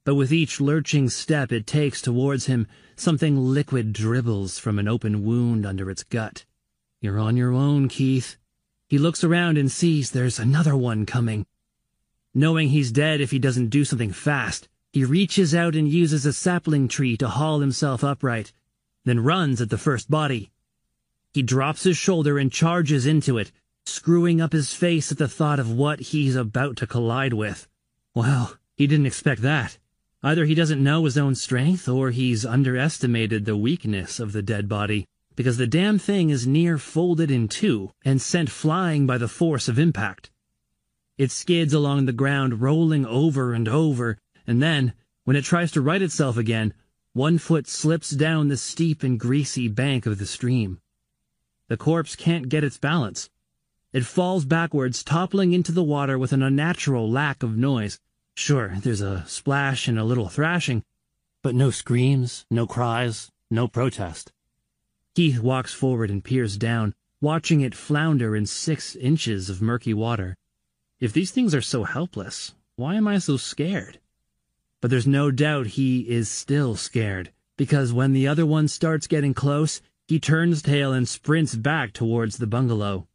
But with each lurching step it takes towards him, something liquid dribbles from an open wound under its gut. You're on your own, Keith. He looks around and sees there's another one coming. Knowing he's dead if he doesn't do something fast, he reaches out and uses a sapling tree to haul himself upright, then runs at the first body. He drops his shoulder and charges into it, screwing up his face at the thought of what he's about to collide with. Well, he didn't expect that. Either he doesn't know his own strength, or he's underestimated the weakness of the dead body, because the damn thing is near folded in two and sent flying by the force of impact. It skids along the ground, rolling over and over, and then, when it tries to right itself again, one foot slips down the steep and greasy bank of the stream. The corpse can't get its balance. It falls backwards, toppling into the water with an unnatural lack of noise. Sure, there's a splash and a little thrashing, but no screams, no cries, no protest. Keith walks forward and peers down, watching it flounder in six inches of murky water. If these things are so helpless, why am I so scared? But there's no doubt he is still scared, because when the other one starts getting close, he turns tail and sprints back towards the bungalow.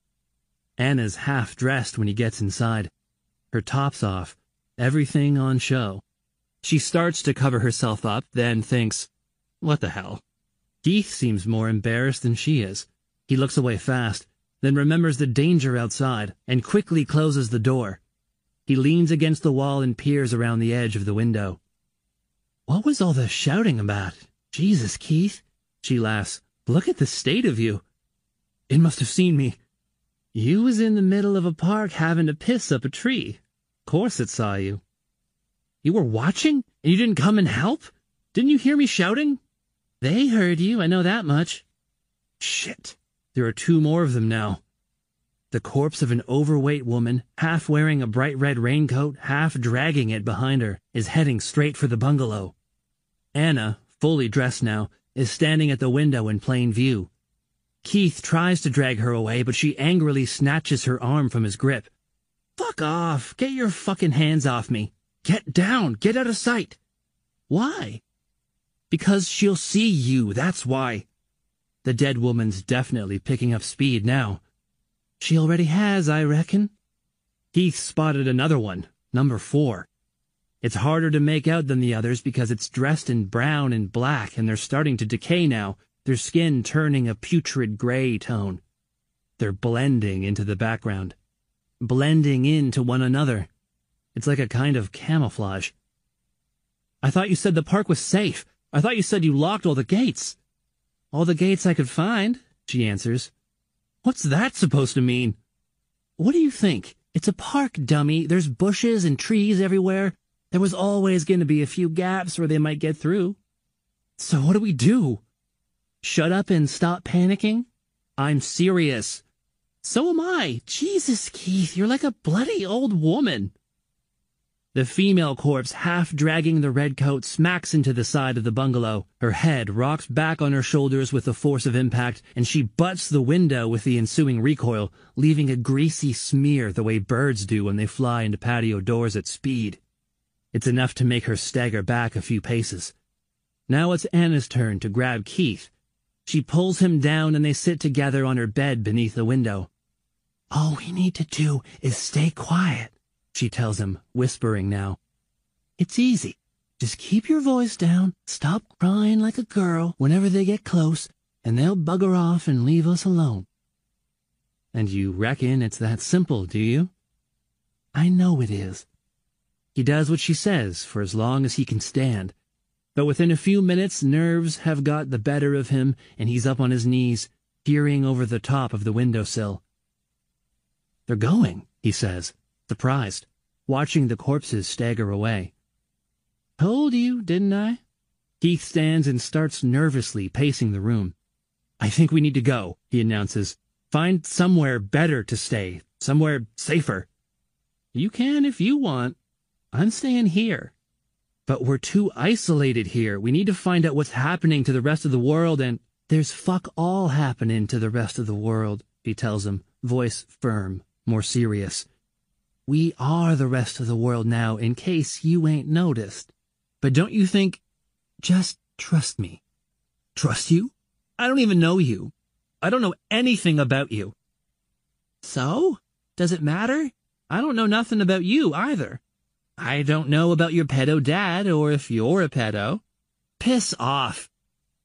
Anna's half dressed when he gets inside. Her top's off, everything on show. She starts to cover herself up, then thinks, what the hell? Keith seems more embarrassed than she is. He looks away fast, then remembers the danger outside, and quickly closes the door. He leans against the wall and peers around the edge of the window. What was all the shouting about? Jesus, Keith, she laughs. Look at the state of you. It must have seen me. You was in the middle of a park having to piss up a tree. Course it saw you. You were watching, and you didn't come and help? Didn't you hear me shouting? They heard you, I know that much. Shit. There are two more of them now. The corpse of an overweight woman, half wearing a bright red raincoat, half dragging it behind her, is heading straight for the bungalow. Anna, fully dressed now, is standing at the window in plain view. Keith tries to drag her away, but she angrily snatches her arm from his grip. Fuck off! Get your fucking hands off me! Get down! Get out of sight! Why? Because she'll see you, that's why. The dead woman's definitely picking up speed now. She already has, I reckon. Keith spotted another one, number four. It's harder to make out than the others because it's dressed in brown and black and they're starting to decay now, their skin turning a putrid gray tone. They're blending into the background. Blending into one another. It's like a kind of camouflage. I thought you said the park was safe. I thought you said you locked all the gates. All the gates I could find, she answers. What's that supposed to mean? What do you think? It's a park, dummy. There's bushes and trees everywhere. There was always going to be a few gaps where they might get through. So what do we do? Shut up and stop panicking? I'm serious. So am I. Jesus, Keith, you're like a bloody old woman. The female corpse, half dragging the red coat, smacks into the side of the bungalow. Her head rocks back on her shoulders with the force of impact, and she butts the window with the ensuing recoil, leaving a greasy smear the way birds do when they fly into patio doors at speed. It's enough to make her stagger back a few paces. Now it's Anna's turn to grab Keith. She pulls him down and they sit together on her bed beneath the window. All we need to do is stay quiet she tells him, whispering now. It's easy. Just keep your voice down, stop crying like a girl whenever they get close, and they'll bugger off and leave us alone. And you reckon it's that simple, do you? I know it is. He does what she says for as long as he can stand. But within a few minutes, nerves have got the better of him, and he's up on his knees, peering over the top of the windowsill. They're going, he says, surprised watching the corpses stagger away. Told you, didn't I? Keith stands and starts nervously pacing the room. I think we need to go, he announces. Find somewhere better to stay, somewhere safer. You can if you want. I'm staying here. But we're too isolated here. We need to find out what's happening to the rest of the world and there's fuck all happening to the rest of the world, he tells him, voice firm, more serious. We are the rest of the world now, in case you ain't noticed. But don't you think... Just trust me. Trust you? I don't even know you. I don't know anything about you. So? Does it matter? I don't know nothing about you either. I don't know about your pedo dad or if you're a pedo. Piss off.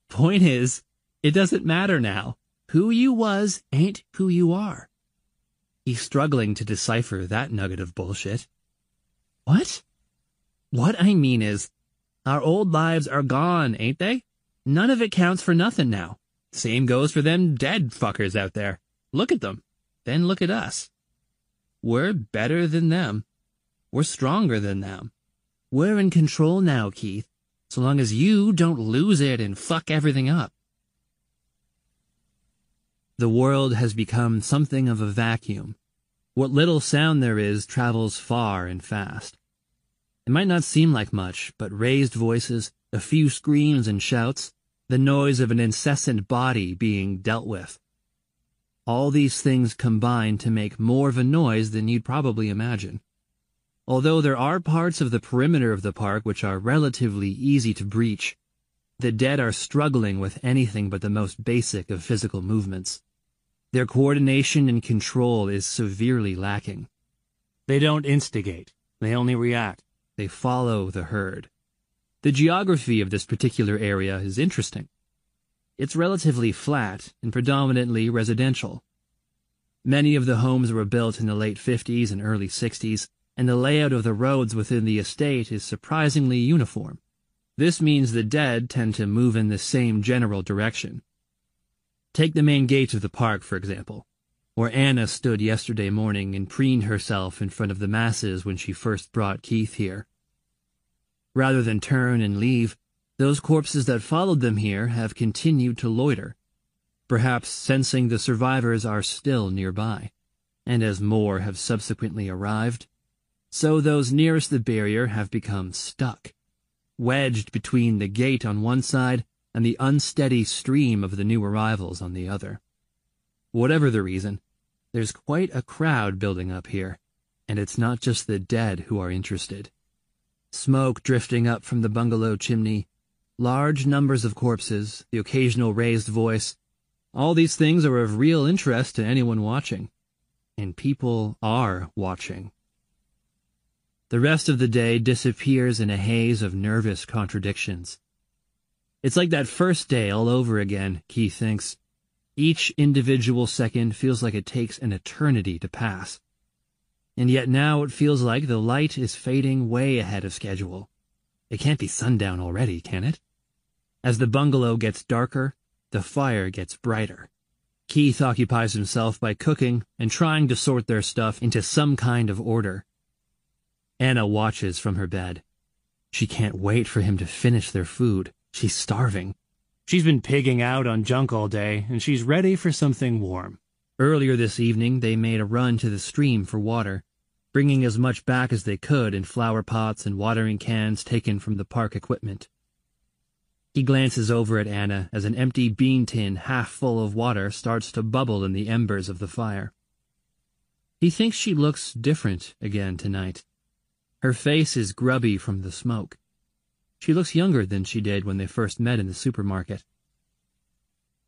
Point is, it doesn't matter now. Who you was ain't who you are. He's struggling to decipher that nugget of bullshit. What? What I mean is, our old lives are gone, ain't they? None of it counts for nothing now. Same goes for them dead fuckers out there. Look at them. Then look at us. We're better than them. We're stronger than them. We're in control now, Keith, so long as you don't lose it and fuck everything up. The world has become something of a vacuum. What little sound there is travels far and fast. It might not seem like much, but raised voices, a few screams and shouts, the noise of an incessant body being dealt with. All these things combine to make more of a noise than you'd probably imagine. Although there are parts of the perimeter of the park which are relatively easy to breach, the dead are struggling with anything but the most basic of physical movements. Their coordination and control is severely lacking. They don't instigate. They only react. They follow the herd. The geography of this particular area is interesting. It's relatively flat and predominantly residential. Many of the homes were built in the late 50s and early 60s, and the layout of the roads within the estate is surprisingly uniform. This means the dead tend to move in the same general direction. Take the main gates of the park, for example, where Anna stood yesterday morning and preened herself in front of the masses when she first brought Keith here. Rather than turn and leave, those corpses that followed them here have continued to loiter, perhaps sensing the survivors are still nearby. and as more have subsequently arrived, so those nearest the barrier have become stuck, wedged between the gate on one side and the unsteady stream of the new arrivals on the other. Whatever the reason, there's quite a crowd building up here, and it's not just the dead who are interested. Smoke drifting up from the bungalow chimney, large numbers of corpses, the occasional raised voice, all these things are of real interest to anyone watching. And people are watching. The rest of the day disappears in a haze of nervous contradictions. It's like that first day all over again, Keith thinks. Each individual second feels like it takes an eternity to pass. And yet now it feels like the light is fading way ahead of schedule. It can't be sundown already, can it? As the bungalow gets darker, the fire gets brighter. Keith occupies himself by cooking and trying to sort their stuff into some kind of order. Anna watches from her bed. She can't wait for him to finish their food. She's starving. She's been pigging out on junk all day, and she's ready for something warm. Earlier this evening, they made a run to the stream for water, bringing as much back as they could in flower pots and watering cans taken from the park equipment. He glances over at Anna as an empty bean tin half full of water starts to bubble in the embers of the fire. He thinks she looks different again tonight. Her face is grubby from the smoke. She looks younger than she did when they first met in the supermarket.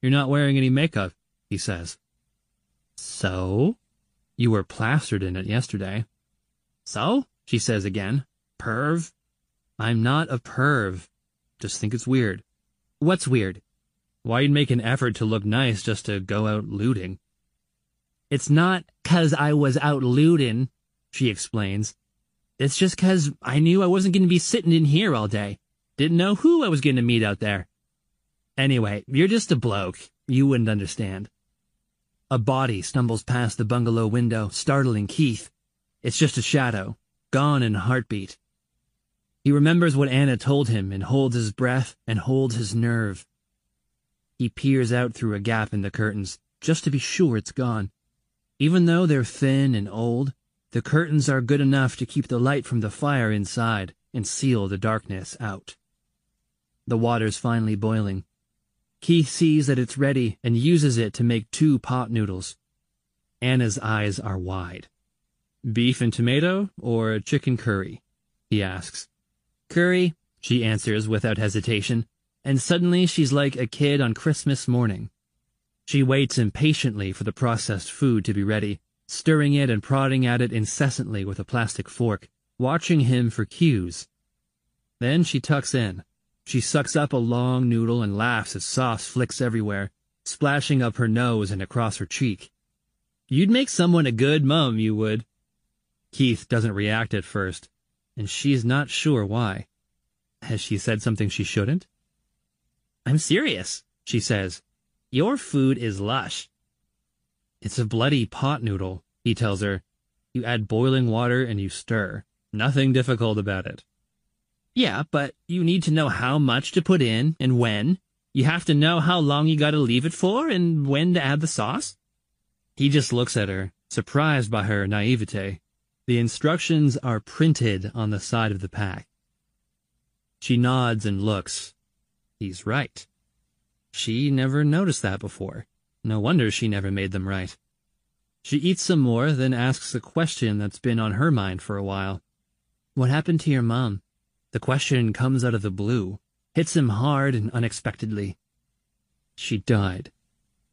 You're not wearing any makeup, he says. So? You were plastered in it yesterday. So? She says again. Perv? I'm not a perv. Just think it's weird. What's weird? Why you'd make an effort to look nice just to go out looting? It's not 'cause I was out looting, she explains. It's just 'cause I knew I wasn't going to be sitting in here all day. Didn't know who I was going to meet out there. Anyway, you're just a bloke. You wouldn't understand. A body stumbles past the bungalow window, startling Keith. It's just a shadow, gone in a heartbeat. He remembers what Anna told him and holds his breath and holds his nerve. He peers out through a gap in the curtains, just to be sure it's gone. Even though they're thin and old, the curtains are good enough to keep the light from the fire inside and seal the darkness out. The water's finally boiling. Keith sees that it's ready and uses it to make two pot noodles. Anna's eyes are wide. Beef and tomato or chicken curry? he asks. Curry, she answers without hesitation, and suddenly she's like a kid on Christmas morning. She waits impatiently for the processed food to be ready, stirring it and prodding at it incessantly with a plastic fork, watching him for cues. Then she tucks in. She sucks up a long noodle and laughs as sauce flicks everywhere, splashing up her nose and across her cheek. You'd make someone a good mum, you would. Keith doesn't react at first, and she's not sure why. Has she said something she shouldn't? I'm serious, she says. Your food is lush. It's a bloody pot noodle, he tells her. You add boiling water and you stir. Nothing difficult about it. Yeah, but you need to know how much to put in and when. You have to know how long you gotta leave it for and when to add the sauce. He just looks at her, surprised by her naivete. The instructions are printed on the side of the pack. She nods and looks. He's right. She never noticed that before. No wonder she never made them right. She eats some more, then asks a question that's been on her mind for a while. What happened to your mom? The question comes out of the blue, hits him hard and unexpectedly. She died.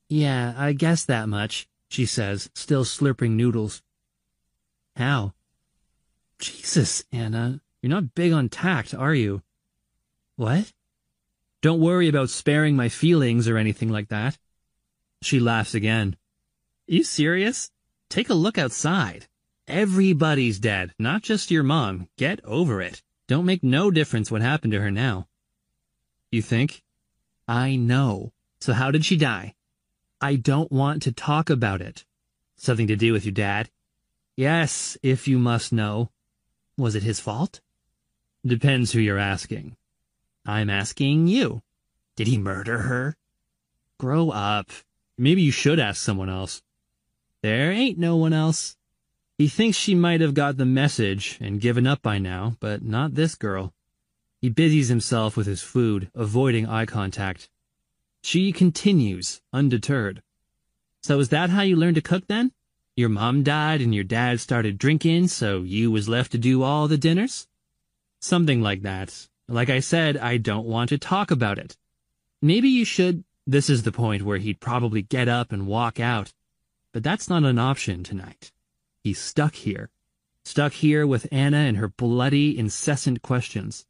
Yeah, I guess that much, she says, still slurping noodles. How? Jesus, Anna, you're not big on tact, are you? What? Don't worry about sparing my feelings or anything like that. She laughs again. You serious? Take a look outside. Everybody's dead, not just your mom. Get over it. Don't make no difference what happened to her now. You think? I know. So how did she die? I don't want to talk about it. Something to do with your dad? Yes, if you must know. Was it his fault? Depends who you're asking. I'm asking you. Did he murder her? Grow up. Maybe you should ask someone else. There ain't no one else. He thinks she might have got the message and given up by now, but not this girl. He busies himself with his food, avoiding eye contact. She continues, undeterred. So is that how you learned to cook then? Your mom died and your dad started drinking, so you was left to do all the dinners? Something like that. Like I said, I don't want to talk about it. Maybe you should. This is the point where he'd probably get up and walk out. But that's not an option tonight. He's stuck here. Stuck here with Anna and her bloody, incessant questions.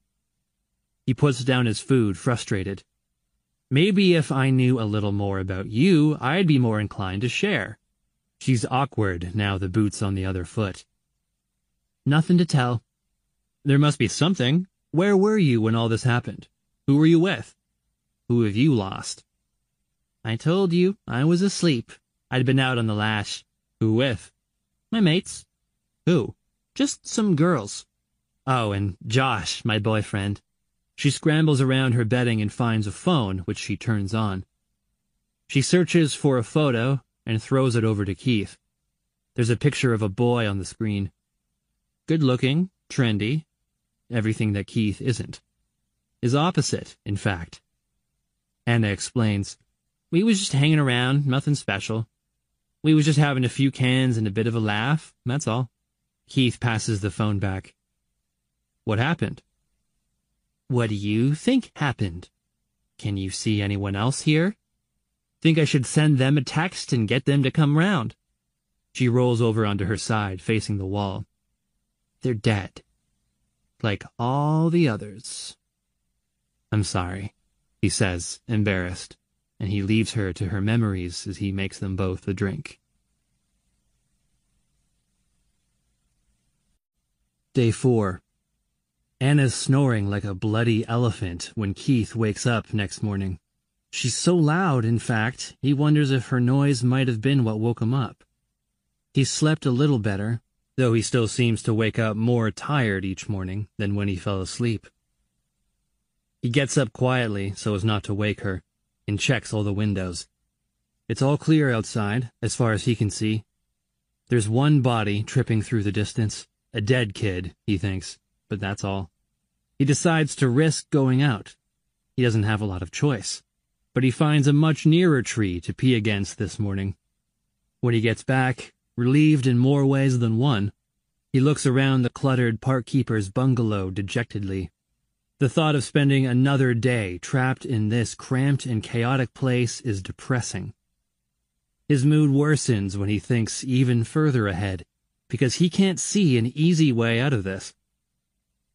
He puts down his food, frustrated. Maybe if I knew a little more about you, I'd be more inclined to share. She's awkward now the boot's on the other foot. Nothing to tell. There must be something. Where were you when all this happened? Who were you with? Who have you lost? I told you I was asleep. I'd been out on the lash. Who with? My mates. Who? Just some girls. Oh, and Josh, my boyfriend. She scrambles around her bedding and finds a phone, which she turns on. She searches for a photo and throws it over to Keith. There's a picture of a boy on the screen. Good looking, trendy, everything that Keith isn't. Is opposite, in fact. Anna explains, We was just hanging around, nothing special. We was just having a few cans and a bit of a laugh, that's all. Keith passes the phone back. What happened? What do you think happened? Can you see anyone else here? Think I should send them a text and get them to come round. She rolls over onto her side, facing the wall. They're dead. Like all the others. I'm sorry, he says, embarrassed, and he leaves her to her memories as he makes them both a drink. Day 4. Anna's snoring like a bloody elephant when Keith wakes up next morning. She's so loud, in fact, he wonders if her noise might have been what woke him up. He slept a little better, though he still seems to wake up more tired each morning than when he fell asleep. He gets up quietly so as not to wake her, and checks all the windows. It's all clear outside, as far as he can see. There's one body tripping through the distance. A dead kid, he thinks, but that's all. He decides to risk going out. He doesn't have a lot of choice but he finds a much nearer tree to pee against this morning. When he gets back, relieved in more ways than one, he looks around the cluttered park keeper's bungalow dejectedly. The thought of spending another day trapped in this cramped and chaotic place is depressing. His mood worsens when he thinks even further ahead, because he can't see an easy way out of this.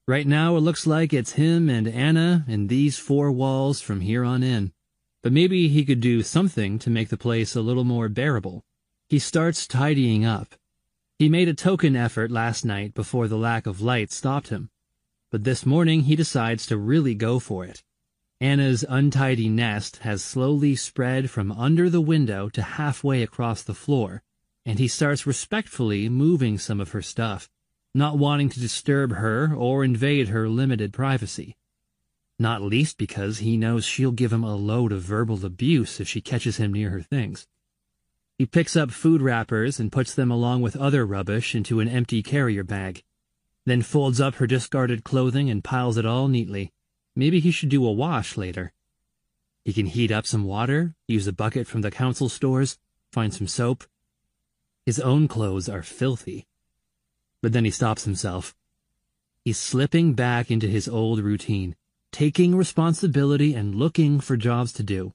Right now it looks like it's him and Anna and these four walls from here on in. But maybe he could do something to make the place a little more bearable. He starts tidying up. He made a token effort last night before the lack of light stopped him. But this morning he decides to really go for it. Anna's untidy nest has slowly spread from under the window to halfway across the floor, and he starts respectfully moving some of her stuff, not wanting to disturb her or invade her limited privacy not least because he knows she'll give him a load of verbal abuse if she catches him near her things. He picks up food wrappers and puts them along with other rubbish into an empty carrier bag, then folds up her discarded clothing and piles it all neatly. Maybe he should do a wash later. He can heat up some water, use a bucket from the council stores, find some soap. His own clothes are filthy. But then he stops himself. He's slipping back into his old routine taking responsibility and looking for jobs to do.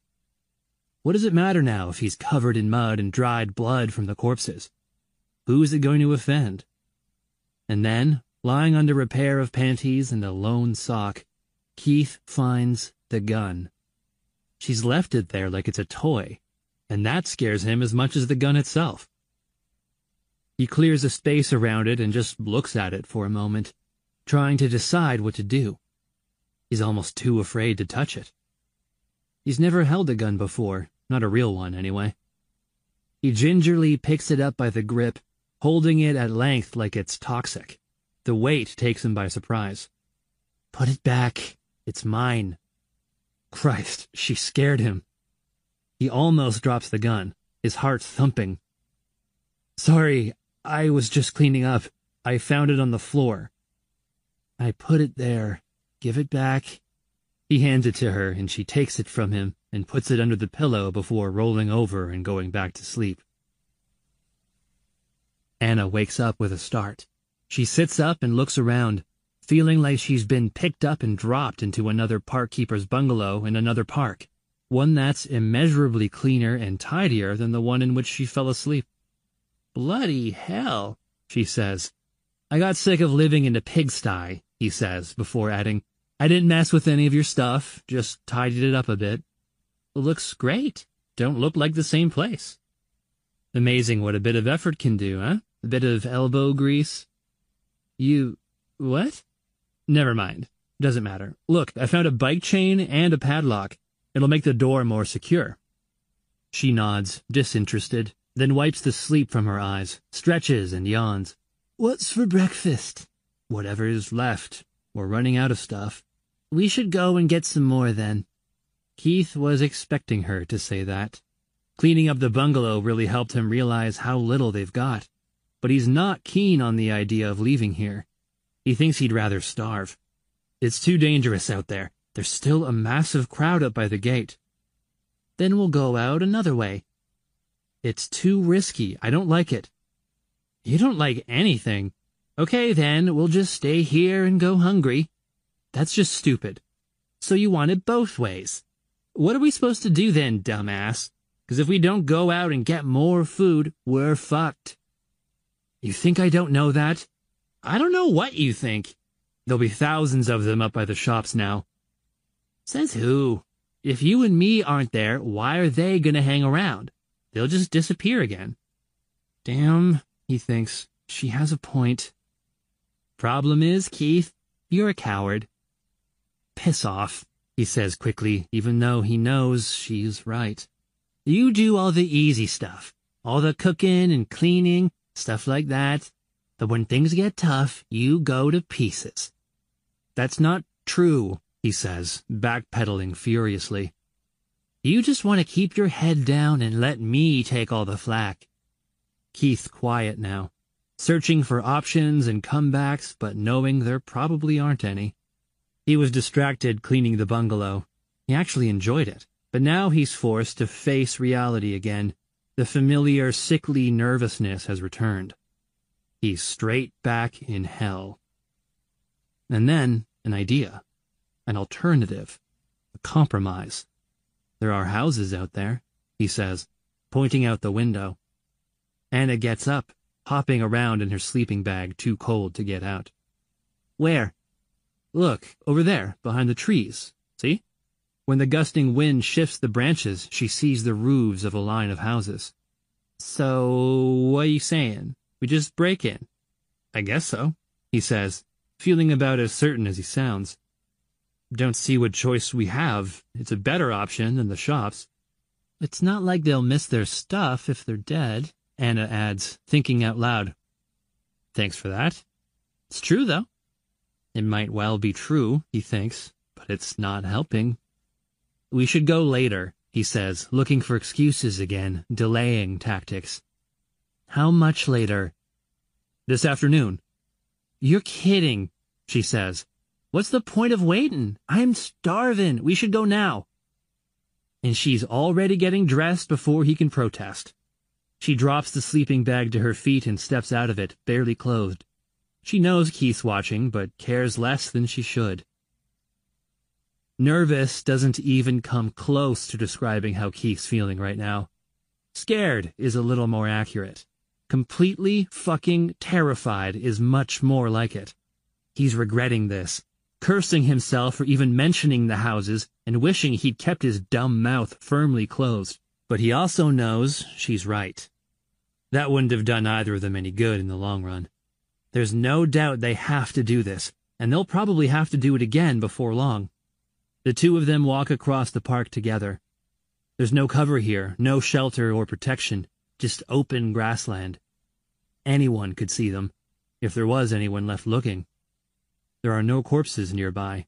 What does it matter now if he's covered in mud and dried blood from the corpses? Who is it going to offend? And then, lying under a pair of panties and a lone sock, Keith finds the gun. She's left it there like it's a toy, and that scares him as much as the gun itself. He clears a space around it and just looks at it for a moment, trying to decide what to do. He's almost too afraid to touch it. He's never held a gun before, not a real one, anyway. He gingerly picks it up by the grip, holding it at length like it's toxic. The weight takes him by surprise. Put it back. It's mine. Christ, she scared him. He almost drops the gun, his heart thumping. Sorry, I was just cleaning up. I found it on the floor. I put it there. Give it back. He hands it to her, and she takes it from him and puts it under the pillow before rolling over and going back to sleep. Anna wakes up with a start. She sits up and looks around, feeling like she's been picked up and dropped into another park keeper's bungalow in another park, one that's immeasurably cleaner and tidier than the one in which she fell asleep. Bloody hell, she says. I got sick of living in a pigsty, he says, before adding, I didn't mess with any of your stuff, just tidied it up a bit. It looks great. Don't look like the same place. Amazing what a bit of effort can do, huh? A bit of elbow grease. You... what? Never mind. Doesn't matter. Look, I found a bike chain and a padlock. It'll make the door more secure. She nods, disinterested, then wipes the sleep from her eyes, stretches and yawns. What's for breakfast? Whatever's left. We're running out of stuff. We should go and get some more then. Keith was expecting her to say that. Cleaning up the bungalow really helped him realize how little they've got but he's not keen on the idea of leaving here. He thinks he'd rather starve. It's too dangerous out there. There's still a massive crowd up by the gate. Then we'll go out another way. It's too risky. I don't like it. You don't like anything. Okay, then, we'll just stay here and go hungry. That's just stupid. So you want it both ways. What are we supposed to do then, dumbass? Because if we don't go out and get more food, we're fucked. You think I don't know that? I don't know what you think. There'll be thousands of them up by the shops now. Says who? If you and me aren't there, why are they gonna hang around? They'll just disappear again. Damn, he thinks. She has a point. Problem is, Keith, you're a coward. Piss off, he says quickly, even though he knows she's right. You do all the easy stuff. All the cooking and cleaning, stuff like that. But when things get tough, you go to pieces. That's not true, he says, backpedaling furiously. You just want to keep your head down and let me take all the flack. Keith quiet now, searching for options and comebacks, but knowing there probably aren't any. He was distracted cleaning the bungalow. He actually enjoyed it, but now he's forced to face reality again the familiar sickly nervousness has returned. He's straight back in hell. And then an idea, an alternative, a compromise. There are houses out there, he says, pointing out the window. Anna gets up, hopping around in her sleeping bag, too cold to get out. Where? Look, over there, behind the trees. When the gusting wind shifts the branches, she sees the roofs of a line of houses. So, what are you saying? We just break in? I guess so, he says, feeling about as certain as he sounds. Don't see what choice we have. It's a better option than the shops. It's not like they'll miss their stuff if they're dead, Anna adds, thinking out loud. Thanks for that. It's true, though. It might well be true, he thinks, but it's not helping. We should go later, he says, looking for excuses again, delaying tactics. How much later? This afternoon. You're kidding, she says. What's the point of waiting? I'm starving. We should go now. And she's already getting dressed before he can protest. She drops the sleeping bag to her feet and steps out of it, barely clothed. She knows Keith's watching, but cares less than she should. Nervous doesn't even come close to describing how Keith's feeling right now. Scared is a little more accurate. Completely fucking terrified is much more like it. He's regretting this, cursing himself for even mentioning the houses and wishing he'd kept his dumb mouth firmly closed. But he also knows she's right. That wouldn't have done either of them any good in the long run. There's no doubt they have to do this, and they'll probably have to do it again before long. The two of them walk across the park together. There's no cover here, no shelter or protection, just open grassland. Anyone could see them, if there was anyone left looking. There are no corpses nearby,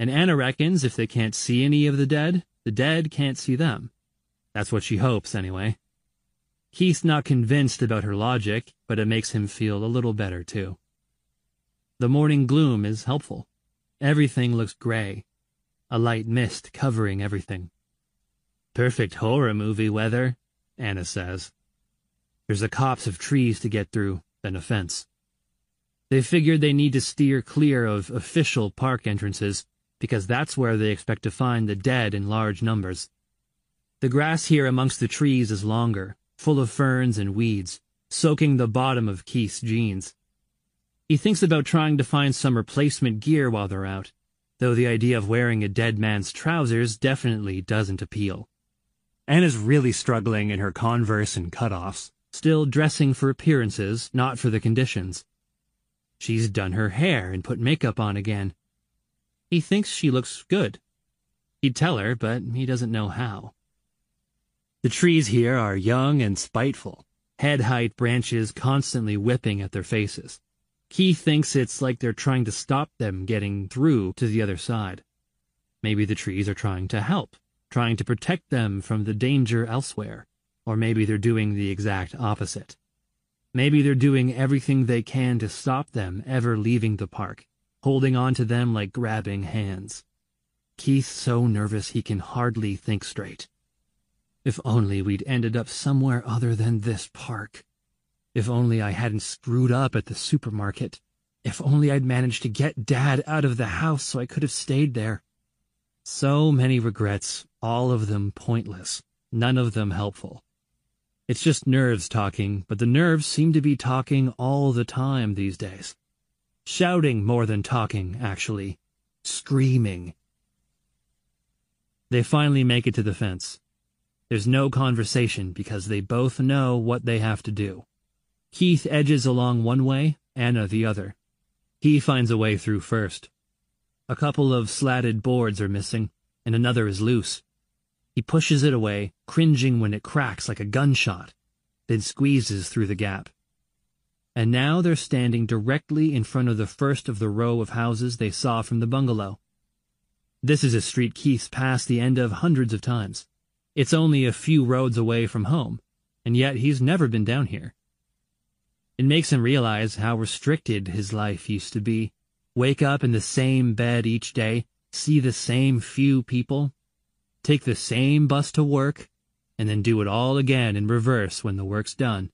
and Anna reckons if they can't see any of the dead, the dead can't see them. That's what she hopes, anyway. Keith's not convinced about her logic, but it makes him feel a little better, too. The morning gloom is helpful. Everything looks gray, a light mist covering everything. Perfect horror movie weather, Anna says. There's a copse of trees to get through, then a fence. They figured they need to steer clear of official park entrances, because that's where they expect to find the dead in large numbers. The grass here amongst the trees is longer, full of ferns and weeds, soaking the bottom of Keith's jeans. He thinks about trying to find some replacement gear while they're out, though the idea of wearing a dead man's trousers definitely doesn't appeal. Anna's really struggling in her Converse and cutoffs, still dressing for appearances, not for the conditions. She's done her hair and put makeup on again. He thinks she looks good. He'd tell her, but he doesn't know how. The trees here are young and spiteful, head-height branches constantly whipping at their faces. Keith thinks it's like they're trying to stop them getting through to the other side. Maybe the trees are trying to help, trying to protect them from the danger elsewhere, or maybe they're doing the exact opposite. Maybe they're doing everything they can to stop them ever leaving the park, holding on to them like grabbing hands. Keith's so nervous he can hardly think straight. If only we'd ended up somewhere other than this park. If only I hadn't screwed up at the supermarket. If only I'd managed to get Dad out of the house so I could have stayed there. So many regrets, all of them pointless, none of them helpful. It's just nerves talking, but the nerves seem to be talking all the time these days. Shouting more than talking, actually. Screaming. They finally make it to the fence. There's no conversation because they both know what they have to do. Keith edges along one way, Anna the other. He finds a way through first. A couple of slatted boards are missing, and another is loose. He pushes it away, cringing when it cracks like a gunshot, then squeezes through the gap. And now they're standing directly in front of the first of the row of houses they saw from the bungalow. This is a street Keith's passed the end of hundreds of times. It's only a few roads away from home, and yet he's never been down here. It makes him realize how restricted his life used to be. Wake up in the same bed each day, see the same few people, take the same bus to work, and then do it all again in reverse when the work's done.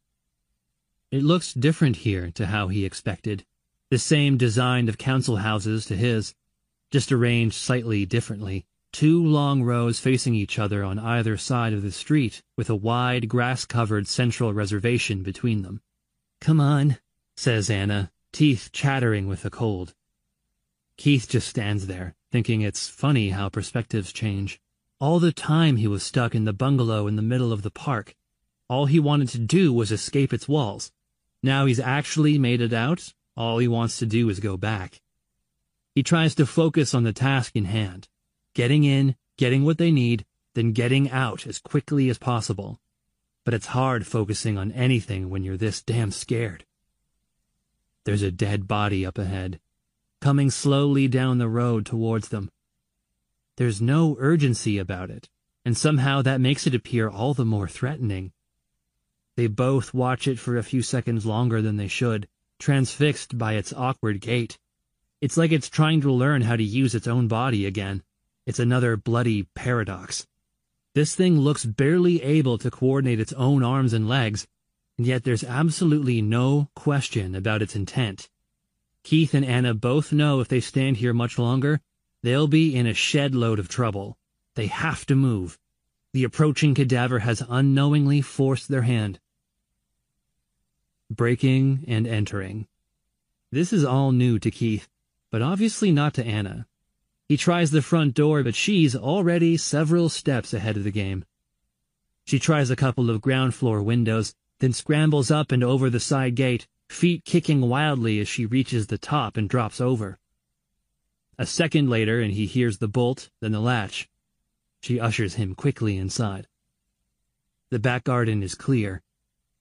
It looks different here to how he expected. The same design of council houses to his, just arranged slightly differently. Two long rows facing each other on either side of the street, with a wide, grass-covered central reservation between them. Come on, says Anna, teeth chattering with the cold. Keith just stands there, thinking it's funny how perspectives change. All the time he was stuck in the bungalow in the middle of the park. All he wanted to do was escape its walls. Now he's actually made it out, all he wants to do is go back. He tries to focus on the task in hand getting in, getting what they need, then getting out as quickly as possible. But it's hard focusing on anything when you're this damn scared. There's a dead body up ahead, coming slowly down the road towards them. There's no urgency about it, and somehow that makes it appear all the more threatening. They both watch it for a few seconds longer than they should, transfixed by its awkward gait. It's like it's trying to learn how to use its own body again. It's another bloody paradox. This thing looks barely able to coordinate its own arms and legs, and yet there's absolutely no question about its intent. Keith and Anna both know if they stand here much longer, they'll be in a shed load of trouble. They have to move. The approaching cadaver has unknowingly forced their hand. Breaking and entering. This is all new to Keith, but obviously not to Anna. He tries the front door, but she's already several steps ahead of the game. She tries a couple of ground floor windows, then scrambles up and over the side gate, feet kicking wildly as she reaches the top and drops over. A second later, and he hears the bolt, then the latch. She ushers him quickly inside. The back garden is clear.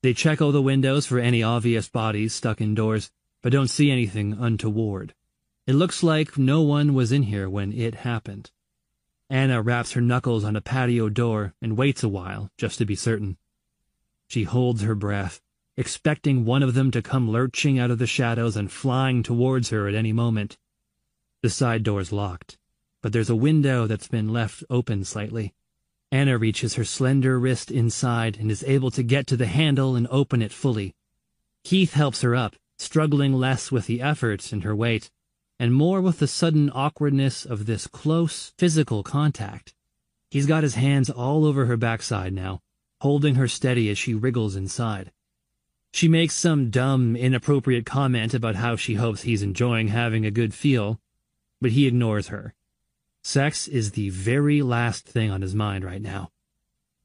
They check all the windows for any obvious bodies stuck indoors, but don't see anything untoward. It looks like no one was in here when it happened. Anna raps her knuckles on a patio door and waits a while, just to be certain. She holds her breath, expecting one of them to come lurching out of the shadows and flying towards her at any moment. The side door's locked, but there's a window that's been left open slightly. Anna reaches her slender wrist inside and is able to get to the handle and open it fully. Keith helps her up, struggling less with the effort and her weight, and more with the sudden awkwardness of this close physical contact. He's got his hands all over her backside now, holding her steady as she wriggles inside. She makes some dumb, inappropriate comment about how she hopes he's enjoying having a good feel, but he ignores her. Sex is the very last thing on his mind right now.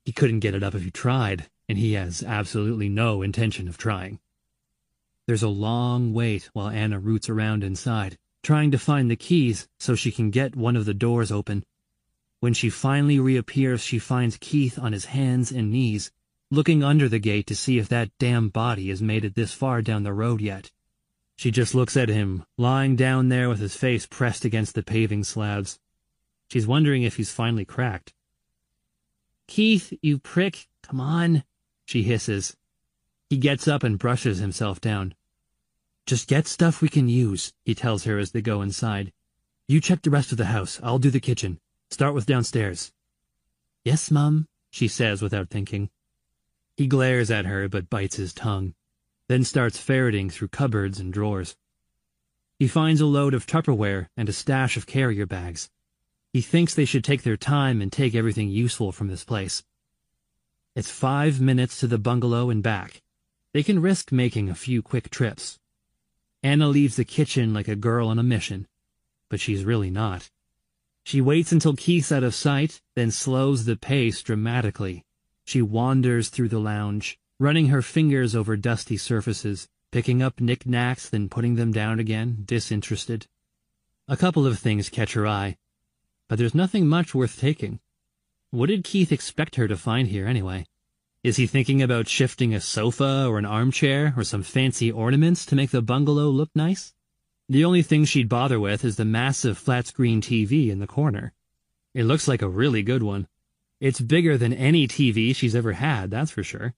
He couldn't get it up if he tried, and he has absolutely no intention of trying. There's a long wait while Anna roots around inside, trying to find the keys so she can get one of the doors open. When she finally reappears, she finds Keith on his hands and knees, looking under the gate to see if that damn body has made it this far down the road yet. She just looks at him, lying down there with his face pressed against the paving slabs. She's wondering if he's finally cracked. Keith, you prick, come on, she hisses. He gets up and brushes himself down. Just get stuff we can use, he tells her as they go inside. You check the rest of the house. I'll do the kitchen. Start with downstairs. Yes, Mum, she says without thinking. He glares at her but bites his tongue, then starts ferreting through cupboards and drawers. He finds a load of Tupperware and a stash of carrier bags. He thinks they should take their time and take everything useful from this place. It's five minutes to the bungalow and back. They can risk making a few quick trips. Anna leaves the kitchen like a girl on a mission, but she's really not. She waits until Keith's out of sight, then slows the pace dramatically. She wanders through the lounge, running her fingers over dusty surfaces, picking up knickknacks, then putting them down again, disinterested. A couple of things catch her eye, but there's nothing much worth taking. What did Keith expect her to find here, anyway? Is he thinking about shifting a sofa or an armchair or some fancy ornaments to make the bungalow look nice? The only thing she'd bother with is the massive flat-screen TV in the corner. It looks like a really good one. It's bigger than any TV she's ever had, that's for sure.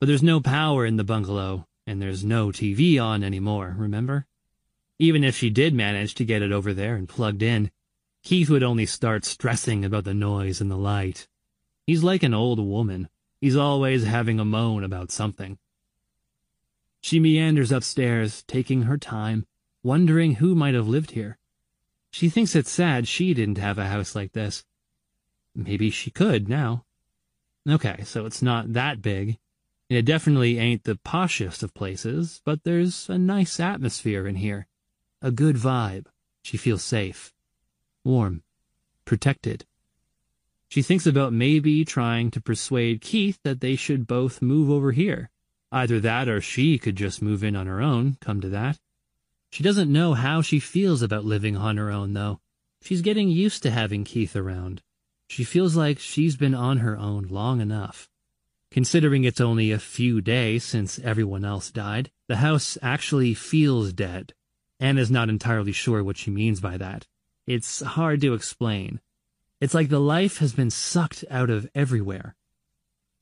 But there's no power in the bungalow, and there's no TV on anymore, remember? Even if she did manage to get it over there and plugged in, Keith would only start stressing about the noise and the light. He's like an old woman. He's always having a moan about something. She meanders upstairs, taking her time, wondering who might have lived here. She thinks it's sad she didn't have a house like this. Maybe she could now. Okay, so it's not that big. It definitely ain't the poshest of places, but there's a nice atmosphere in here. A good vibe. She feels safe. Warm. Protected. She thinks about maybe trying to persuade Keith that they should both move over here. Either that or she could just move in on her own, come to that. She doesn't know how she feels about living on her own, though. She's getting used to having Keith around. She feels like she's been on her own long enough. Considering it's only a few days since everyone else died, the house actually feels dead. Anna's not entirely sure what she means by that. It's hard to explain. It's like the life has been sucked out of everywhere.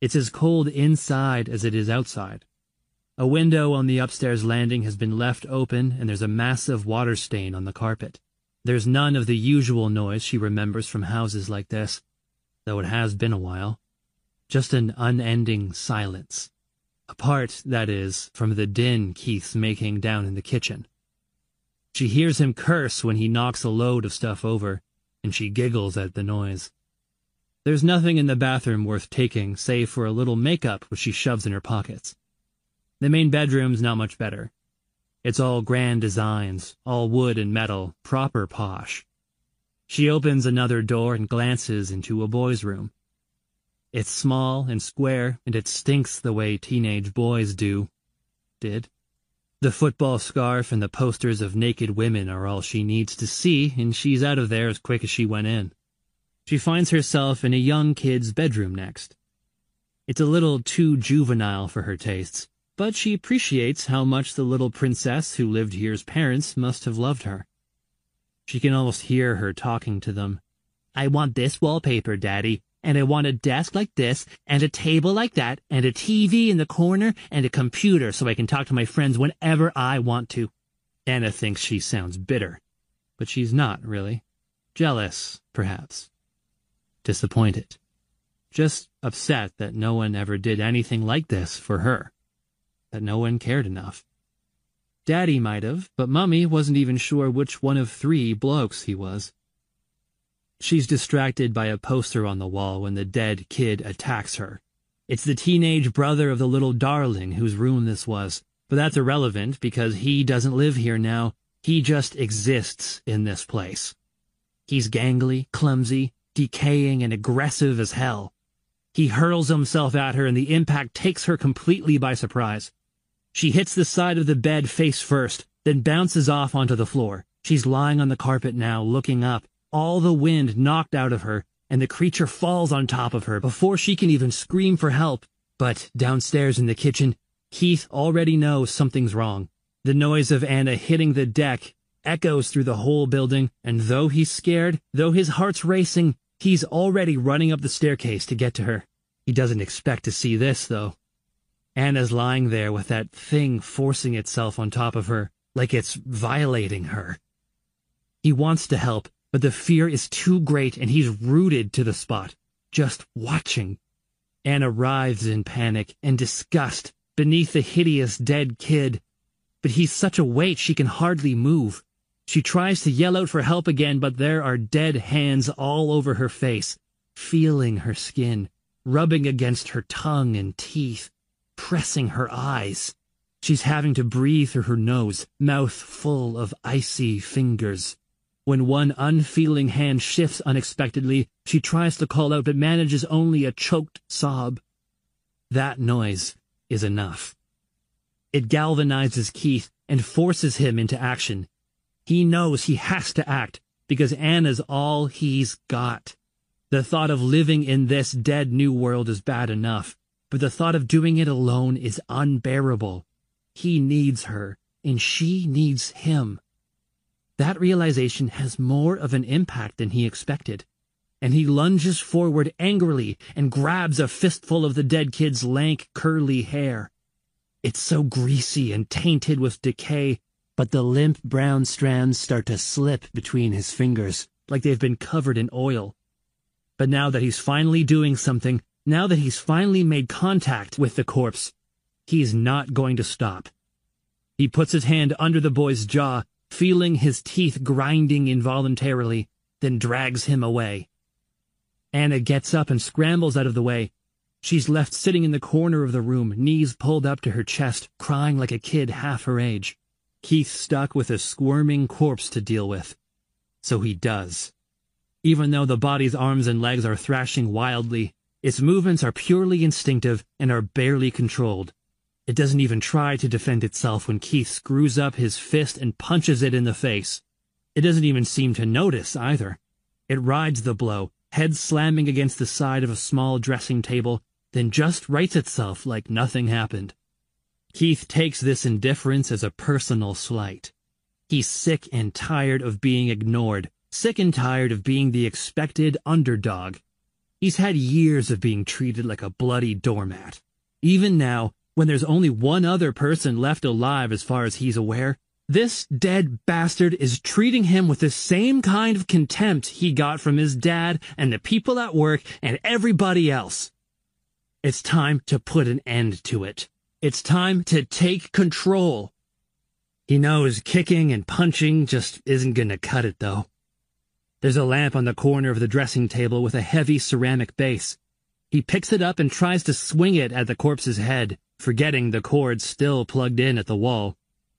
It's as cold inside as it is outside. A window on the upstairs landing has been left open and there's a massive water stain on the carpet. There's none of the usual noise she remembers from houses like this, though it has been a while. Just an unending silence. Apart, that is, from the din Keith's making down in the kitchen. She hears him curse when he knocks a load of stuff over, and she giggles at the noise. There's nothing in the bathroom worth taking, save for a little makeup which she shoves in her pockets. The main bedroom's not much better. It's all grand designs, all wood and metal, proper posh. She opens another door and glances into a boy's room. It's small and square, and it stinks the way teenage boys do. Did. The football scarf and the posters of naked women are all she needs to see, and she's out of there as quick as she went in. She finds herself in a young kid's bedroom next. It's a little too juvenile for her tastes but she appreciates how much the little princess who lived here's parents must have loved her. She can almost hear her talking to them. I want this wallpaper, Daddy, and I want a desk like this, and a table like that, and a TV in the corner, and a computer so I can talk to my friends whenever I want to. Anna thinks she sounds bitter, but she's not, really. Jealous, perhaps. Disappointed. Just upset that no one ever did anything like this for her. That no one cared enough. Daddy might have, but Mummy wasn't even sure which one of three blokes he was. She's distracted by a poster on the wall when the dead kid attacks her. It's the teenage brother of the little darling whose room this was, but that's irrelevant because he doesn't live here now. He just exists in this place. He's gangly, clumsy, decaying, and aggressive as hell. He hurls himself at her and the impact takes her completely by surprise. She hits the side of the bed face first, then bounces off onto the floor. She's lying on the carpet now, looking up, all the wind knocked out of her, and the creature falls on top of her before she can even scream for help. But downstairs in the kitchen, Keith already knows something's wrong. The noise of Anna hitting the deck echoes through the whole building, and though he's scared, though his heart's racing, he's already running up the staircase to get to her. He doesn't expect to see this, though. Anna's lying there with that thing forcing itself on top of her, like it's violating her. He wants to help, but the fear is too great and he's rooted to the spot, just watching. Anna writhes in panic and disgust beneath the hideous dead kid, but he's such a weight she can hardly move. She tries to yell out for help again, but there are dead hands all over her face, feeling her skin, rubbing against her tongue and teeth, pressing her eyes. She's having to breathe through her nose, mouth full of icy fingers. When one unfeeling hand shifts unexpectedly, she tries to call out but manages only a choked sob. That noise is enough. It galvanizes Keith and forces him into action. He knows he has to act because Anna's all he's got. The thought of living in this dead new world is bad enough, but the thought of doing it alone is unbearable. He needs her, and she needs him. That realization has more of an impact than he expected, and he lunges forward angrily and grabs a fistful of the dead kid's lank, curly hair. It's so greasy and tainted with decay, but the limp brown strands start to slip between his fingers, like they've been covered in oil. But now that he's finally doing something, now that he's finally made contact with the corpse, he's not going to stop. He puts his hand under the boy's jaw feeling his teeth grinding involuntarily, then drags him away. Anna gets up and scrambles out of the way. She's left sitting in the corner of the room, knees pulled up to her chest, crying like a kid half her age. Keith stuck with a squirming corpse to deal with. So he does. Even though the body's arms and legs are thrashing wildly, its movements are purely instinctive and are barely controlled. It doesn't even try to defend itself when Keith screws up his fist and punches it in the face. It doesn't even seem to notice either. It rides the blow, head slamming against the side of a small dressing table, then just rights itself like nothing happened. Keith takes this indifference as a personal slight. He's sick and tired of being ignored, sick and tired of being the expected underdog. He's had years of being treated like a bloody doormat. Even now, when there's only one other person left alive as far as he's aware, this dead bastard is treating him with the same kind of contempt he got from his dad and the people at work and everybody else. It's time to put an end to it. It's time to take control. He knows kicking and punching just isn't gonna cut it though. There's a lamp on the corner of the dressing table with a heavy ceramic base. He picks it up and tries to swing it at the corpse's head forgetting the cord still plugged in at the wall.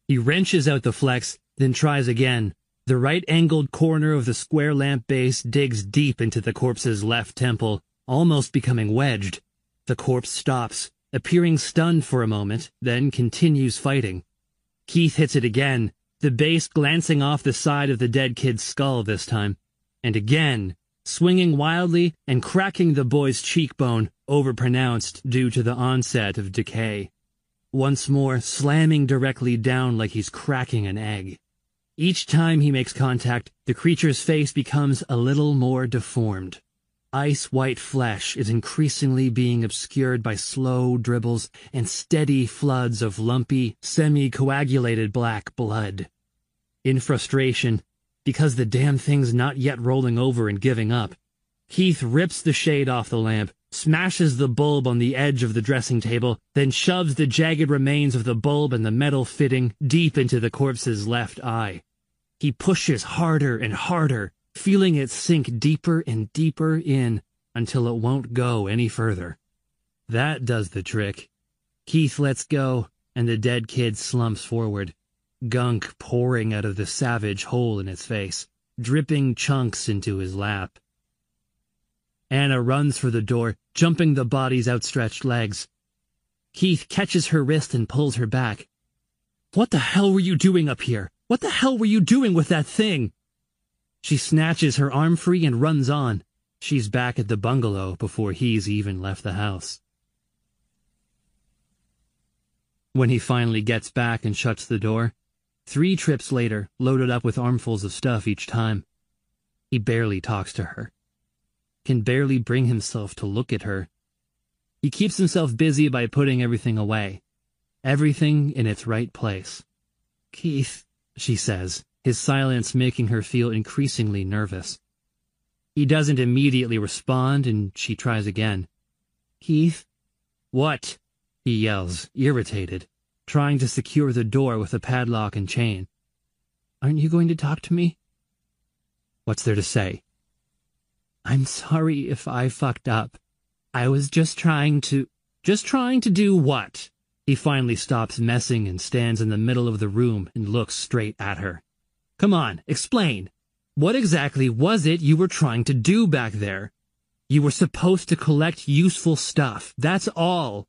He wrenches out the flex, then tries again. The right-angled corner of the square lamp base digs deep into the corpse's left temple, almost becoming wedged. The corpse stops, appearing stunned for a moment, then continues fighting. Keith hits it again, the base glancing off the side of the dead kid's skull this time. And again, swinging wildly and cracking the boy's cheekbone, overpronounced due to the onset of decay. Once more, slamming directly down like he's cracking an egg. Each time he makes contact, the creature's face becomes a little more deformed. Ice-white flesh is increasingly being obscured by slow dribbles and steady floods of lumpy, semi-coagulated black blood. In frustration, because the damn thing's not yet rolling over and giving up, Keith rips the shade off the lamp, smashes the bulb on the edge of the dressing table, then shoves the jagged remains of the bulb and the metal fitting deep into the corpse's left eye. He pushes harder and harder, feeling it sink deeper and deeper in until it won't go any further. That does the trick. Keith lets go, and the dead kid slumps forward, gunk pouring out of the savage hole in his face, dripping chunks into his lap. Anna runs for the door, jumping the body's outstretched legs. Keith catches her wrist and pulls her back. What the hell were you doing up here? What the hell were you doing with that thing? She snatches her arm free and runs on. She's back at the bungalow before he's even left the house. When he finally gets back and shuts the door, three trips later, loaded up with armfuls of stuff each time, he barely talks to her. Can barely bring himself to look at her. He keeps himself busy by putting everything away. Everything in its right place. Keith, she says, his silence making her feel increasingly nervous. He doesn't immediately respond, and she tries again. Keith? What? He yells, irritated, trying to secure the door with a padlock and chain. Aren't you going to talk to me? What's there to say? I'm sorry if I fucked up. I was just trying to... Just trying to do what? He finally stops messing and stands in the middle of the room and looks straight at her. Come on, explain. What exactly was it you were trying to do back there? You were supposed to collect useful stuff, that's all.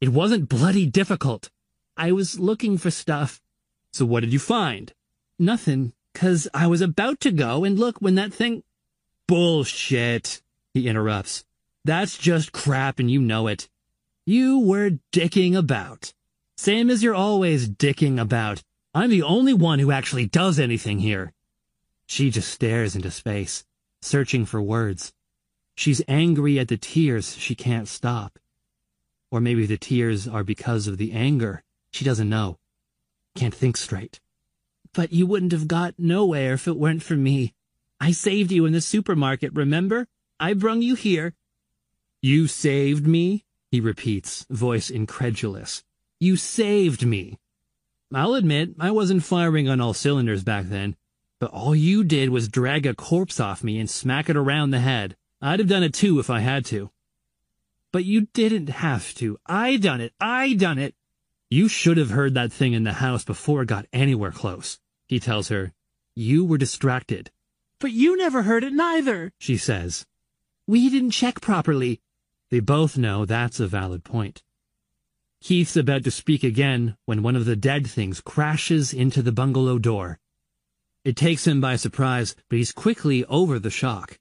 It wasn't bloody difficult. I was looking for stuff. So what did you find? Nothing, 'cause I was about to go and look when that thing... Bullshit, he interrupts. That's just crap and you know it. You were dicking about. Same as you're always dicking about. I'm the only one who actually does anything here. She just stares into space, searching for words. She's angry at the tears she can't stop. Or maybe the tears are because of the anger. She doesn't know. Can't think straight. But you wouldn't have got nowhere if it weren't for me. I saved you in the supermarket, remember? I brung you here. You saved me? He repeats, voice incredulous. You saved me. I'll admit, I wasn't firing on all cylinders back then, but all you did was drag a corpse off me and smack it around the head. I'd have done it too if I had to. But you didn't have to. I done it. I done it. You should have heard that thing in the house before it got anywhere close, he tells her. You were distracted. But you never heard it neither, she says. We didn't check properly. They both know that's a valid point. Keith's about to speak again when one of the dead things crashes into the bungalow door. It takes him by surprise, but he's quickly over the shock.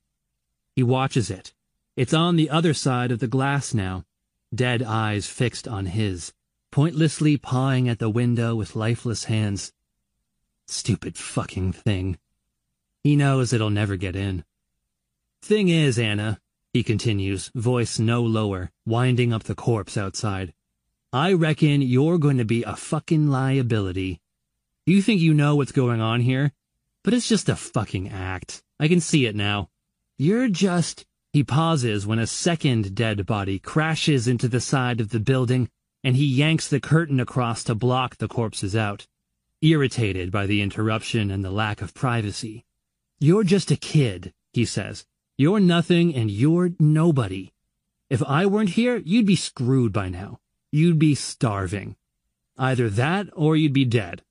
He watches it. It's on the other side of the glass now, dead eyes fixed on his, pointlessly pawing at the window with lifeless hands. Stupid fucking thing. He knows it'll never get in. Thing is, Anna, he continues, voice no lower, winding up the corpse outside. I reckon you're going to be a fucking liability. You think you know what's going on here? But it's just a fucking act. I can see it now. You're just... He pauses when a second dead body crashes into the side of the building, and he yanks the curtain across to block the corpses out, irritated by the interruption and the lack of privacy. You're just a kid, he says. You're nothing and you're nobody. If I weren't here, you'd be screwed by now you'd be starving. Either that or you'd be dead.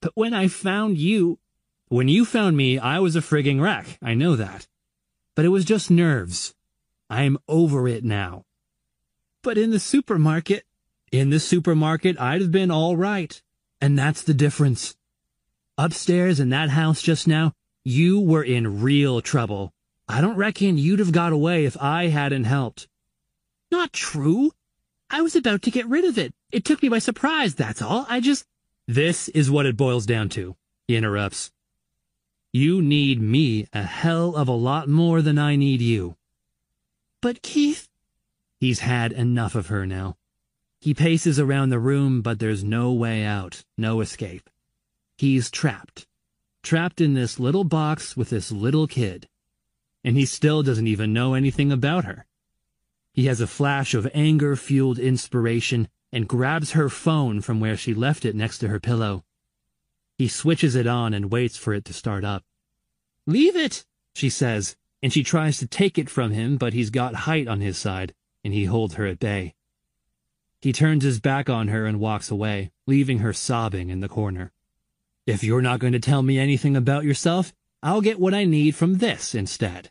But when I found you, when you found me, I was a frigging wreck. I know that. But it was just nerves. I'm over it now. But in the supermarket, in the supermarket, I'd have been all right. And that's the difference. Upstairs in that house just now, you were in real trouble. I don't reckon you'd have got away if I hadn't helped. Not true. I was about to get rid of it. It took me by surprise, that's all. I just... This is what it boils down to, he interrupts. You need me a hell of a lot more than I need you. But Keith... He's had enough of her now. He paces around the room, but there's no way out, no escape. He's trapped. Trapped in this little box with this little kid. And he still doesn't even know anything about her. He has a flash of anger-fueled inspiration and grabs her phone from where she left it next to her pillow. He switches it on and waits for it to start up. Leave it, she says, and she tries to take it from him, but he's got height on his side, and he holds her at bay. He turns his back on her and walks away, leaving her sobbing in the corner. If you're not going to tell me anything about yourself, I'll get what I need from this instead.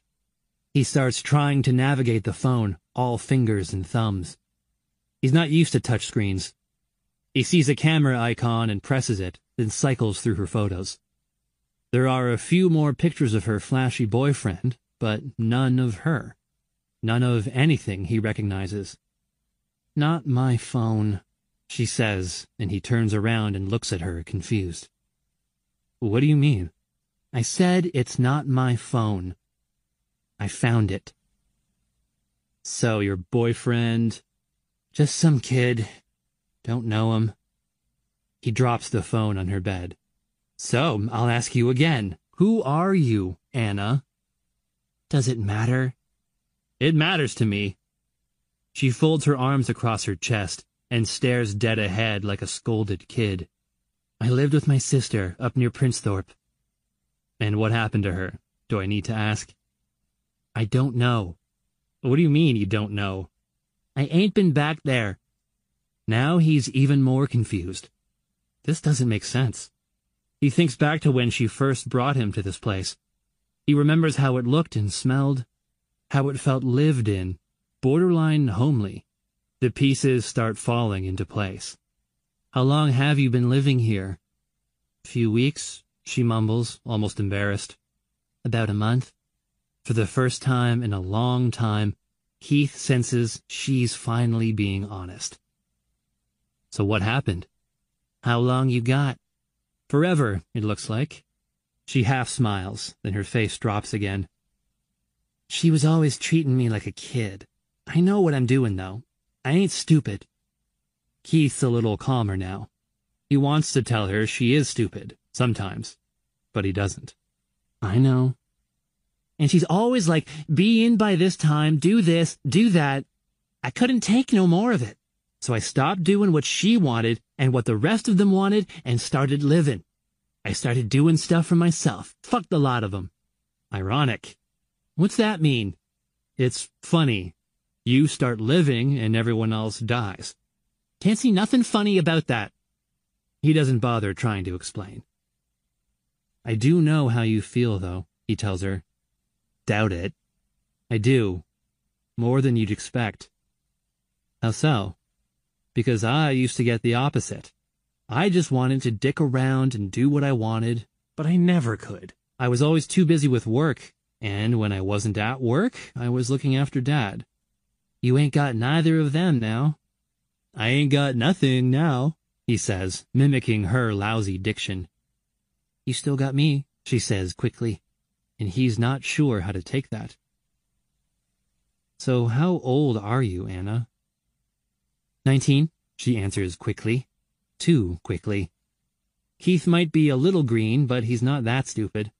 He starts trying to navigate the phone, all fingers and thumbs. He's not used to touchscreens. He sees a camera icon and presses it, then cycles through her photos. There are a few more pictures of her flashy boyfriend, but none of her. None of anything he recognizes. Not my phone, she says, and he turns around and looks at her, confused. What do you mean? I said it's not my phone. I found it. So your boyfriend, just some kid, don't know him. He drops the phone on her bed. So, I'll ask you again. Who are you, Anna? Does it matter? It matters to me. She folds her arms across her chest and stares dead ahead like a scolded kid. I lived with my sister up near Princethorpe. And what happened to her? Do I need to ask? I don't know. What do you mean you don't know? I ain't been back there. Now he's even more confused. This doesn't make sense. He thinks back to when she first brought him to this place. He remembers how it looked and smelled, how it felt lived in, borderline homely. The pieces start falling into place. How long have you been living here? Few weeks, she mumbles, almost embarrassed. About a month. For the first time in a long time, Keith senses she's finally being honest. So what happened? How long you got? Forever, it looks like. She half smiles, then her face drops again. She was always treating me like a kid. I know what I'm doing, though. I ain't stupid. Keith's a little calmer now. He wants to tell her she is stupid, sometimes, but he doesn't. I know. And she's always like, be in by this time, do this, do that. I couldn't take no more of it. So I stopped doing what she wanted and what the rest of them wanted and started living. I started doing stuff for myself. Fuck the lot of them. Ironic. What's that mean? It's funny. You start living and everyone else dies. Can't see nothing funny about that. He doesn't bother trying to explain. I do know how you feel, though, he tells her. Doubt it. I do. More than you'd expect. How so? because I used to get the opposite. I just wanted to dick around and do what I wanted, but I never could. I was always too busy with work, and when I wasn't at work, I was looking after Dad. You ain't got neither of them now. I ain't got nothing now, he says, mimicking her lousy diction. You still got me, she says quickly, and he's not sure how to take that. So how old are you, Anna? Nineteen, she answers quickly. Too quickly. Keith might be a little green, but he's not that stupid.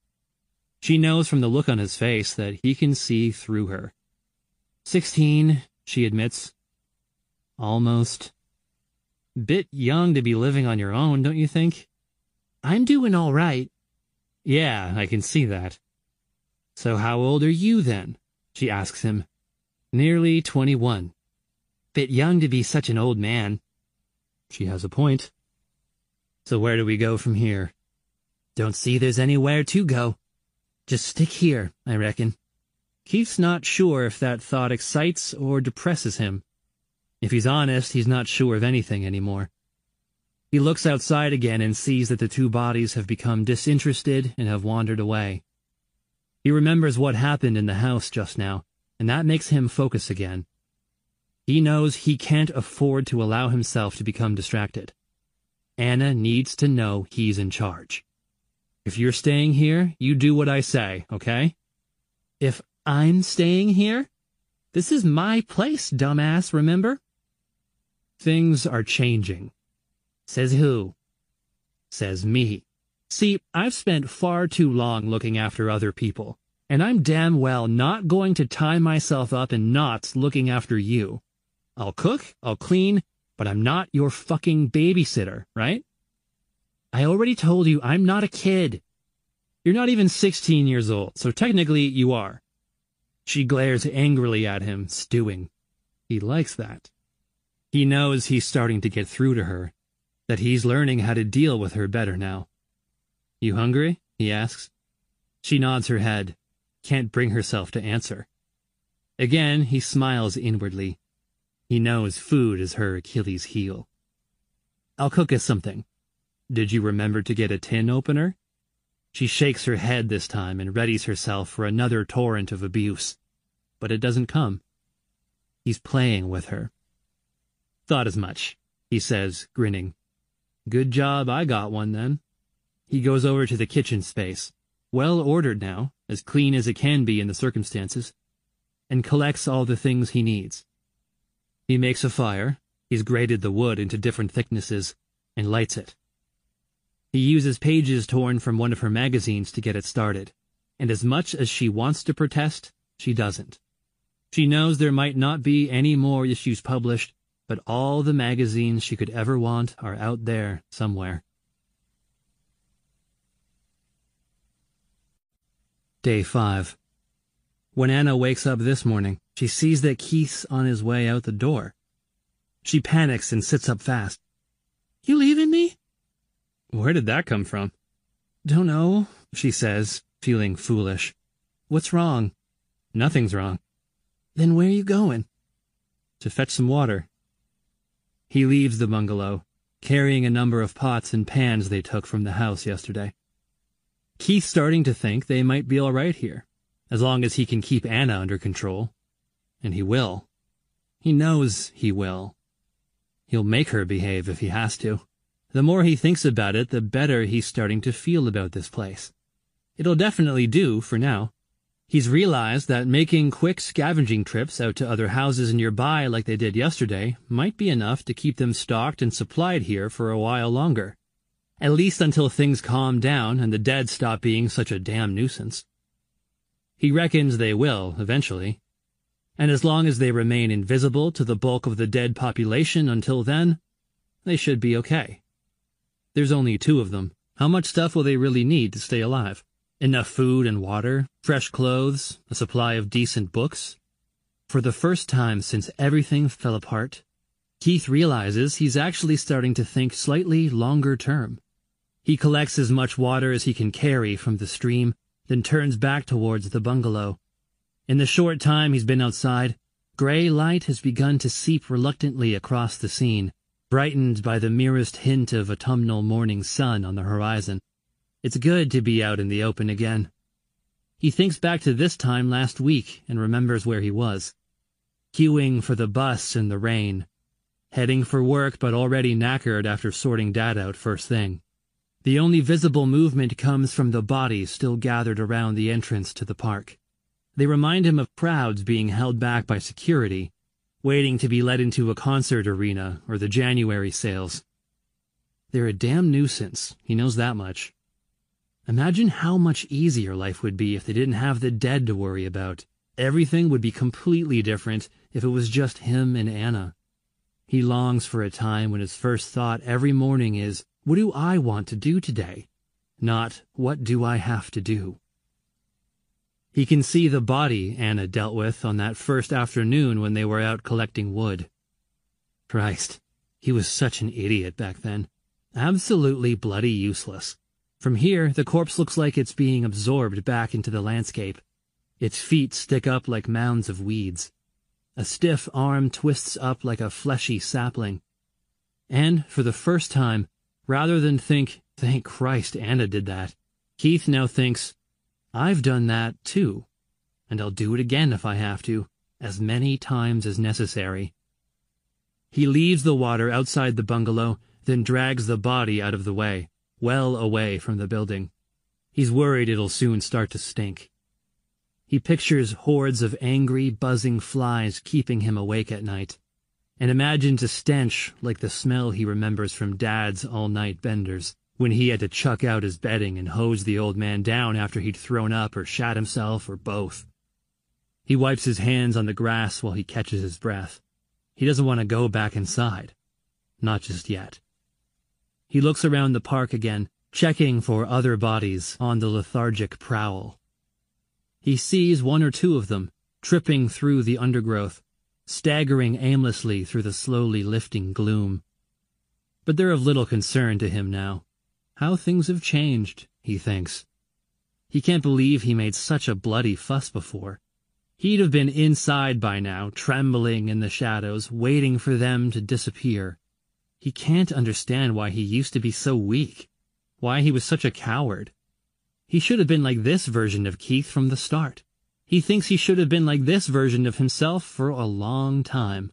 She knows from the look on his face that he can see through her. Sixteen, she admits. Almost. Bit young to be living on your own, don't you think? I'm doing all right. Yeah, I can see that. So how old are you then? She asks him. Nearly twenty-one. Bit young to be such an old man. She has a point. So where do we go from here? Don't see there's anywhere to go. Just stick here, I reckon. Keith's not sure if that thought excites or depresses him. If he's honest, he's not sure of anything anymore. He looks outside again and sees that the two bodies have become disinterested and have wandered away. He remembers what happened in the house just now, and that makes him focus again. He knows he can't afford to allow himself to become distracted. Anna needs to know he's in charge. If you're staying here, you do what I say, okay? If I'm staying here? This is my place, dumbass, remember? Things are changing. Says who? Says me. See, I've spent far too long looking after other people, and I'm damn well not going to tie myself up in knots looking after you. I'll cook, I'll clean, but I'm not your fucking babysitter, right? I already told you I'm not a kid. You're not even 16 years old, so technically you are. She glares angrily at him, stewing. He likes that. He knows he's starting to get through to her, that he's learning how to deal with her better now. You hungry? he asks. She nods her head, can't bring herself to answer. Again, he smiles inwardly. He knows food is her Achilles heel. I'll cook us something. Did you remember to get a tin opener? She shakes her head this time and readies herself for another torrent of abuse. But it doesn't come. He's playing with her. Thought as much, he says, grinning. Good job I got one then. He goes over to the kitchen space, well ordered now, as clean as it can be in the circumstances, and collects all the things he needs. He makes a fire, he's grated the wood into different thicknesses, and lights it. He uses pages torn from one of her magazines to get it started, and as much as she wants to protest, she doesn't. She knows there might not be any more issues published, but all the magazines she could ever want are out there somewhere. Day 5 When Anna wakes up this morning, she sees that Keith's on his way out the door. She panics and sits up fast. You leaving me? Where did that come from? Don't know, she says, feeling foolish. What's wrong? Nothing's wrong. Then where are you going? To fetch some water. He leaves the bungalow, carrying a number of pots and pans they took from the house yesterday. Keith's starting to think they might be all right here, as long as he can keep Anna under control. And he will. He knows he will. He'll make her behave if he has to. The more he thinks about it, the better he's starting to feel about this place. It'll definitely do for now. He's realized that making quick scavenging trips out to other houses nearby like they did yesterday might be enough to keep them stocked and supplied here for a while longer. At least until things calm down and the dead stop being such a damn nuisance. He reckons they will, eventually. And as long as they remain invisible to the bulk of the dead population until then, they should be okay. There's only two of them. How much stuff will they really need to stay alive? Enough food and water, fresh clothes, a supply of decent books? For the first time since everything fell apart, Keith realizes he's actually starting to think slightly longer term. He collects as much water as he can carry from the stream, then turns back towards the bungalow. In the short time he's been outside, gray light has begun to seep reluctantly across the scene, brightened by the merest hint of autumnal morning sun on the horizon. It's good to be out in the open again. He thinks back to this time last week and remembers where he was. Queuing for the bus in the rain. Heading for work but already knackered after sorting dad out first thing. The only visible movement comes from the bodies still gathered around the entrance to the park. They remind him of crowds being held back by security waiting to be let into a concert arena or the January sales. They're a damn nuisance, he knows that much. Imagine how much easier life would be if they didn't have the dead to worry about. Everything would be completely different if it was just him and Anna. He longs for a time when his first thought every morning is, what do I want to do today? Not, what do I have to do? He can see the body Anna dealt with on that first afternoon when they were out collecting wood. Christ, he was such an idiot back then. Absolutely bloody useless. From here, the corpse looks like it's being absorbed back into the landscape. Its feet stick up like mounds of weeds. A stiff arm twists up like a fleshy sapling. And, for the first time, rather than think, thank Christ Anna did that, Keith now thinks, I've done that too, and I'll do it again if I have to, as many times as necessary. He leaves the water outside the bungalow, then drags the body out of the way, well away from the building. He's worried it'll soon start to stink. He pictures hordes of angry, buzzing flies keeping him awake at night, and imagines a stench like the smell he remembers from Dad's all-night benders, when he had to chuck out his bedding and hose the old man down after he'd thrown up or shat himself or both. He wipes his hands on the grass while he catches his breath. He doesn't want to go back inside. Not just yet. He looks around the park again, checking for other bodies on the lethargic prowl. He sees one or two of them, tripping through the undergrowth, staggering aimlessly through the slowly lifting gloom. But they're of little concern to him now. How things have changed, he thinks. He can't believe he made such a bloody fuss before. He'd have been inside by now, trembling in the shadows, waiting for them to disappear. He can't understand why he used to be so weak, why he was such a coward. He should have been like this version of Keith from the start. He thinks he should have been like this version of himself for a long time.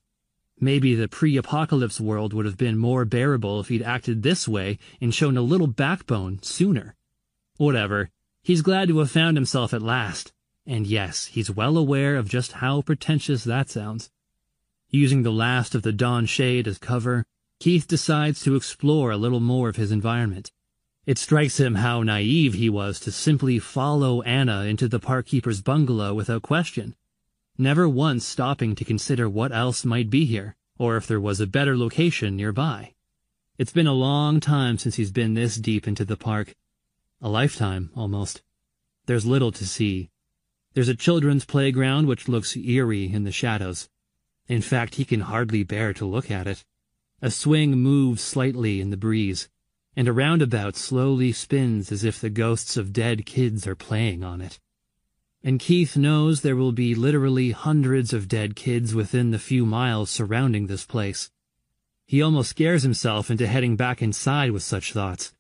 Maybe the pre-apocalypse world would have been more bearable if he'd acted this way and shown a little backbone sooner. Whatever. He's glad to have found himself at last. And yes, he's well aware of just how pretentious that sounds. Using the last of the dawn shade as cover, Keith decides to explore a little more of his environment. It strikes him how naive he was to simply follow Anna into the parkkeeper's bungalow without question, never once stopping to consider what else might be here, or if there was a better location nearby. It's been a long time since he's been this deep into the park. A lifetime, almost. There's little to see. There's a children's playground which looks eerie in the shadows. In fact, he can hardly bear to look at it. A swing moves slightly in the breeze, and a roundabout slowly spins as if the ghosts of dead kids are playing on it. And Keith knows there will be literally hundreds of dead kids within the few miles surrounding this place. He almost scares himself into heading back inside with such thoughts.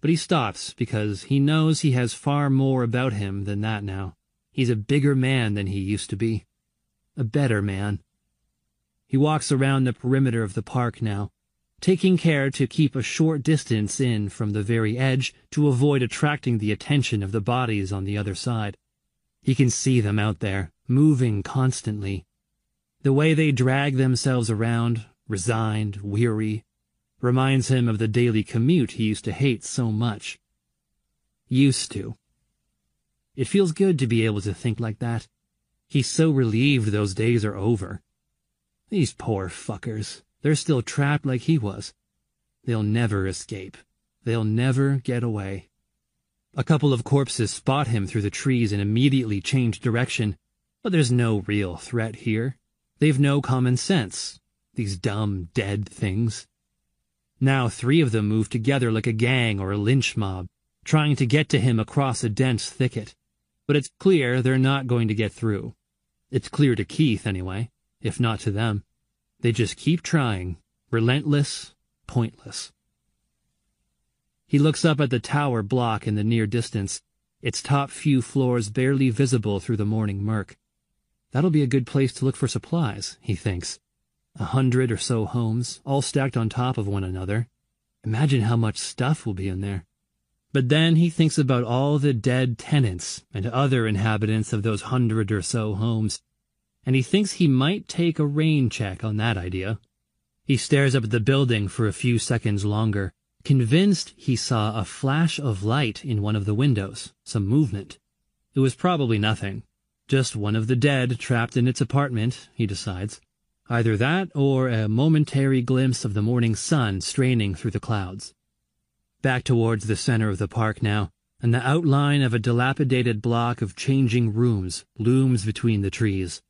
But he stops because he knows he has far more about him than that now. He's a bigger man than he used to be. A better man. He walks around the perimeter of the park now, taking care to keep a short distance in from the very edge to avoid attracting the attention of the bodies on the other side. He can see them out there, moving constantly. The way they drag themselves around, resigned, weary, reminds him of the daily commute he used to hate so much. Used to. It feels good to be able to think like that. He's so relieved those days are over. These poor fuckers. They're still trapped like he was. They'll never escape. They'll never get away. A couple of corpses spot him through the trees and immediately change direction. But there's no real threat here. They've no common sense. These dumb, dead things. Now three of them move together like a gang or a lynch mob, trying to get to him across a dense thicket. But it's clear they're not going to get through. It's clear to Keith, anyway if not to them. They just keep trying, relentless, pointless. He looks up at the tower block in the near distance, its top few floors barely visible through the morning murk. That'll be a good place to look for supplies, he thinks. A hundred or so homes, all stacked on top of one another. Imagine how much stuff will be in there. But then he thinks about all the dead tenants and other inhabitants of those hundred or so homes and he thinks he might take a rain check on that idea. He stares up at the building for a few seconds longer, convinced he saw a flash of light in one of the windows, some movement. It was probably nothing. Just one of the dead trapped in its apartment, he decides. Either that or a momentary glimpse of the morning sun straining through the clouds. Back towards the center of the park now, and the outline of a dilapidated block of changing rooms looms between the trees.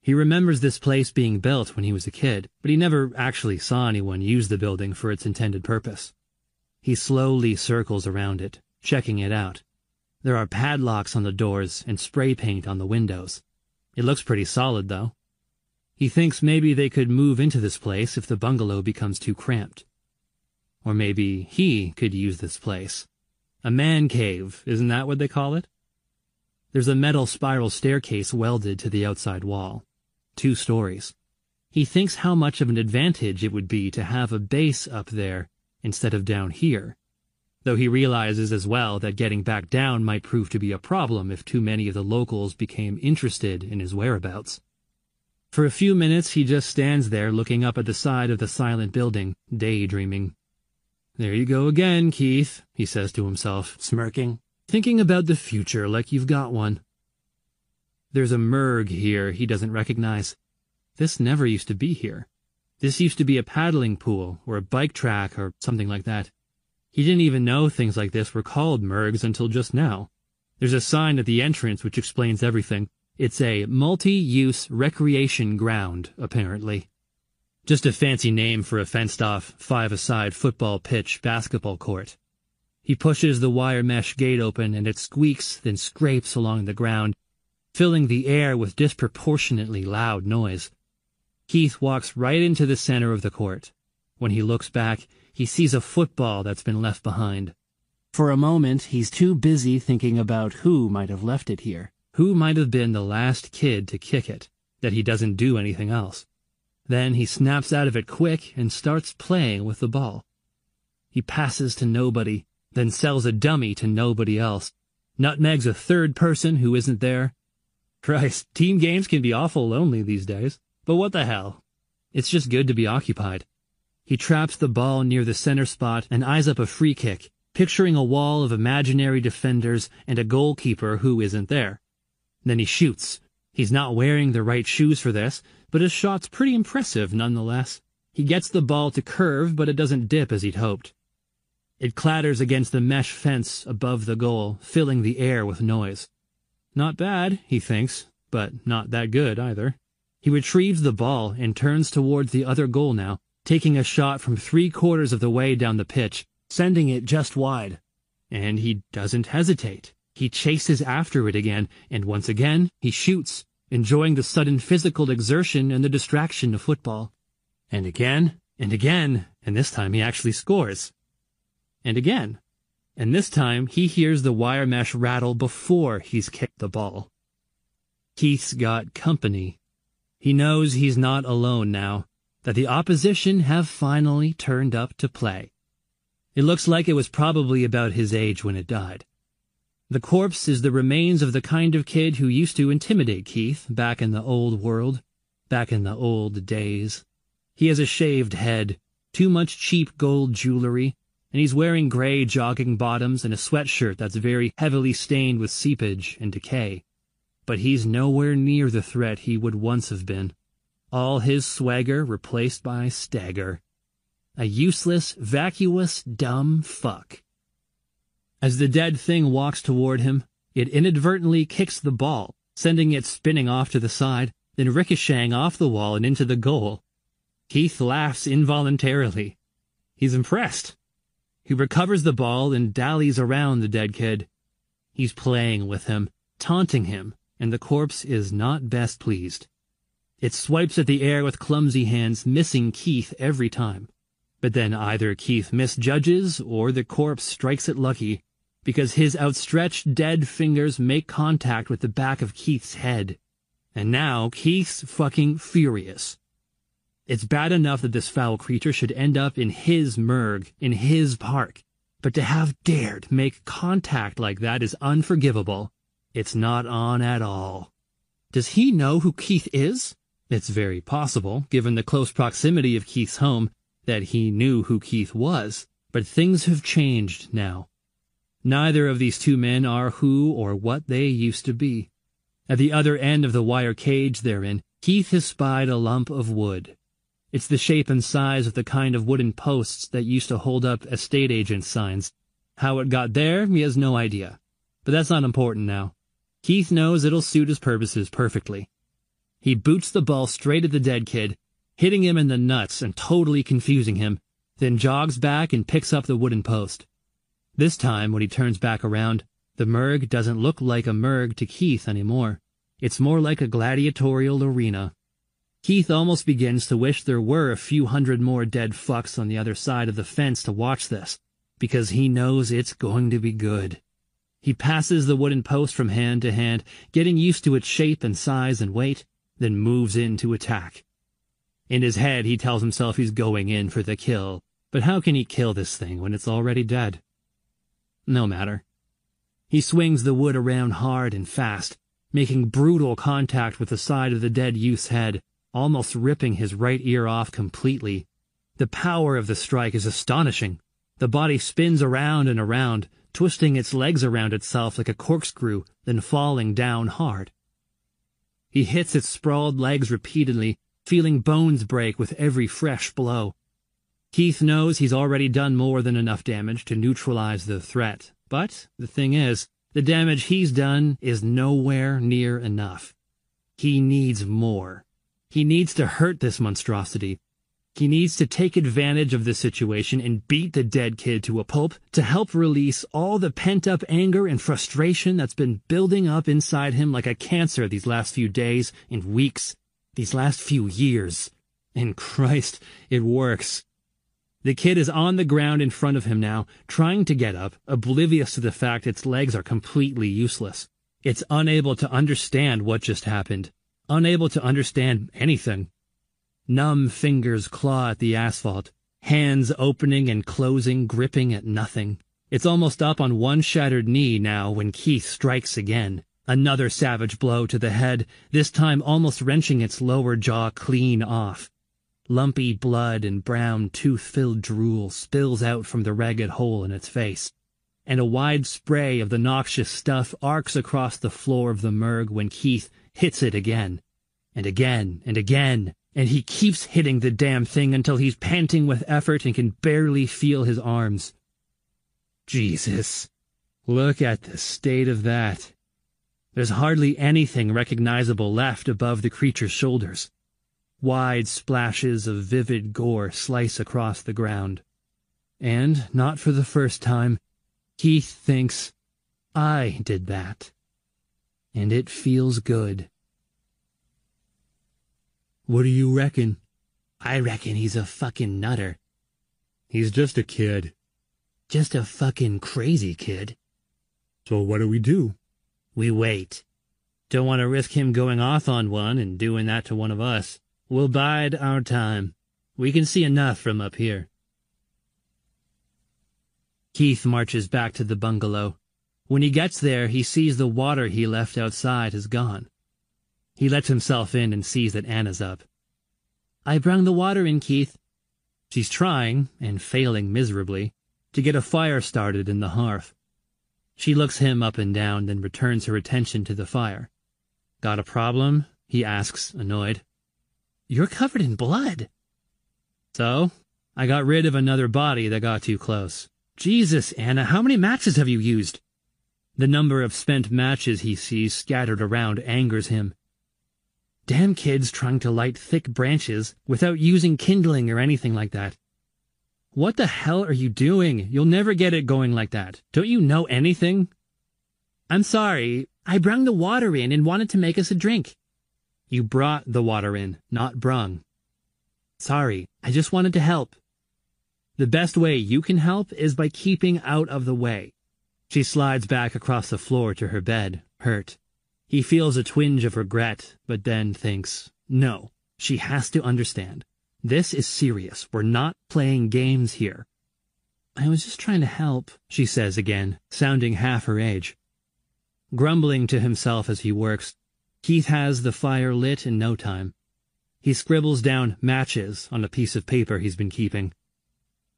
He remembers this place being built when he was a kid, but he never actually saw anyone use the building for its intended purpose. He slowly circles around it, checking it out. There are padlocks on the doors and spray paint on the windows. It looks pretty solid, though. He thinks maybe they could move into this place if the bungalow becomes too cramped. Or maybe he could use this place. A man cave, isn't that what they call it? There's a metal spiral staircase welded to the outside wall two stories. He thinks how much of an advantage it would be to have a base up there instead of down here. though he realizes as well that getting back down might prove to be a problem if too many of the locals became interested in his whereabouts. For a few minutes he just stands there looking up at the side of the silent building, daydreaming. There you go again, Keith, he says to himself, smirking, thinking about the future like you've got one. There's a merg here he doesn't recognize. This never used to be here. This used to be a paddling pool, or a bike track, or something like that. He didn't even know things like this were called mergs until just now. There's a sign at the entrance which explains everything. It's a multi-use recreation ground, apparently. Just a fancy name for a fenced-off, five-a-side football pitch basketball court. He pushes the wire mesh gate open and it squeaks, then scrapes along the ground, filling the air with disproportionately loud noise. Keith walks right into the center of the court. When he looks back, he sees a football that's been left behind. For a moment, he's too busy thinking about who might have left it here, who might have been the last kid to kick it, that he doesn't do anything else. Then he snaps out of it quick and starts playing with the ball. He passes to nobody, then sells a dummy to nobody else. Nutmegs a third person who isn't there. Christ, team games can be awful lonely these days. But what the hell? It's just good to be occupied. He traps the ball near the center spot and eyes up a free kick, picturing a wall of imaginary defenders and a goalkeeper who isn't there. Then he shoots. He's not wearing the right shoes for this, but his shot's pretty impressive nonetheless. He gets the ball to curve, but it doesn't dip as he'd hoped. It clatters against the mesh fence above the goal, filling the air with noise. Not bad, he thinks, but not that good either. He retrieves the ball and turns towards the other goal now, taking a shot from three quarters of the way down the pitch, sending it just wide. And he doesn't hesitate. He chases after it again, and once again, he shoots, enjoying the sudden physical exertion and the distraction of football. And again, and again, and this time he actually scores. And again. And this time he hears the wire mesh rattle before he's kicked the ball. Keith's got company. He knows he's not alone now, that the opposition have finally turned up to play. It looks like it was probably about his age when it died. The corpse is the remains of the kind of kid who used to intimidate Keith back in the old world, back in the old days. He has a shaved head, too much cheap gold jewelry, and he's wearing gray jogging bottoms and a sweatshirt that's very heavily stained with seepage and decay. But he's nowhere near the threat he would once have been. All his swagger replaced by stagger. A useless, vacuous, dumb fuck. As the dead thing walks toward him, it inadvertently kicks the ball, sending it spinning off to the side, then ricocheting off the wall and into the goal. Keith laughs involuntarily. He's impressed. He recovers the ball and dallies around the dead kid. He's playing with him, taunting him, and the corpse is not best pleased. It swipes at the air with clumsy hands, missing Keith every time. But then either Keith misjudges or the corpse strikes it lucky, because his outstretched dead fingers make contact with the back of Keith's head. And now Keith's fucking furious. It's bad enough that this foul creature should end up in his MUGA, in his park. But to have dared make contact like that is unforgivable. It's not on at all. Does he know who Keith is? It's very possible, given the close proximity of Keith's home, that he knew who Keith was. But things have changed now. Neither of these two men are who or what they used to be. At the other end of the wire cage they're in, Keith has spied a lump of wood. It's the shape and size of the kind of wooden posts that used to hold up estate agent signs. How it got there, he has no idea. But that's not important now. Keith knows it'll suit his purposes perfectly. He boots the ball straight at the dead kid, hitting him in the nuts and totally confusing him, then jogs back and picks up the wooden post. This time, when he turns back around, the MUGA doesn't look like a MUGA to Keith anymore. It's more like a gladiatorial arena. Keith almost begins to wish there were a few hundred more dead fucks on the other side of the fence to watch this, because he knows it's going to be good. He passes the wooden post from hand to hand, getting used to its shape and size and weight, then moves in to attack. In his head, he tells himself he's going in for the kill, but how can he kill this thing when it's already dead? No matter. He swings the wood around hard and fast, making brutal contact with the side of the dead youth's head, almost ripping his right ear off completely. The power of the strike is astonishing. The body spins around and around, twisting its legs around itself like a corkscrew, then falling down hard. He hits its sprawled legs repeatedly, feeling bones break with every fresh blow. Keith knows he's already done more than enough damage to neutralize the threat, but the thing is, the damage he's done is nowhere near enough. He needs more. He needs to hurt this monstrosity. He needs to take advantage of the situation and beat the dead kid to a pulp to help release all the pent-up anger and frustration that's been building up inside him like a cancer these last few days and weeks, these last few years. And Christ, it works. The kid is on the ground in front of him now, trying to get up, oblivious to the fact its legs are completely useless. It's unable to understand what just happened, unable to understand anything. Numb fingers claw at the asphalt, hands opening and closing, gripping at nothing. It's almost up on one shattered knee now when Keith strikes again. Another savage blow to the head, this time almost wrenching its lower jaw clean off. Lumpy blood and brown tooth-filled drool spills out from the ragged hole in its face, and a wide spray of the noxious stuff arcs across the floor of the morgue when Keith hits it again, and again, and again, and he keeps hitting the damn thing until he's panting with effort and can barely feel his arms. Jesus, look at the state of that. There's hardly anything recognizable left above the creature's shoulders. Wide splashes of vivid gore slice across the ground. And, not for the first time, Keith thinks, I did that. And it feels good. What do you reckon? I reckon he's a fucking nutter. He's just a kid. Just a fucking crazy kid. So what do we do? We wait. Don't want to risk him going off on one and doing that to one of us. We'll bide our time. We can see enough from up here. Keith marches back to the bungalow. When he gets there, he sees the water he left outside has gone. He lets himself in and sees that Anna's up. I brung the water in, Keith. She's trying, and failing miserably, to get a fire started in the hearth. She looks him up and down, then returns her attention to the fire. Got a problem? he asks, annoyed. You're covered in blood. So, I got rid of another body that got too close. Jesus, Anna, how many matches have you used? The number of spent matches he sees scattered around angers him. Damn kids trying to light thick branches without using kindling or anything like that. What the hell are you doing? You'll never get it going like that. Don't you know anything? I'm sorry. I brung the water in and wanted to make us a drink. You brought the water in, not brung. Sorry, I just wanted to help. The best way you can help is by keeping out of the way. She slides back across the floor to her bed, hurt. He feels a twinge of regret, but then thinks, no, she has to understand. This is serious. We're not playing games here. I was just trying to help, she says again, sounding half her age. Grumbling to himself as he works, Keith has the fire lit in no time. He scribbles down matches on a piece of paper he's been keeping.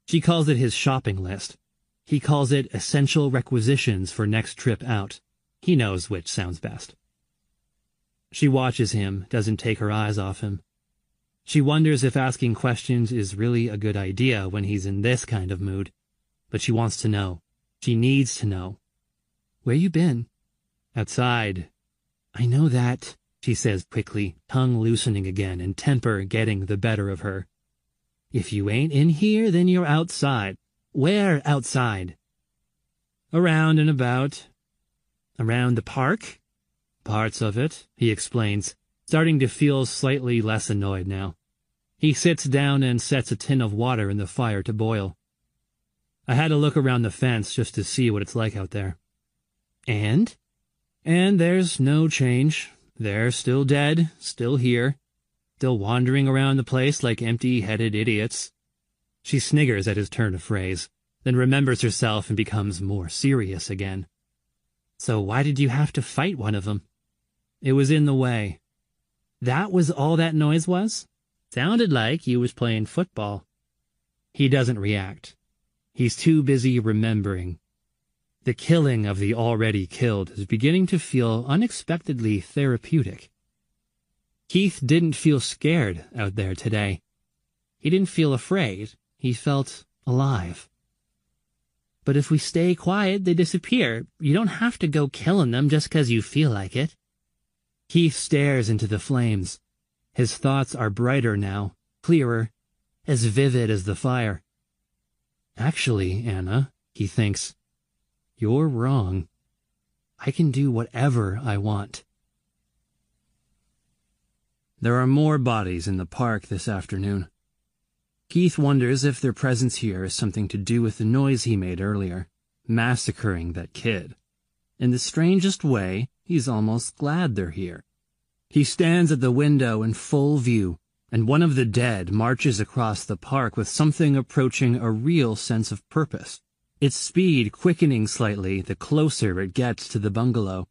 She calls it his shopping list. He calls it essential requisitions for next trip out. He knows which sounds best. She watches him, doesn't take her eyes off him. She wonders if asking questions is really a good idea when he's in this kind of mood. But she wants to know. She needs to know. Where you been? Outside, I know that, she says quickly, tongue loosening again and temper getting the better of her. If you ain't in here, then you're outside. Where outside? Around and about. Around the park? Parts of it, he explains, starting to feel slightly less annoyed now. He sits down and sets a tin of water in the fire to boil. I had to look around the fence just to see what it's like out there. And? And there's no change. They're still dead, still here, still wandering around the place like empty-headed idiots. She sniggers at his turn of phrase. then remembers herself and becomes more serious again. So why did you have to fight one of them? It was in the way. That was all that noise was? Sounded like you was playing football. He doesn't react. He's too busy remembering. The killing of the already killed is beginning to feel unexpectedly therapeutic. Keith didn't feel scared out there today. He didn't feel afraid. He felt alive. But if we stay quiet, they disappear. You don't have to go killing them just 'cause you feel like it. Keith stares into the flames. His thoughts are brighter now, clearer, as vivid as the fire. Actually, Anna, he thinks, you're wrong. I can do whatever I want. There are more bodies in the park this afternoon. Keith wonders if their presence here has something to do with the noise he made earlier, massacring that kid. In the strangest way, he's almost glad they're here. He stands at the window in full view, and one of the dead marches across the park with something approaching a real sense of purpose, its speed quickening slightly the closer it gets to the bungalow.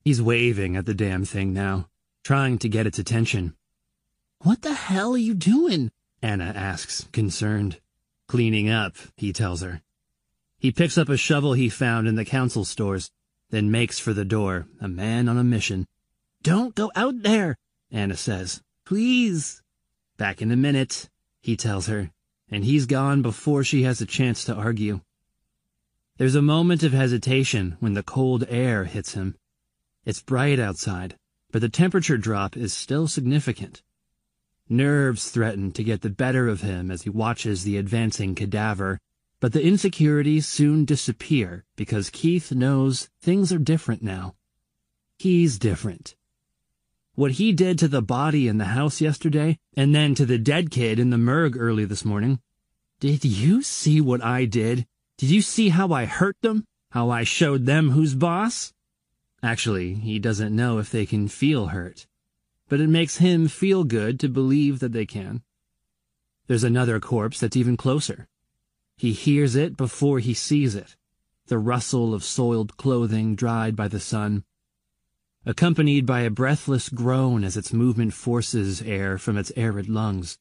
He's waving at the damn thing now, trying to get its attention. What the hell are you doing? Anna asks, concerned. Cleaning up, he tells her. He picks up a shovel he found in the council stores, then makes for the door, a man on a mission. Don't go out there, Anna says. Please. Back in a minute, he tells her, and he's gone before she has a chance to argue. There's a moment of hesitation when the cold air hits him. It's bright outside, but the temperature drop is still significant. Nerves threaten to get the better of him as he watches the advancing cadaver, but the insecurities soon disappear because Keith knows things are different now. He's different. What he did to the body in the house yesterday, and then to the dead kid in the MUGA early this morning. Did you see what I did? Did you see how I hurt them? How I showed them who's boss? Actually, he doesn't know if they can feel hurt but it makes him feel good to believe that they can. There's another corpse that's even closer. He hears it before he sees it, the rustle of soiled clothing dried by the sun, accompanied by a breathless groan as its movement forces air from its arid lungs.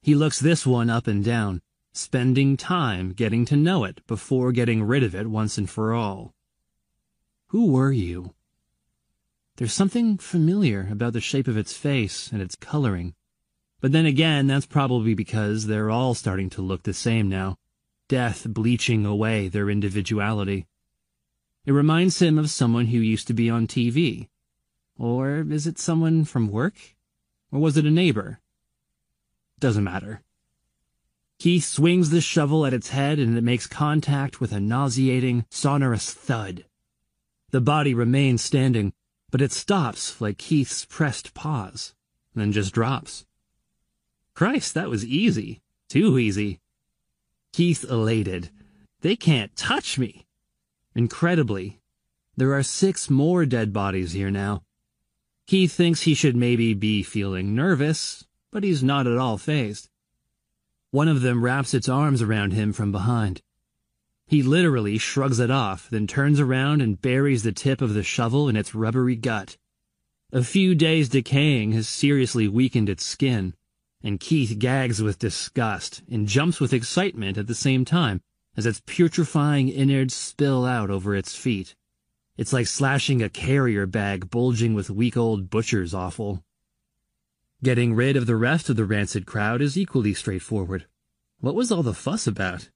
He looks this one up and down, spending time getting to know it before getting rid of it once and for all. Who were you? There's something familiar about the shape of its face and its coloring. But then again, that's probably because they're all starting to look the same now, death bleaching away their individuality. It reminds him of someone who used to be on TV. Or is it someone from work? Or was it a neighbor? Doesn't matter. Keith swings the shovel at its head and it makes contact with a nauseating, sonorous thud. The body remains standing, but it stops like Keith's pressed pause, then just drops. Christ, that was easy. Too easy. Keith elated. They can't touch me. Incredibly, there are six more dead bodies here now. Keith thinks he should maybe be feeling nervous, but he's not at all phased. One of them wraps its arms around him from behind. He literally shrugs it off, then turns around and buries the tip of the shovel in its rubbery gut. A few days decaying has seriously weakened its skin, and Keith gags with disgust and jumps with excitement at the same time as its putrefying innards spill out over its feet. It's like slashing a carrier bag bulging with week old butcher's offal. Getting rid of the rest of the rancid crowd is equally straightforward. What was all the fuss about?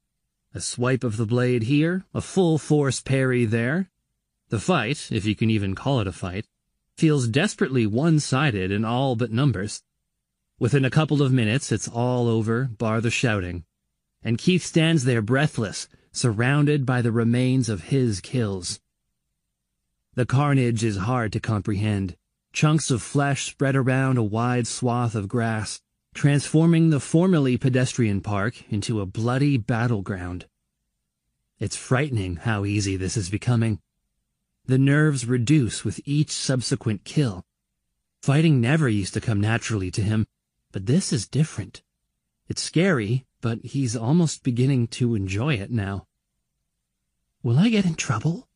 A swipe of the blade here, a full force parry there. The fight, if you can even call it a fight, feels desperately one-sided in all but numbers. Within a couple of minutes, it's all over, bar the shouting. And Keith stands there breathless, surrounded by the remains of his kills. The carnage is hard to comprehend. Chunks of flesh spread around a wide swath of grass, transforming the formerly pedestrian park into a bloody battleground. It's frightening how easy this is becoming. The nerves reduce with each subsequent kill. Fighting never used to come naturally to him, but this is different. It's scary, but he's almost beginning to enjoy it now. Will I get in trouble?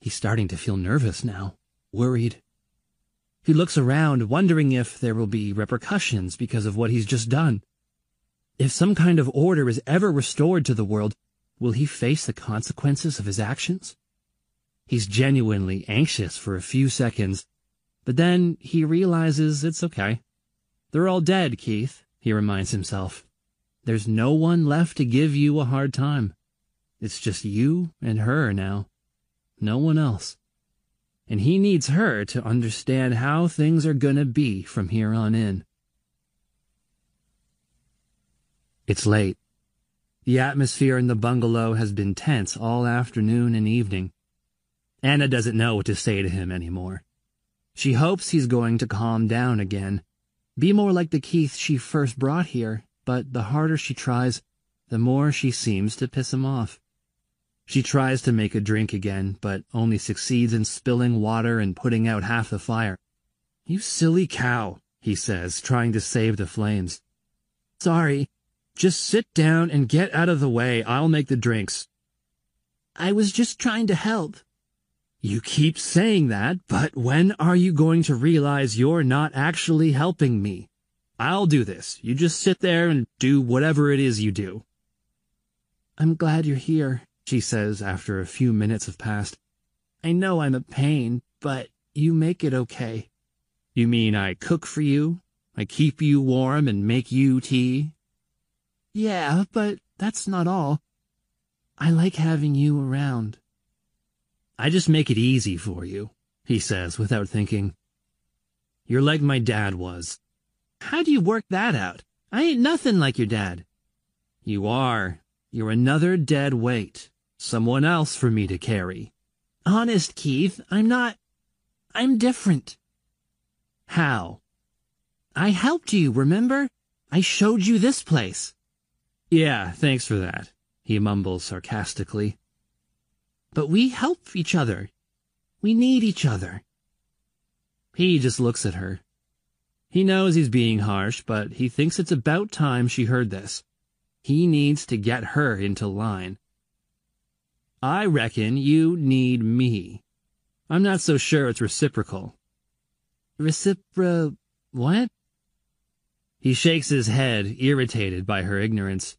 He's starting to feel nervous now, worried. He looks around, wondering if there will be repercussions because of what he's just done. If some kind of order is ever restored to the world, will he face the consequences of his actions? He's genuinely anxious for a few seconds, but then he realizes it's okay. They're all dead, Keith, he reminds himself. There's no one left to give you a hard time. It's just you and her now. No one else. And he needs her to understand how things are gonna be from here on in. It's late. The atmosphere in the bungalow has been tense all afternoon and evening. Anna doesn't know what to say to him anymore. She hopes he's going to calm down again, be more like the Keith she first brought here, but the harder she tries, the more she seems to piss him off. She tries to make a drink again, but only succeeds in spilling water and putting out half the fire. You silly cow, he says, trying to save the flames. Sorry. Just sit down and get out of the way. I'll make the drinks. I was just trying to help, you keep saying that, but when are you going to realize you're not actually helping me? I'll do this. You just sit there and do whatever it is you do. I'm glad you're here, she says after a few minutes have passed. I know I'm a pain, but you make it okay. You mean I cook for you? I keep you warm and make you tea? Yeah, but that's not all. I like having you around. I just make it easy for you, he says without thinking. You're like my dad was. How do you work that out? I ain't nothing like your dad. You are. You're another dead weight. Someone else for me to carry. Honest, Keith, I'm not... I'm different. How? I helped you, remember? I showed you this place. Yeah, thanks for that, he mumbles sarcastically. But we help each other. We need each other. He just looks at her. He knows he's being harsh, but he thinks it's about time she heard this. He needs to get her into line. I reckon you need me. I'm not so sure it's reciprocal. Recipro... what? He shakes his head, irritated by her ignorance.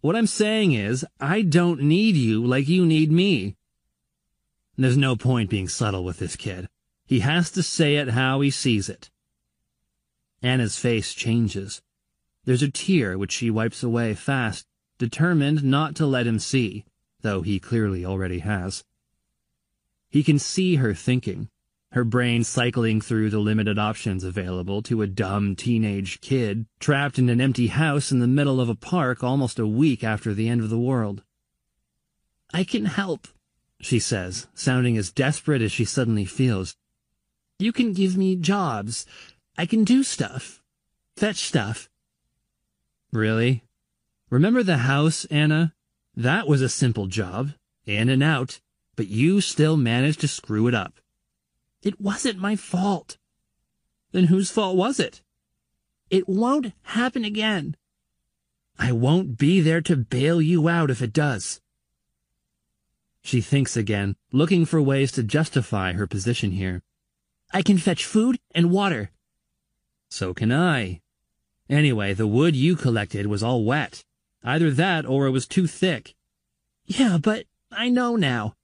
What I'm saying is, I don't need you like you need me. There's no point being subtle with this kid. He has to say it how he sees it. Anna's face changes. There's a tear which she wipes away fast, determined not to let him see, though he clearly already has. He can see her thinking, her brain cycling through the limited options available to a dumb teenage kid trapped in an empty house in the middle of a park almost a week after the end of the world. I can help, she says, sounding as desperate as she suddenly feels. You can give me jobs. I can do stuff. Fetch stuff. Really? Remember the house, Anna? That was a simple job, in and out, but you still managed to screw it up. It wasn't my fault. Then whose fault was it? It won't happen again. I won't be there to bail you out if it does. She thinks again, looking for ways to justify her position here. I can fetch food and water. So can I. Anyway, the wood you collected was all wet. Either that or it was too thick. Yeah, but I know now.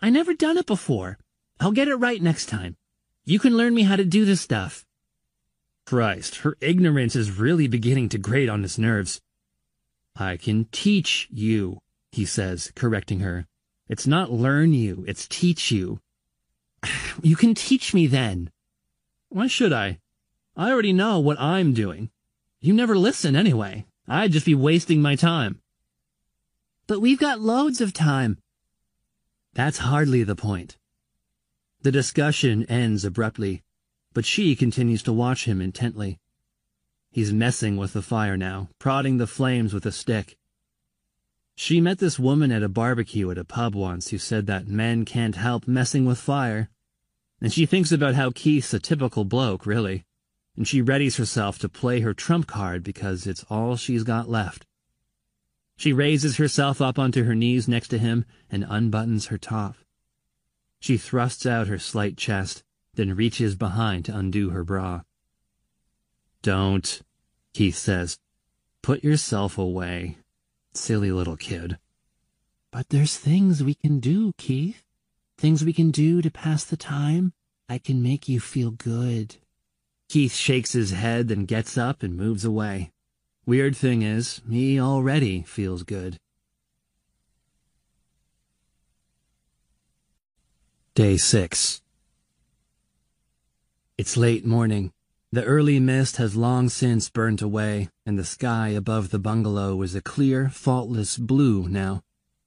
I never done it before. I'll get it right next time. You can learn me how to do this stuff. Christ, her ignorance is really beginning to grate on his nerves. I can teach you, he says, correcting her. It's not learn you, it's teach you. You can teach me then. Why should I? I already know what I'm doing. You never listen anyway. I'd just be wasting my time. But we've got loads of time. That's hardly the point. The discussion ends abruptly, but she continues to watch him intently. He's messing with the fire now, prodding the flames with a stick. She met this woman at a barbecue at a pub once who said that men can't help messing with fire. And she thinks about how Keith's a typical bloke, really. And she readies herself to play her trump card because it's all she's got left. She raises herself up onto her knees next to him and unbuttons her top. She thrusts out her slight chest, then reaches behind to undo her bra. Don't, Keith says. Put yourself away. Silly little kid. But there's things we can do, Keith. Things we can do to pass the time. I can make you feel good. Keith shakes his head, then gets up and moves away. Weird thing is, he already feels good. Day 6 It's late morning. The early mist has long since burnt away, and the sky above the bungalow is a clear, faultless blue now.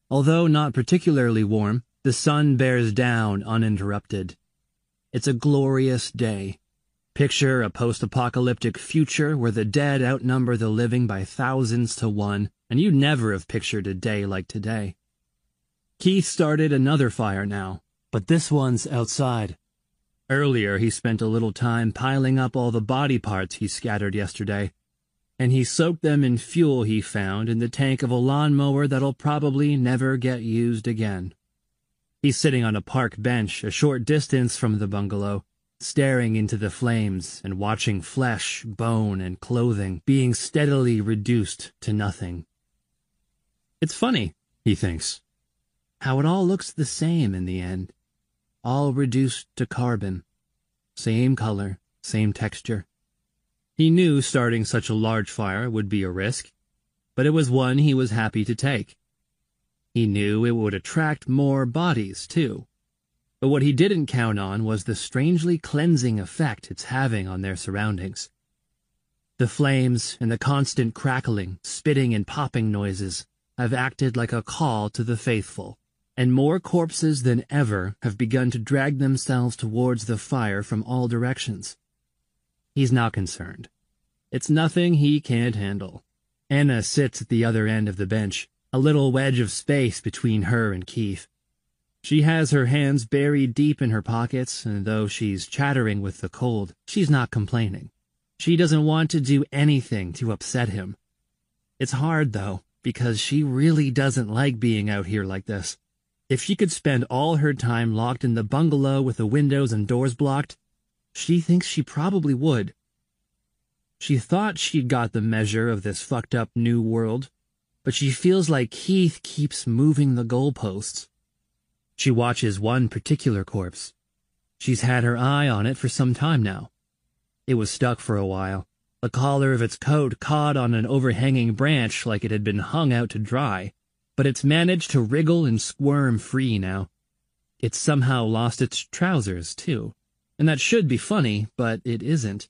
Although not particularly warm, the sun bears down uninterrupted. It's a glorious day. Picture a post-apocalyptic future where the dead outnumber the living by thousands to one, and you'd never have pictured a day like today. Keith started another fire now, but this one's outside. Earlier, he spent a little time piling up all the body parts he scattered yesterday, and he soaked them in fuel he found in the tank of a lawnmower that'll probably never get used again. He's sitting on a park bench a short distance from the bungalow, staring into the flames and watching flesh, bone, and clothing being steadily reduced to nothing. It's funny, he thinks, how it all looks the same in the end all reduced to carbon. Same color, same texture. He knew starting such a large fire would be a risk, but it was one he was happy to take. He knew it would attract more bodies, too. But what he didn't count on was the strangely cleansing effect it's having on their surroundings. The flames and the constant crackling, spitting, and popping noises have acted like a call to the faithful and more corpses than ever have begun to drag themselves towards the fire from all directions. He's not concerned. It's nothing he can't handle. Anna sits at the other end of the bench, a little wedge of space between her and Keith. She has her hands buried deep in her pockets, and though she's chattering with the cold, she's not complaining. She doesn't want to do anything to upset him. It's hard, though, because she really doesn't like being out here like this. If she could spend all her time locked in the bungalow with the windows and doors blocked, she thinks she probably would. She thought she'd got the measure of this fucked up new world, but she feels like Keith keeps moving the goalposts. She watches one particular corpse. She's had her eye on it for some time now. It was stuck for a while. The collar of its coat caught on an overhanging branch like it had been hung out to dry but it's managed to wriggle and squirm free now. It's somehow lost its trousers, too. And that should be funny, but it isn't.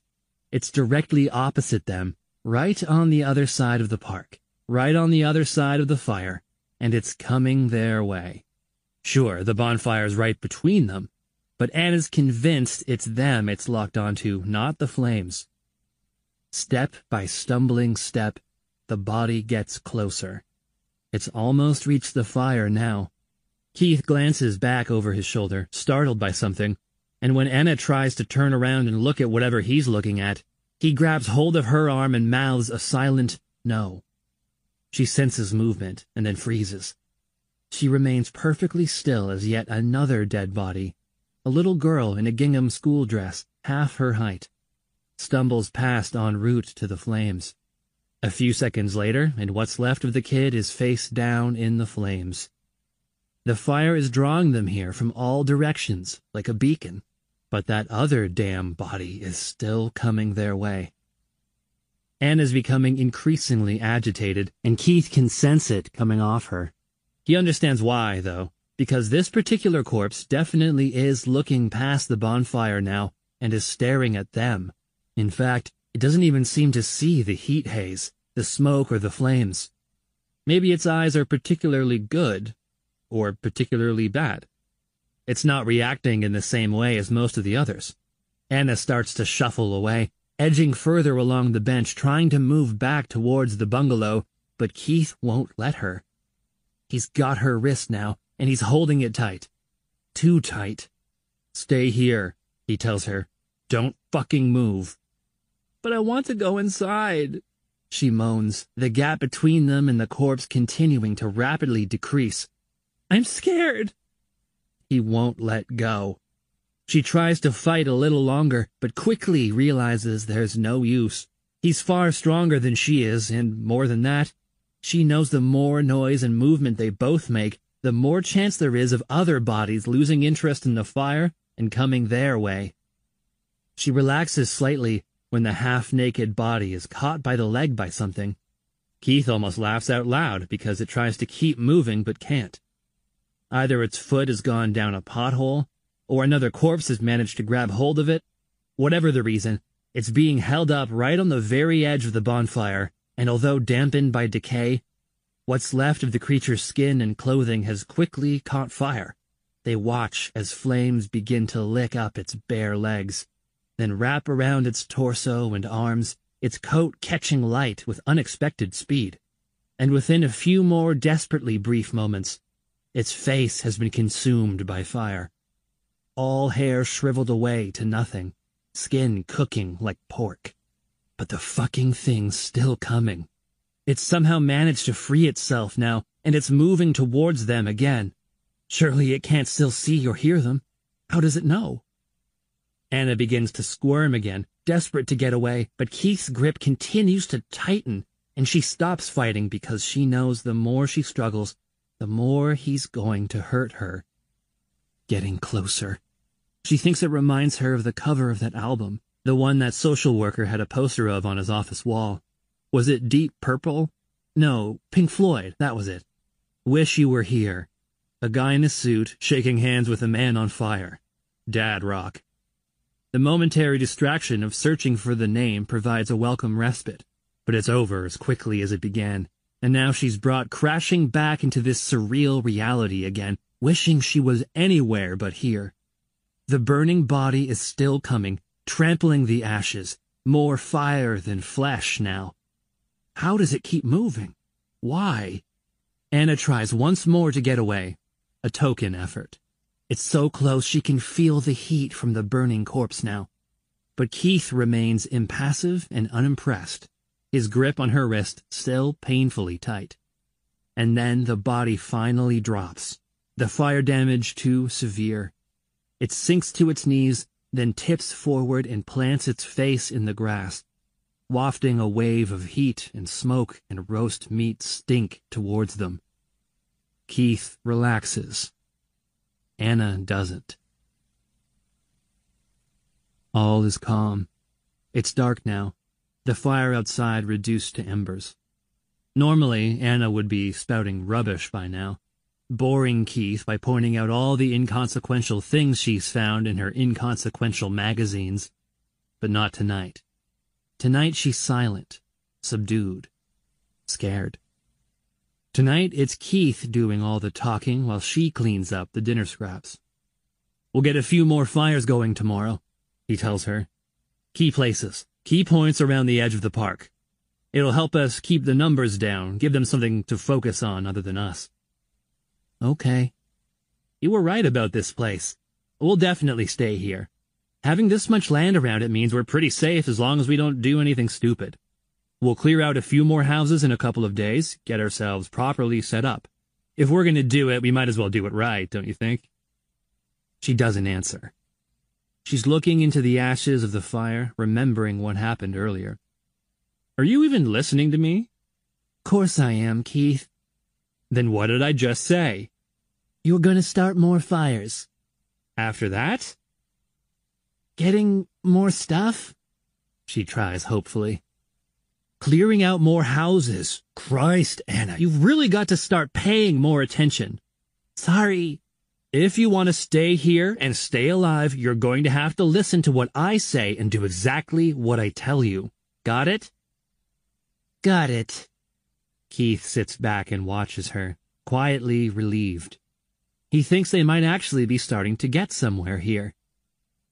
It's directly opposite them, right on the other side of the park, right on the other side of the fire, and it's coming their way. Sure, the bonfire's right between them, but Anna's convinced it's them it's locked onto, not the flames. Step by stumbling step, the body gets closer. It's almost reached the fire now. Keith glances back over his shoulder, startled by something, and when Anna tries to turn around and look at whatever he's looking at, he grabs hold of her arm and mouths a silent no. She senses movement and then freezes. She remains perfectly still as yet another dead body, a little girl in a gingham school dress, half her height, stumbles past en route to the flames. A few seconds later, and what's left of the kid is face down in the flames. The fire is drawing them here from all directions, like a beacon, but that other damn body is still coming their way. Anna's becoming increasingly agitated, and Keith can sense it coming off her. He understands why, though, because this particular corpse definitely is looking past the bonfire now and is staring at them. In fact, it doesn't even seem to see the heat haze, the smoke, or the flames. Maybe its eyes are particularly good, or particularly bad. It's not reacting in the same way as most of the others. Anna starts to shuffle away, edging further along the bench, trying to move back towards the bungalow, but Keith won't let her. He's got her wrist now, and he's holding it tight. Too tight. Stay here, he tells her. Don't fucking move. But I want to go inside. she moans, the gap between them and the corpse continuing to rapidly decrease. I'm scared. He won't let go. She tries to fight a little longer, but quickly realizes there's no use. He's far stronger than she is, and more than that, she knows the more noise and movement they both make, the more chance there is of other bodies losing interest in the fire and coming their way. She relaxes slightly when the half-naked body is caught by the leg by something. Keith almost laughs out loud because it tries to keep moving but can't. Either its foot has gone down a pothole, or another corpse has managed to grab hold of it. Whatever the reason, it's being held up right on the very edge of the bonfire, and although dampened by decay, what's left of the creature's skin and clothing has quickly caught fire. They watch as flames begin to lick up its bare legs, then wrap around its torso and arms, its coat catching light with unexpected speed. And within a few more desperately brief moments, its face has been consumed by fire. All hair shriveled away to nothing, skin cooking like pork. But the fucking thing's still coming. It's somehow managed to free itself now, and it's moving towards them again. Surely it can't still see or hear them. How does it know? Anna begins to squirm again, desperate to get away, but Keith's grip continues to tighten, and she stops fighting because she knows the more she struggles, the more he's going to hurt her. Getting closer. She thinks it reminds her of the cover of that album, the one that social worker had a poster of on his office wall. Was it Deep Purple? No, Pink Floyd, that was it. Wish You Were Here. A guy in a suit shaking hands with a man on fire. Dad rock. The momentary distraction of searching for the name provides a welcome respite, but it's over as quickly as it began, and now she's brought crashing back into this surreal reality again, wishing she was anywhere but here. The burning body is still coming, trampling the ashes, more fire than flesh now. How does it keep moving? Why? Anna tries once more to get away. A token effort. It's so close she can feel the heat from the burning corpse now. But Keith remains impassive and unimpressed, his grip on her wrist still painfully tight. And then the body finally drops, the fire damage too severe, it sinks to its knees, then tips forward and plants its face in the grass, wafting a wave of heat and smoke and roast meat stink towards them. Keith relaxes. Anna doesn't. All is calm. It's dark now, the fire outside reduced to embers. Normally, Anna would be spouting rubbish by now, boring Keith by pointing out all the inconsequential things she's found in her inconsequential magazines. But not tonight. Tonight she's silent, subdued, scared. Tonight it's Keith doing all the talking while she cleans up the dinner scraps. We'll get a few more fires going tomorrow, he tells her. Key places, key points around the edge of the park. It'll help us keep the numbers down, give them something to focus on other than us. Okay. You were right about this place. We'll definitely stay here. Having this much land around it means we're pretty safe as long as we don't do anything stupid. We'll clear out a few more houses in a couple of days, get ourselves properly set up. If we're gonna do it, we might as well do it right, don't you think? She doesn't answer. She's looking into the ashes of the fire, remembering what happened earlier. Are you even listening to me? Course I am, Keith. Then what did I just say? You're gonna start more fires. After that? Getting more stuff? She tries hopefully. Clearing out more houses. Christ, Anna, you've really got to start paying more attention. Sorry. If you want to stay here and stay alive, you're going to have to listen to what I say and do exactly what I tell you. Got it? Got it. Keith sits back and watches her, quietly relieved. He thinks they might actually be starting to get somewhere here.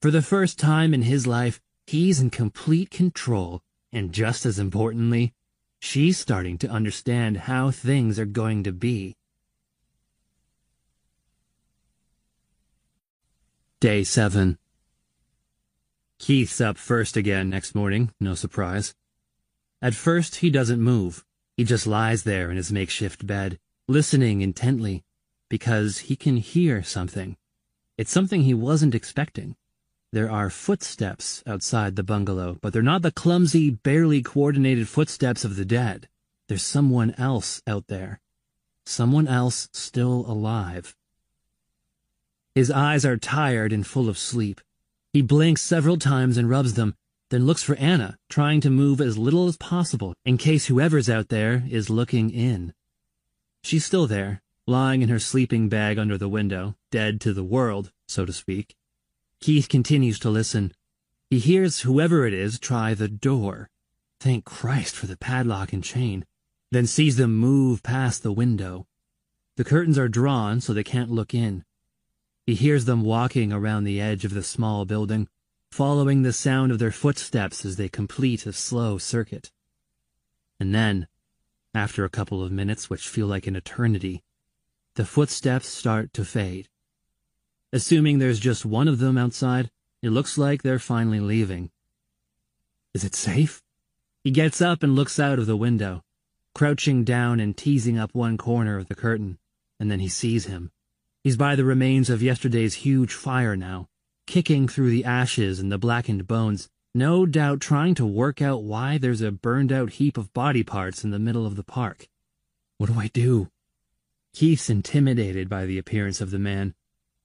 For the first time in his life, he's in complete control, and just as importantly, she's starting to understand how things are going to be. Day 7 Keith's up first again next morning, no surprise. At first, he doesn't move. He just lies there in his makeshift bed, listening intently, because he can hear something. It's something he wasn't expecting. There are footsteps outside the bungalow, but they're not the clumsy, barely coordinated footsteps of the dead. There's someone else out there. Someone else still alive. His eyes are tired and full of sleep. He blinks several times and rubs them, then looks for Anna, trying to move as little as possible in case whoever's out there is looking in. She's still there, lying in her sleeping bag under the window, dead to the world, so to speak. Keith continues to listen. He hears whoever it is try the door. Thank Christ for the padlock and chain. Then sees them move past the window. The curtains are drawn so they can't look in. He hears them walking around the edge of the small building, following the sound of their footsteps as they complete a slow circuit. And then, after a couple of minutes which feel like an eternity, the footsteps start to fade. Assuming there's just one of them outside, it looks like they're finally leaving. Is it safe? He gets up and looks out of the window, crouching down and teasing up one corner of the curtain, and then he sees him. He's by the remains of yesterday's huge fire now, kicking through the ashes and the blackened bones, no doubt trying to work out why there's a burned out heap of body parts in the middle of the park. What do I do? Keith's intimidated by the appearance of the man,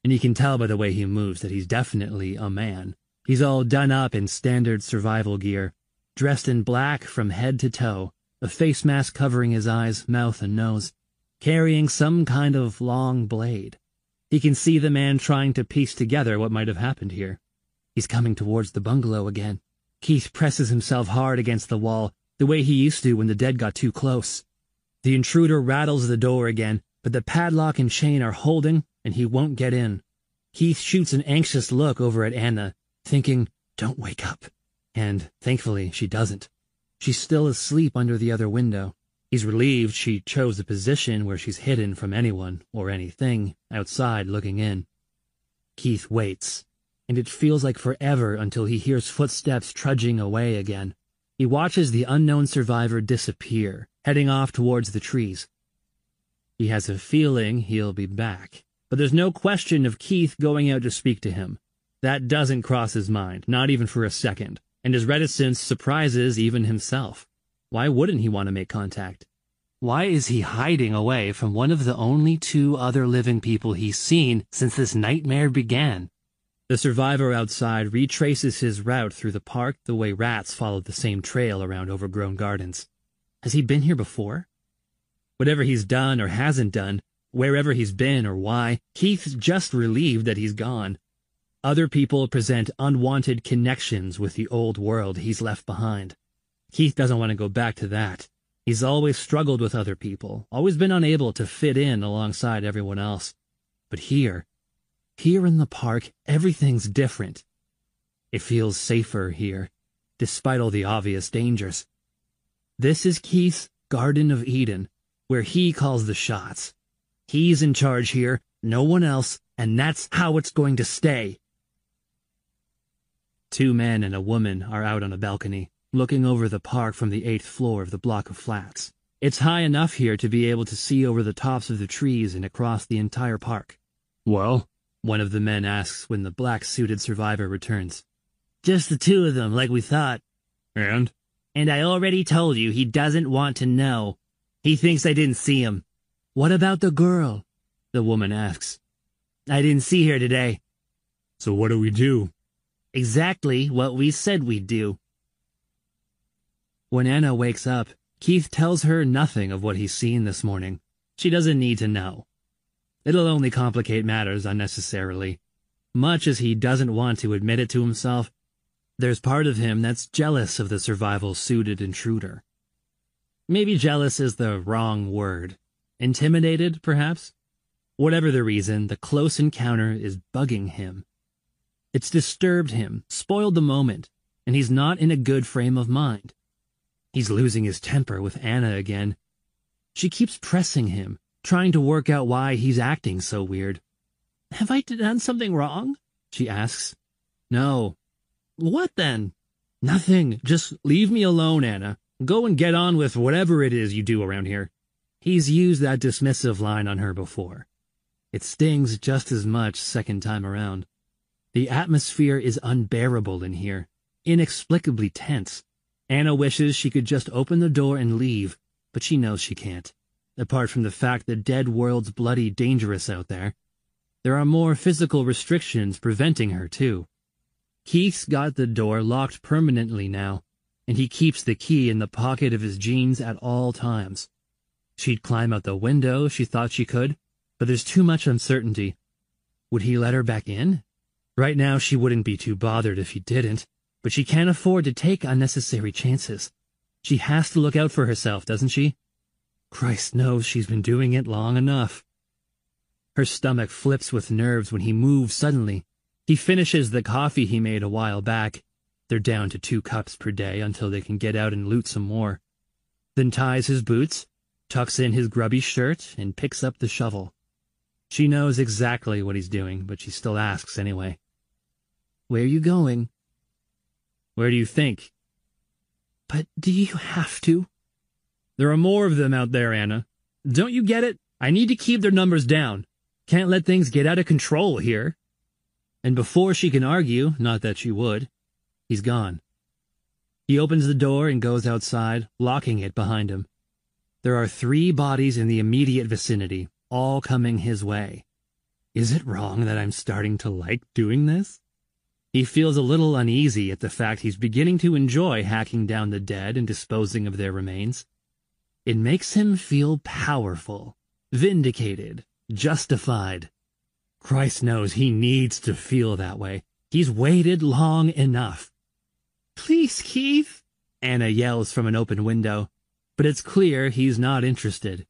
and you can tell by the way he moves that he's definitely a man. He's all done up in standard survival gear, dressed in black from head to toe, a face mask covering his eyes, mouth, and nose, carrying some kind of long blade. He can see the man trying to piece together what might have happened here. He's coming towards the bungalow again. Keith presses himself hard against the wall, the way he used to when the dead got too close. The intruder rattles the door again, but the padlock and chain are holding, and he won't get in. Keith shoots an anxious look over at Anna, thinking, don't wake up. And, thankfully, she doesn't. She's still asleep under the other window. He's relieved she chose a position where she's hidden from anyone or anything outside looking in. Keith waits, and it feels like forever until he hears footsteps trudging away again. He watches the unknown survivor disappear, heading off towards the trees. He has a feeling he'll be back, but there's no question of Keith going out to speak to him. That doesn't cross his mind, not even for a second, and his reticence surprises even himself. Why wouldn't he want to make contact? Why is he hiding away from one of the only two other living people he's seen since this nightmare began? The survivor outside retraces his route through the park the way rats followed the same trail around overgrown gardens. Has he been here before? Whatever he's done or hasn't done, wherever he's been or why, Keith's just relieved that he's gone. Other people present unwanted connections with the old world he's left behind. Keith doesn't want to go back to that. He's always struggled with other people, always been unable to fit in alongside everyone else. But here, here in the park, everything's different. It feels safer here, despite all the obvious dangers. This is Keith's Garden of Eden, where he calls the shots. He's in charge here, no one else, and that's how it's going to stay. Two men and a woman are out on a balcony looking over the park from the eighth floor of the block of flats. It's high enough here to be able to see over the tops of the trees and across the entire park. Well? One of the men asks when the black-suited survivor returns. Just the two of them, like we thought. And? And I already told you he doesn't want to know. He thinks I didn't see him. What about the girl? The woman asks. I didn't see her today. So what do we do? Exactly what we said we'd do. When Anna wakes up, Keith tells her nothing of what he's seen this morning. She doesn't need to know. It'll only complicate matters unnecessarily. Much as he doesn't want to admit it to himself, there's part of him that's jealous of the survival-suited intruder. Maybe jealous is the wrong word. Intimidated, perhaps? Whatever the reason, the close encounter is bugging him. It's disturbed him, spoiled the moment, and he's not in a good frame of mind. He's losing his temper with Anna again. She keeps pressing him, trying to work out why he's acting so weird. Have I done something wrong? She asks. No. What then? Nothing. Just leave me alone, Anna. Go and get on with whatever it is you do around here. He's used that dismissive line on her before. It stings just as much second time around. The atmosphere is unbearable in here, inexplicably tense. Anna wishes she could just open the door and leave, but she knows she can't. Apart from the fact the dead world's bloody dangerous out there, there are more physical restrictions preventing her, too. Keith's got the door locked permanently now, and he keeps the key in the pocket of his jeans at all times. She'd climb out the window, she thought she could, but there's too much uncertainty. Would he let her back in? Right now she wouldn't be too bothered if he didn't, but she can't afford to take unnecessary chances. She has to look out for herself, doesn't she? Christ knows she's been doing it long enough. Her stomach flips with nerves when he moves suddenly. He finishes the coffee he made a while back. They're down to two cups per day until they can get out and loot some more. Then ties his boots, tucks in his grubby shirt, and picks up the shovel. She knows exactly what he's doing, but she still asks anyway. Where are you going? Where do you think? But do you have to? There are more of them out there, Anna. Don't you get it? I need to keep their numbers down. Can't let things get out of control here. And before she can argue, not that she would, he's gone. He opens the door and goes outside, locking it behind him. There are three bodies in the immediate vicinity, all coming his way. Is it wrong that I'm starting to like doing this? He feels a little uneasy at the fact he's beginning to enjoy hacking down the dead and disposing of their remains. It makes him feel powerful, vindicated, justified. Christ knows he needs to feel that way. He's waited long enough. Please, Keith, Anna yells from an open window, but it's clear he's not interested.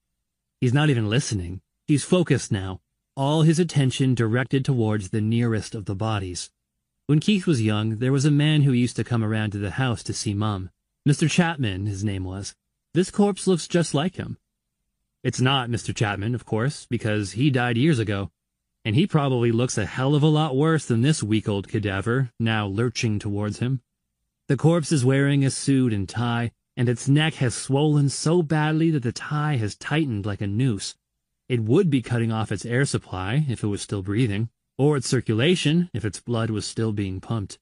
He's not even listening. He's focused now, all his attention directed towards the nearest of the bodies. When Keith was young, there was a man who used to come around to the house to see Mum. Mr. Chapman, his name was. This corpse looks just like him. It's not Mr. Chapman, of course, because he died years ago, and he probably looks a hell of a lot worse than this weak old cadaver, now lurching towards him. The corpse is wearing a suit and tie, and its neck has swollen so badly that the tie has tightened like a noose. It would be cutting off its air supply if it was still breathing, or its circulation if its blood was still being pumped.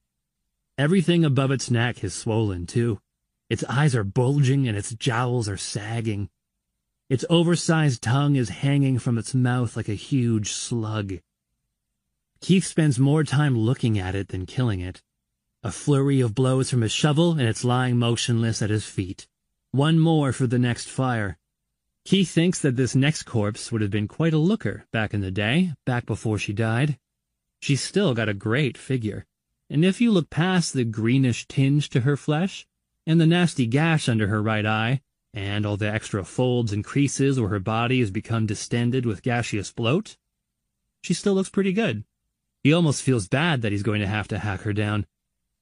Everything above its neck is swollen, too. Its eyes are bulging and its jowls are sagging. Its oversized tongue is hanging from its mouth like a huge slug. Keith spends more time looking at it than killing it. A flurry of blows from his shovel and it's lying motionless at his feet. One more for the next fire. Keith thinks that this next corpse would have been quite a looker back in the day, back before she died. She's still got a great figure. And if you look past the greenish tinge to her flesh, and the nasty gash under her right eye, and all the extra folds and creases where her body has become distended with gaseous bloat, she still looks pretty good. He almost feels bad that he's going to have to hack her down,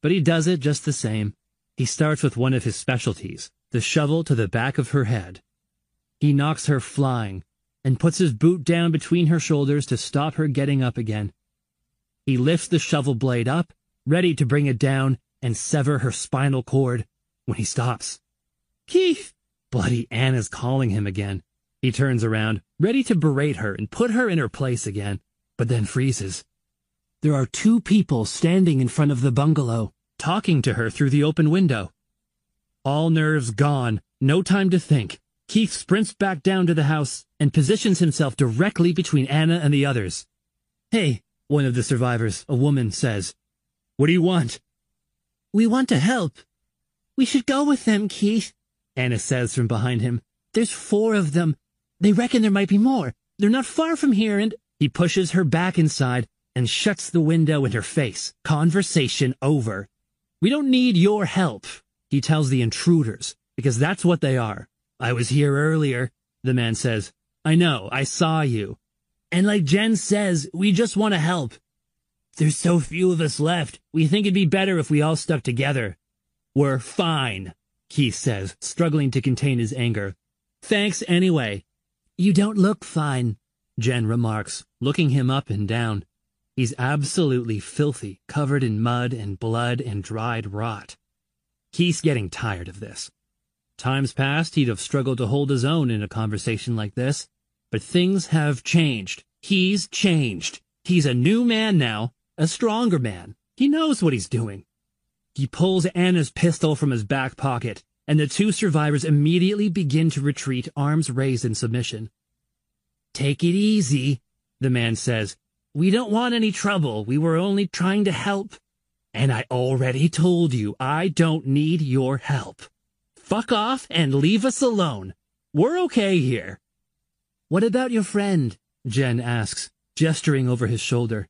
but he does it just the same. He starts with one of his specialties, the shovel to the back of her head. He knocks her flying, and puts his boot down between her shoulders to stop her getting up again. He lifts the shovel blade up, ready to bring it down and sever her spinal cord, when he stops. Keith! Bloody Anna's calling him again. He turns around, ready to berate her and put her in her place again, but then freezes. There are two people standing in front of the bungalow, talking to her through the open window. All nerves gone, no time to think. Keith sprints back down to the house and positions himself directly between Anna and the others. Hey, one of the survivors, a woman, says. What do you want? We want to help, we should go with them, Keith, Anna says from behind him. There's four of them. They reckon there might be more. They're not far from here, and he pushes her back inside and shuts the window in her face. Conversation over. We don't need your help, he tells the intruders, because that's what they are. I was here earlier, the man says. I know, I saw you. And like Jen says, we just want to help. There's so few of us left. We think it'd be better if we all stuck together. We're fine, Keith says, struggling to contain his anger. Thanks anyway. You don't look fine, Jen remarks, looking him up and down. He's absolutely filthy, covered in mud and blood and dried rot. Keith's getting tired of this. Times past, he'd have struggled to hold his own in a conversation like this. But things have changed. He's changed. He's a new man now, a stronger man. He knows what he's doing. He pulls Anna's pistol from his back pocket, and the two survivors immediately begin to retreat, arms raised in submission. Take it easy, the man says. We don't want any trouble. We were only trying to help. And I already told you I don't need your help. Fuck off and leave us alone. We're okay here. What about your friend? Jen asks, gesturing over his shoulder.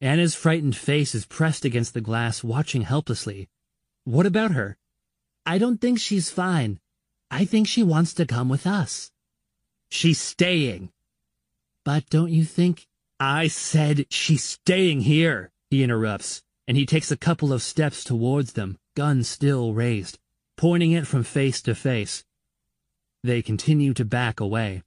Anna's frightened face is pressed against the glass, watching helplessly. What about her? I don't think she's fine. I think she wants to come with us. She's staying. But don't you think? I said she's staying here, he interrupts, and he takes a couple of steps towards them, gun still raised, pointing it from face to face. They continue to back away.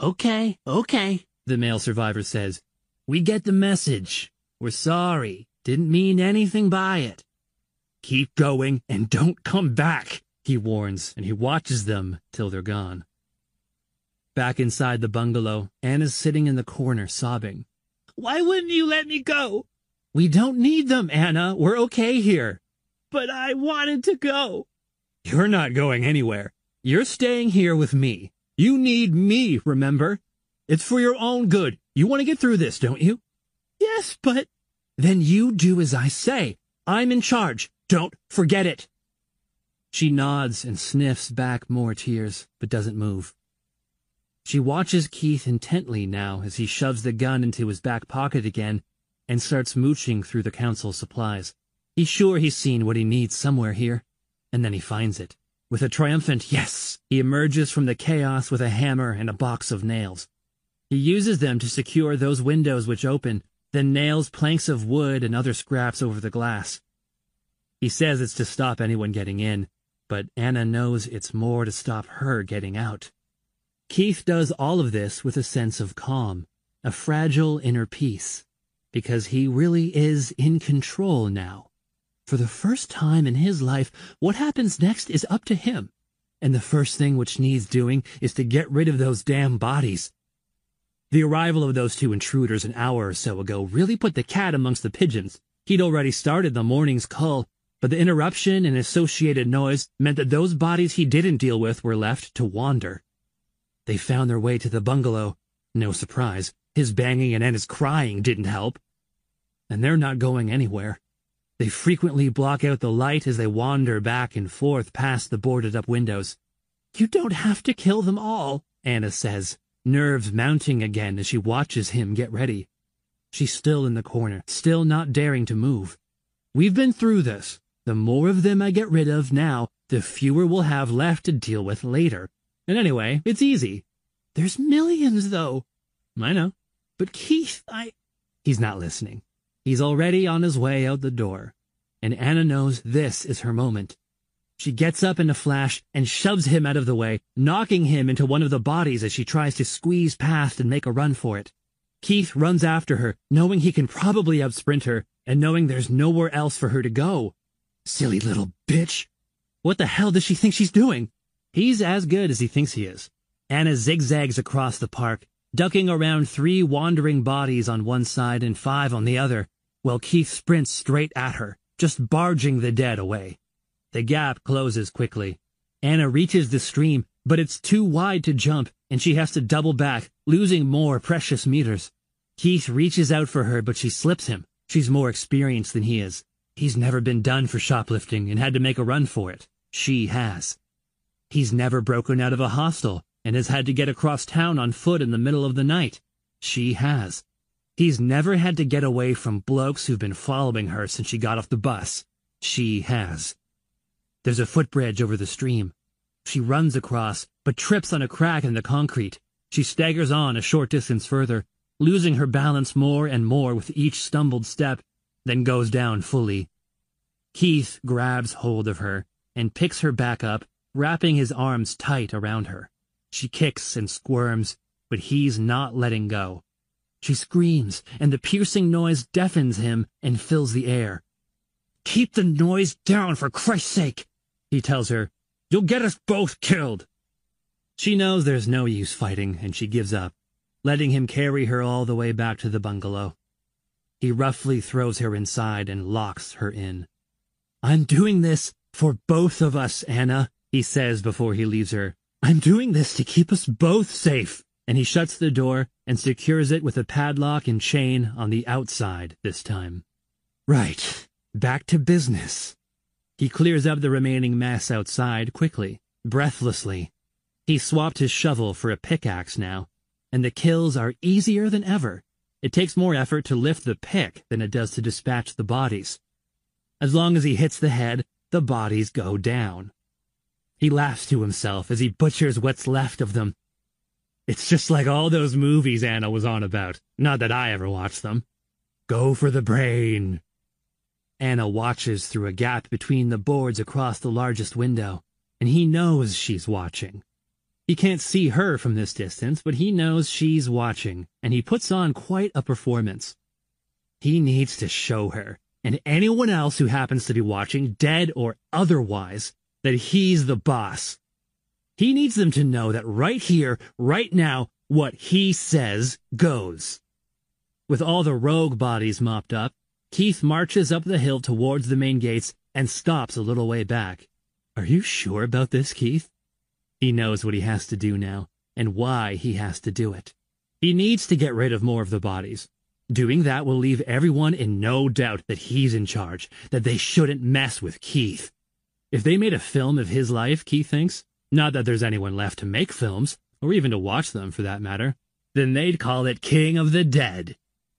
Okay, okay, the male survivor says. We get the message. We're sorry. Didn't mean anything by it. Keep going and don't come back, he warns, and he watches them till they're gone. Back inside the bungalow, Anna's sitting in the corner sobbing. Why wouldn't you let me go? We don't need them, Anna. We're okay here. But I wanted to go. You're not going anywhere. You're staying here with me. You need me, remember? It's for your own good. You want to get through this, don't you? Yes, but... Then you do as I say. I'm in charge. Don't forget it. She nods and sniffs back more tears, but doesn't move. She watches Keith intently now as he shoves the gun into his back pocket again and starts mooching through the council supplies. He's sure he's seen what he needs somewhere here, and then he finds it. With a triumphant yes, he emerges from the chaos with a hammer and a box of nails. He uses them to secure those windows which open then nails planks of wood and other scraps over the glass. He says it's to stop anyone getting in, but Anna knows it's more to stop her getting out. Keith does all of this with a sense of calm, a fragile inner peace, because he really is in control now. For the first time in his life, what happens next is up to him. And the first thing which needs doing is to get rid of those damn bodies. The arrival of those two intruders an hour or so ago really put the cat amongst the pigeons. He'd already started the morning's cull, but the interruption and associated noise meant that those bodies he didn't deal with were left to wander. They found their way to the bungalow. No surprise, his banging and Anna's crying didn't help. And they're not going anywhere. They frequently block out the light as they wander back and forth past the boarded up windows. You don't have to kill them all, Anna says nerves mounting again as she watches him get ready. She's still in the corner, still not daring to move. We've been through this. The more of them I get rid of now, the fewer we'll have left to deal with later. And anyway, it's easy. There's millions, though. I know. But Keith, I... He's not listening. He's already on his way out the door. And Anna knows this is her moment. She gets up in a flash and shoves him out of the way, knocking him into one of the bodies as she tries to squeeze past and make a run for it. Keith runs after her, knowing he can probably outsprint her, and knowing there's nowhere else for her to go. Silly little bitch. What the hell does she think she's doing? He's as good as he thinks he is. Anna zigzags across the park, ducking around three wandering bodies on one side and five on the other, while Keith sprints straight at her, just barging the dead away. The gap closes quickly. Anna reaches the stream, but it's too wide to jump, and she has to double back, losing more precious meters. Keith reaches out for her, but she slips him. She's more experienced than he is. He's never been done for shoplifting and had to make a run for it. She has. He's never broken out of a hostel and has had to get across town on foot in the middle of the night. She has. He's never had to get away from blokes who've been following her since she got off the bus. She has. There's a footbridge over the stream. She runs across, but trips on a crack in the concrete. She staggers on a short distance further, losing her balance more and more with each stumbled step, then goes down fully. Keith grabs hold of her and picks her back up, wrapping his arms tight around her. She kicks and squirms, but he's not letting go. She screams, and the piercing noise deafens him and fills the air. Keep the noise down, for Christ's sake! he tells her. You'll get us both killed. She knows there's no use fighting, and she gives up, letting him carry her all the way back to the bungalow. He roughly throws her inside and locks her in. I'm doing this for both of us, Anna, he says before he leaves her. I'm doing this to keep us both safe. And he shuts the door and secures it with a padlock and chain on the outside this time. Right, back to business. He clears up the remaining mess outside quickly, breathlessly. He swapped his shovel for a pickaxe now, and the kills are easier than ever. It takes more effort to lift the pick than it does to dispatch the bodies. As long as he hits the head, the bodies go down. He laughs to himself as he butchers what's left of them. It's just like all those movies Anna was on about. Not that I ever watched them. Go for the brain, Anna watches through a gap between the boards across the largest window, and he knows she's watching. He can't see her from this distance, but he knows she's watching, and he puts on quite a performance. He needs to show her, and anyone else who happens to be watching, dead or otherwise, that he's the boss. He needs them to know that right here, right now, what he says goes. With all the rogue bodies mopped up, Keith marches up the hill towards the main gates and stops a little way back. Are you sure about this, Keith? He knows what he has to do now, and why he has to do it. He needs to get rid of more of the bodies. Doing that will leave everyone in no doubt that he's in charge, that they shouldn't mess with Keith. If they made a film of his life, Keith thinks, not that there's anyone left to make films, or even to watch them for that matter, then they'd call it King of the Dead.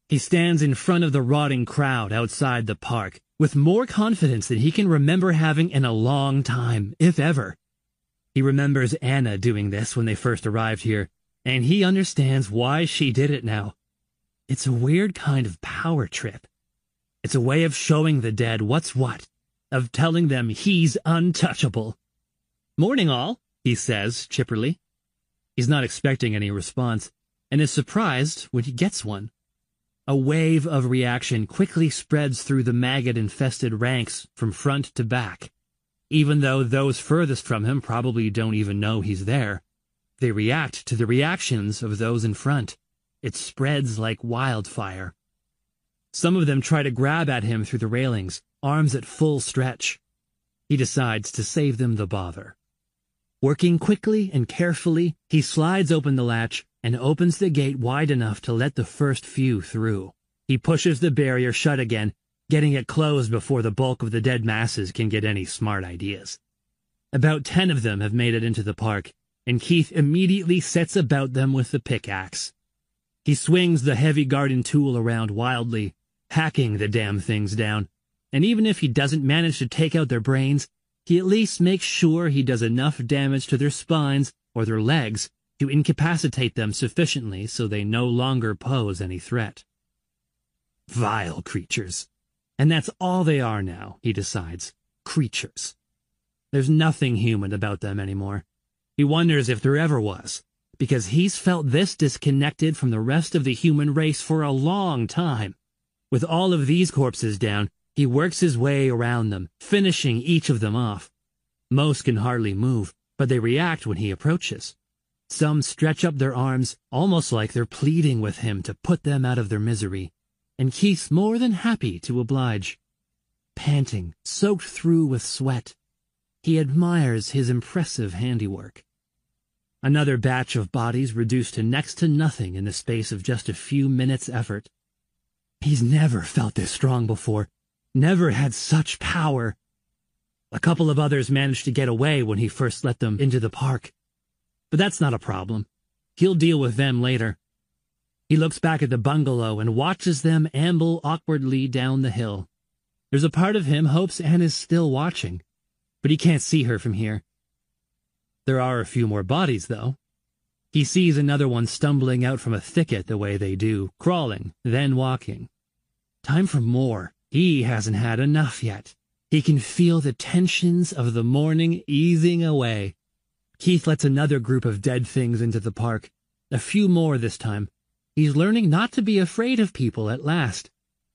He stands in front of the rotting crowd outside the park with more confidence than he can remember having in a long time, if ever. He remembers Anna doing this when they first arrived here, and he understands why she did it now. It's a weird kind of power trip. It's a way of showing the dead what's what, of telling them he's untouchable. Morning all, he says chipperly. He's not expecting any response, and is surprised when he gets one. A wave of reaction quickly spreads through the maggot-infested ranks from front to back. Even though those furthest from him probably don't even know he's there, they react to the reactions of those in front. It spreads like wildfire. Some of them try to grab at him through the railings, arms at full stretch. He decides to save them the bother. Working quickly and carefully, he slides open the latch and opens the gate wide enough to let the first few through. He pushes the barrier shut again, getting it closed before the bulk of the dead masses can get any smart ideas. About ten of them have made it into the park, and Keith immediately sets about them with the pickaxe. He swings the heavy garden tool around wildly, hacking the damn things down, and even if he doesn't manage to take out their brains, he at least makes sure he does enough damage to their spines or their legs to incapacitate them sufficiently so they no longer pose any threat. Vile creatures. And that's all they are now, he decides. Creatures. There's nothing human about them anymore. He wonders if there ever was, because he's felt this disconnected from the rest of the human race for a long time. With all of these corpses down, he works his way around them, finishing each of them off. Most can hardly move, but they react when he approaches. Some stretch up their arms, almost like they're pleading with him to put them out of their misery, and Keith's more than happy to oblige. Panting, soaked through with sweat, he admires his impressive handiwork. Another batch of bodies reduced to next to nothing in the space of just a few minutes' effort. He's never felt this strong before, never had such power. A couple of others managed to get away when he first let them into the park. But that's not a problem. He'll deal with them later. He looks back at the bungalow and watches them amble awkwardly down the hill. There's a part of him hopes Anne Anna's still watching, but he can't see her from here. There are a few more bodies, though. He sees another one stumbling out from a thicket the way they do, crawling, then walking. Time for more. He hasn't had enough yet. He can feel the tensions of the morning easing away. Keith lets another group of dead things into the park. A few more this time. He's learning not to be afraid of people at last.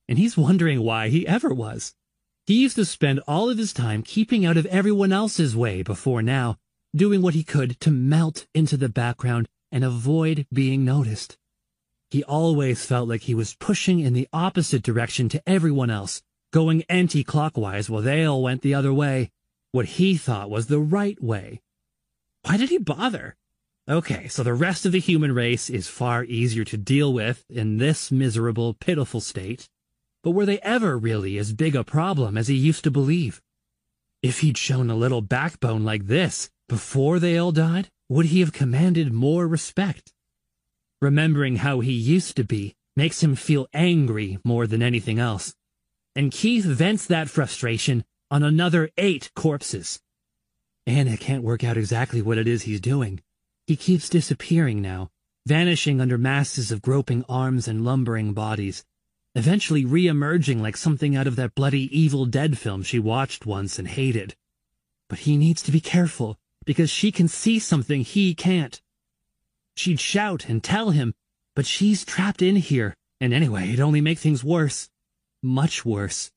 And he's wondering why he ever was. He used to spend all of his time keeping out of everyone else's way before now, doing what he could to melt into the background and avoid being noticed. He always felt like he was pushing in the opposite direction to everyone else, going anti-clockwise while they all went the other way, what he thought was the right way. Why did he bother? Okay, so the rest of the human race is far easier to deal with in this miserable, pitiful state. But were they ever really as big a problem as he used to believe? If he'd shown a little backbone like this before they all died, would he have commanded more respect? Remembering how he used to be makes him feel angry more than anything else. And Keith vents that frustration on another eight corpses. Anna can't work out exactly what it is he's doing. He keeps disappearing now, vanishing under masses of groping arms and lumbering bodies, eventually re-emerging like something out of that bloody Evil Dead film she watched once and hated. But he needs to be careful, because she can see something he can't. She'd shout and tell him, but she's trapped in here, and anyway, it'd only make things worse. Much worse.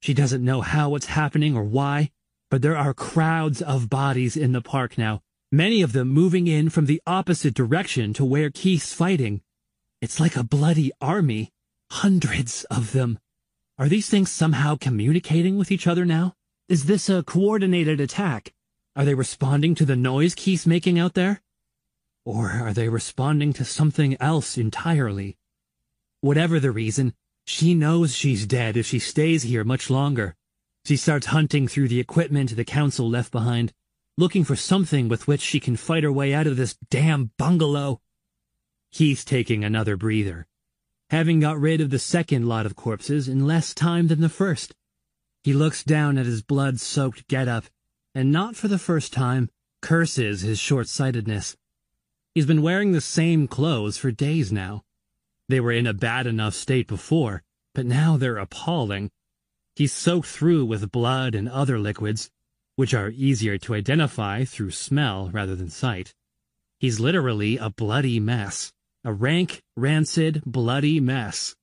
She doesn't know how what's happening or why, but there are crowds of bodies in the park now, many of them moving in from the opposite direction to where Keith's fighting. It's like a bloody army. Hundreds of them. Are these things somehow communicating with each other now? Is this a coordinated attack? Are they responding to the noise Keith's making out there? Or are they responding to something else entirely? Whatever the reason, she knows she's dead if she stays here much longer. She starts hunting through the equipment the council left behind looking for something with which she can fight her way out of this damn bungalow. He's taking another breather, having got rid of the second lot of corpses in less time than the first. He looks down at his blood-soaked get-up, and not for the first time, curses his short-sightedness. He's been wearing the same clothes for days now. They were in a bad enough state before, but now they're appalling. He's soaked through with blood and other liquids, which are easier to identify through smell rather than sight. He's literally a bloody mess. A rank, rancid, bloody mess.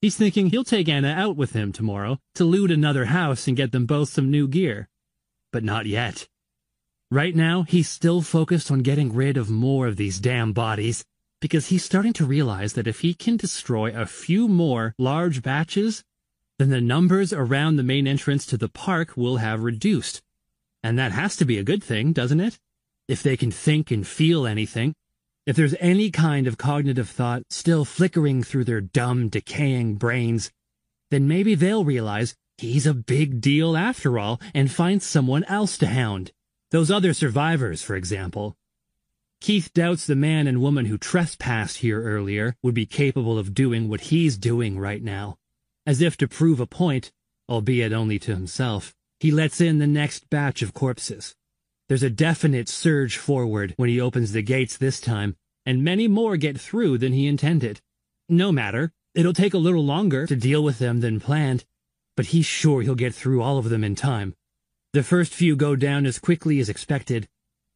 He's thinking he'll take Anna out with him tomorrow to loot another house and get them both some new gear. But not yet. Right now, he's still focused on getting rid of more of these damn bodies, because he's starting to realize that if he can destroy a few more large batches, then the numbers around the main entrance to the park will have reduced, and that has to be a good thing, doesn't it? If they can think and feel anything. If there's any kind of cognitive thought still flickering through their dumb, decaying brains, then maybe they'll realize he's a big deal after all and finds someone else to hound. Those other survivors, for example. Keith doubts the man and woman who trespassed here earlier would be capable of doing what he's doing right now, as if to prove a point, albeit only to himself. He lets in the next batch of corpses. There's a definite surge forward when he opens the gates this time, and many more get through than he intended. No matter, it'll take a little longer to deal with them than planned, but he's sure he'll get through all of them in time. The first few go down as quickly as expected,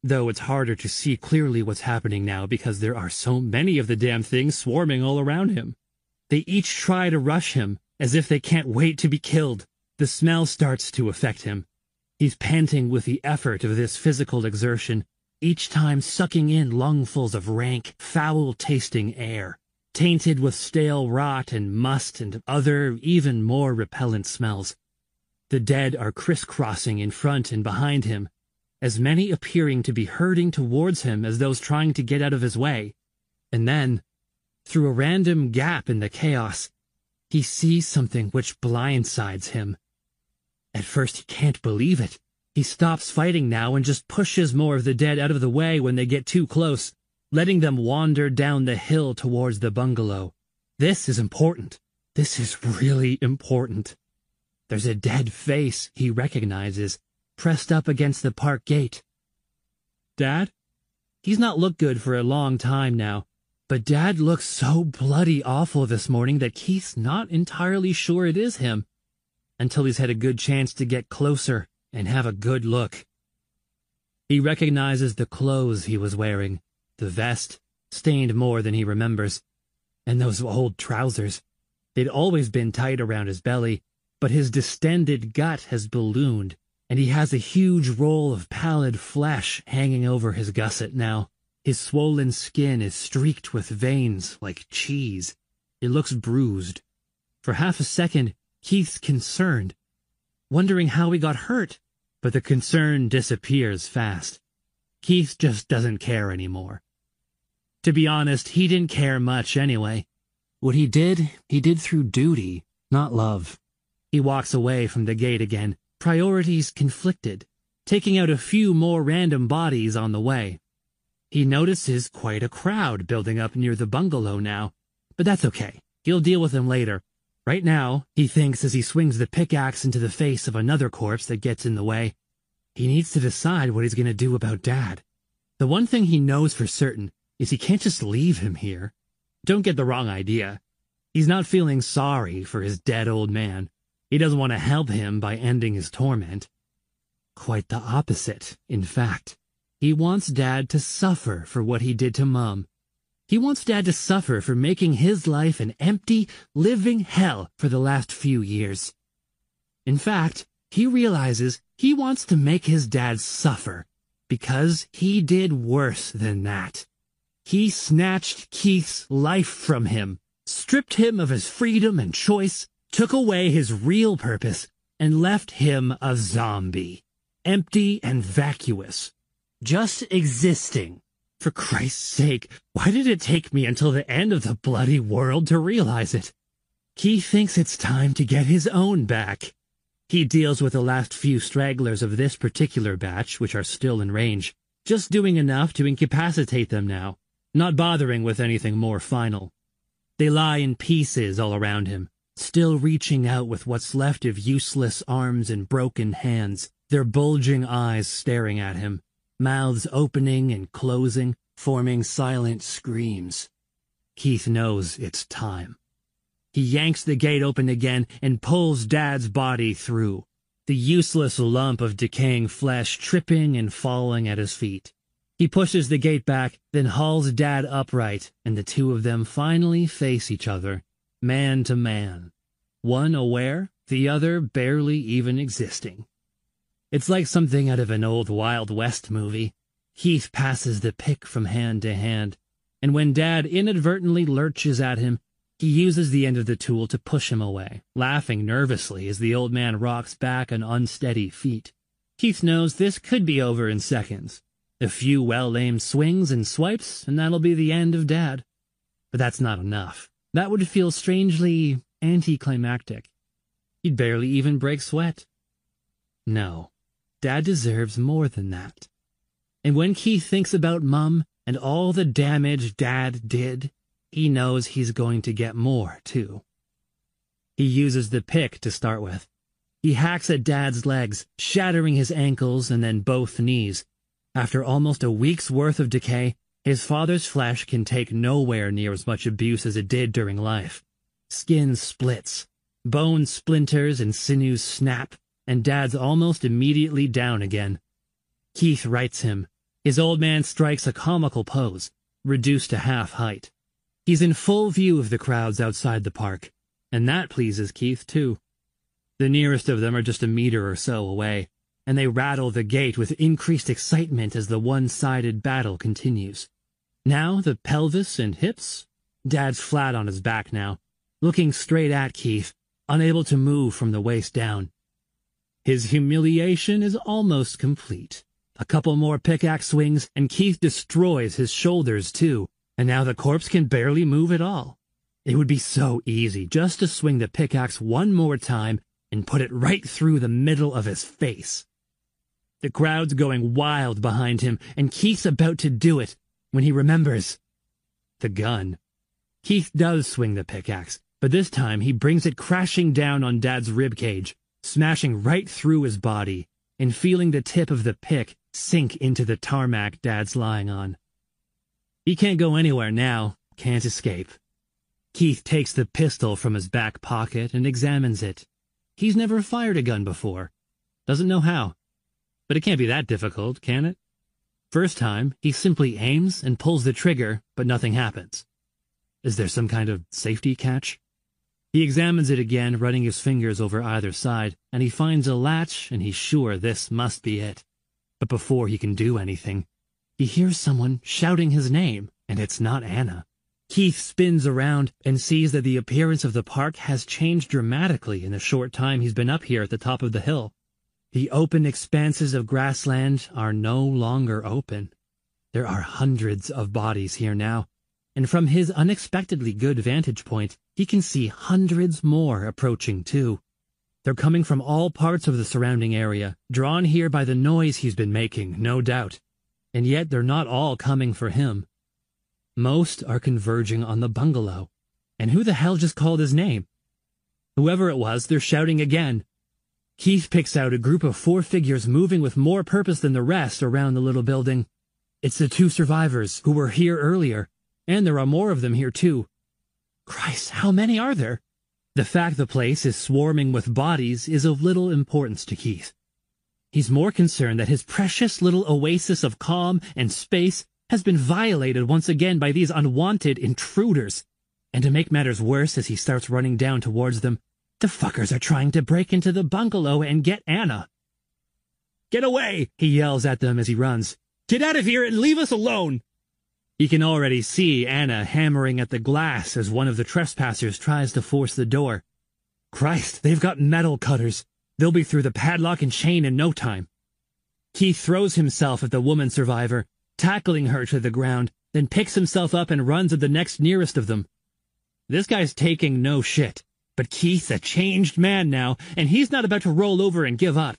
though it's harder to see clearly what's happening now because there are so many of the damn things swarming all around him. They each try to rush him, as if they can't wait to be killed. The smell starts to affect him. He's panting with the effort of this physical exertion, each time sucking in lungfuls of rank, foul-tasting air, tainted with stale rot and must and other, even more repellent smells. The dead are crisscrossing in front and behind him, as many appearing to be herding towards him as those trying to get out of his way. And then, through a random gap in the chaos, he sees something which blindsides him. At first he can't believe it. He stops fighting now and just pushes more of the dead out of the way when they get too close, letting them wander down the hill towards the bungalow. This is important. This is really important. There's a dead face he recognizes, pressed up against the park gate. Dad? He's not looked good for a long time now, but Dad looks so bloody awful this morning that Keith's not entirely sure it is him until he's had a good chance to get closer and have a good look. He recognizes the clothes he was wearing, the vest, stained more than he remembers, and those old trousers. They'd always been tight around his belly, but his distended gut has ballooned, and he has a huge roll of pallid flesh hanging over his gusset now. His swollen skin is streaked with veins like cheese. It looks bruised. For half a second, Keith's concerned, wondering how he got hurt, but the concern disappears fast. Keith just doesn't care anymore. To be honest, he didn't care much anyway. What he did, he did through duty, not love. He walks away from the gate again, priorities conflicted, taking out a few more random bodies on the way. He notices quite a crowd building up near the bungalow now, but that's okay. He'll deal with them later. Right now, he thinks as he swings the pickaxe into the face of another corpse that gets in the way, he needs to decide what he's going to do about Dad. The one thing he knows for certain is he can't just leave him here. Don't get the wrong idea. He's not feeling sorry for his dead old man. He doesn't want to help him by ending his torment. Quite the opposite, in fact. He wants Dad to suffer for what he did to Mum. He wants Dad to suffer for making his life an empty, living hell for the last few years. In fact, he realizes he wants to make his dad suffer because he did worse than that. He snatched Keith's life from him, stripped him of his freedom and choice, took away his real purpose, and left him a zombie, empty and vacuous, just existing. For Christ's sake, why did it take me until the end of the bloody world to realize it? Keith thinks it's time to get his own back. He deals with the last few stragglers of this particular batch, which are still in range, just doing enough to incapacitate them now, not bothering with anything more final. They lie in pieces all around him, still reaching out with what's left of useless arms and broken hands, their bulging eyes staring at him, mouths opening and closing, forming silent screams. Keith knows it's time. He yanks the gate open again and pulls Dad's body through, the useless lump of decaying flesh tripping and falling at his feet. He pushes the gate back, then hauls Dad upright, and the two of them finally face each other, man to man. One aware, the other barely even existing. It's like something out of an old Wild West movie. Keith passes the pick from hand to hand, and when Dad inadvertently lurches at him, he uses the end of the tool to push him away, laughing nervously as the old man rocks back on unsteady feet. Keith knows this could be over in seconds. A few well-aimed swings and swipes, and that'll be the end of Dad. But that's not enough. That would feel strangely anticlimactic. He'd barely even break sweat. No, Dad deserves more than that. And when Keith thinks about Mum and all the damage Dad did, he knows he's going to get more, too. He uses the pick to start with. He hacks at Dad's legs, shattering his ankles and then both knees. After almost a week's worth of decay, his father's flesh can take nowhere near as much abuse as it did during life. Skin splits, bone splinters and sinews snap, and Dad's almost immediately down again. Keith rights him. His old man strikes a comical pose, reduced to half height. He's in full view of the crowds outside the park, and that pleases Keith, too. The nearest of them are just a meter or so away, and they rattle the gate with increased excitement as the one-sided battle continues. Now the pelvis and hips? Dad's flat on his back now, looking straight at Keith, unable to move from the waist down. His humiliation is almost complete. A couple more pickaxe swings, and Keith destroys his shoulders, too, and now the corpse can barely move at all. It would be so easy just to swing the pickaxe one more time and put it right through the middle of his face. The crowd's going wild behind him, and Keith's about to do it when he remembers the gun. Keith does swing the pickaxe, but this time he brings it crashing down on Dad's rib cage, smashing right through his body, and feeling the tip of the pick sink into the tarmac Dad's lying on. He can't go anywhere now, can't escape. Keith takes the pistol from his back pocket and examines it. He's never fired a gun before. Doesn't know how. But it can't be that difficult, can it? First time, he simply aims and pulls the trigger, but nothing happens. Is there some kind of safety catch? He examines it again, running his fingers over either side, and he finds a latch and he's sure this must be it. But before he can do anything, he hears someone shouting his name, and it's not Anna. Keith spins around and sees that the appearance of the park has changed dramatically in the short time he's been up here at the top of the hill. The open expanses of grassland are no longer open. There are hundreds of bodies here now, and from his unexpectedly good vantage point, he can see hundreds more approaching too. They're coming from all parts of the surrounding area, drawn here by the noise he's been making, no doubt. And yet they're not all coming for him. Most are converging on the bungalow. And who the hell just called his name? Whoever it was, they're shouting again. Keith picks out a group of four figures moving with more purpose than the rest around the little building. It's the two survivors who were here earlier, and there are more of them here too. Christ, how many are there? The fact the place is swarming with bodies is of little importance to Keith. He's more concerned that his precious little oasis of calm and space has been violated once again by these unwanted intruders. And to make matters worse as he starts running down towards them, the fuckers are trying to break into the bungalow and get Anna. Get away, he yells at them as he runs. Get out of here and leave us alone. He can already see Anna hammering at the glass as one of the trespassers tries to force the door. Christ, they've got metal cutters. They'll be through the padlock and chain in no time. Keith throws himself at the woman survivor, tackling her to the ground, then picks himself up and runs at the next nearest of them. This guy's taking no shit, but Keith's a changed man now, and he's not about to roll over and give up.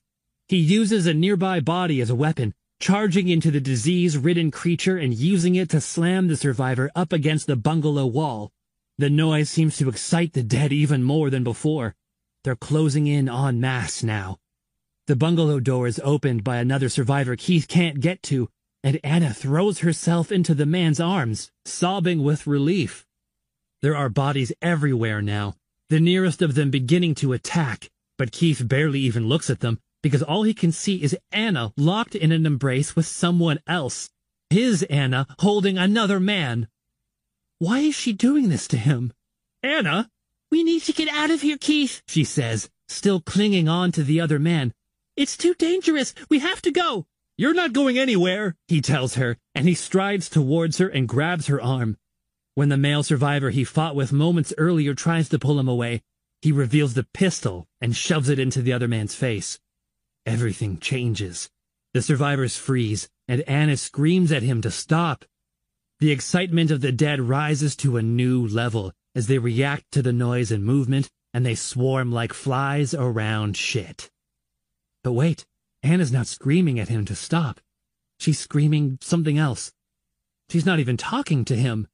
He uses a nearby body as a weapon, charging into the disease-ridden creature and using it to slam the survivor up against the bungalow wall. The noise seems to excite the dead even more than before. They're closing in en masse now. The bungalow door is opened by another survivor Keith can't get to, and Anna throws herself into the man's arms, sobbing with relief. There are bodies everywhere now, the nearest of them beginning to attack, but Keith barely even looks at them, because all he can see is Anna locked in an embrace with someone else. His Anna holding another man. Why is she doing this to him? Anna? We need to get out of here, Keith, she says, still clinging on to the other man. It's too dangerous. We have to go. You're not going anywhere, he tells her, and he strides towards her and grabs her arm. When the male survivor he fought with moments earlier tries to pull him away, he reveals the pistol and shoves it into the other man's face. Everything changes. The survivors freeze, and Anna screams at him to stop. The excitement of the dead rises to a new level as they react to the noise and movement, and they swarm like flies around shit. But wait, Anna's not screaming at him to stop. She's screaming something else. She's not even talking to him.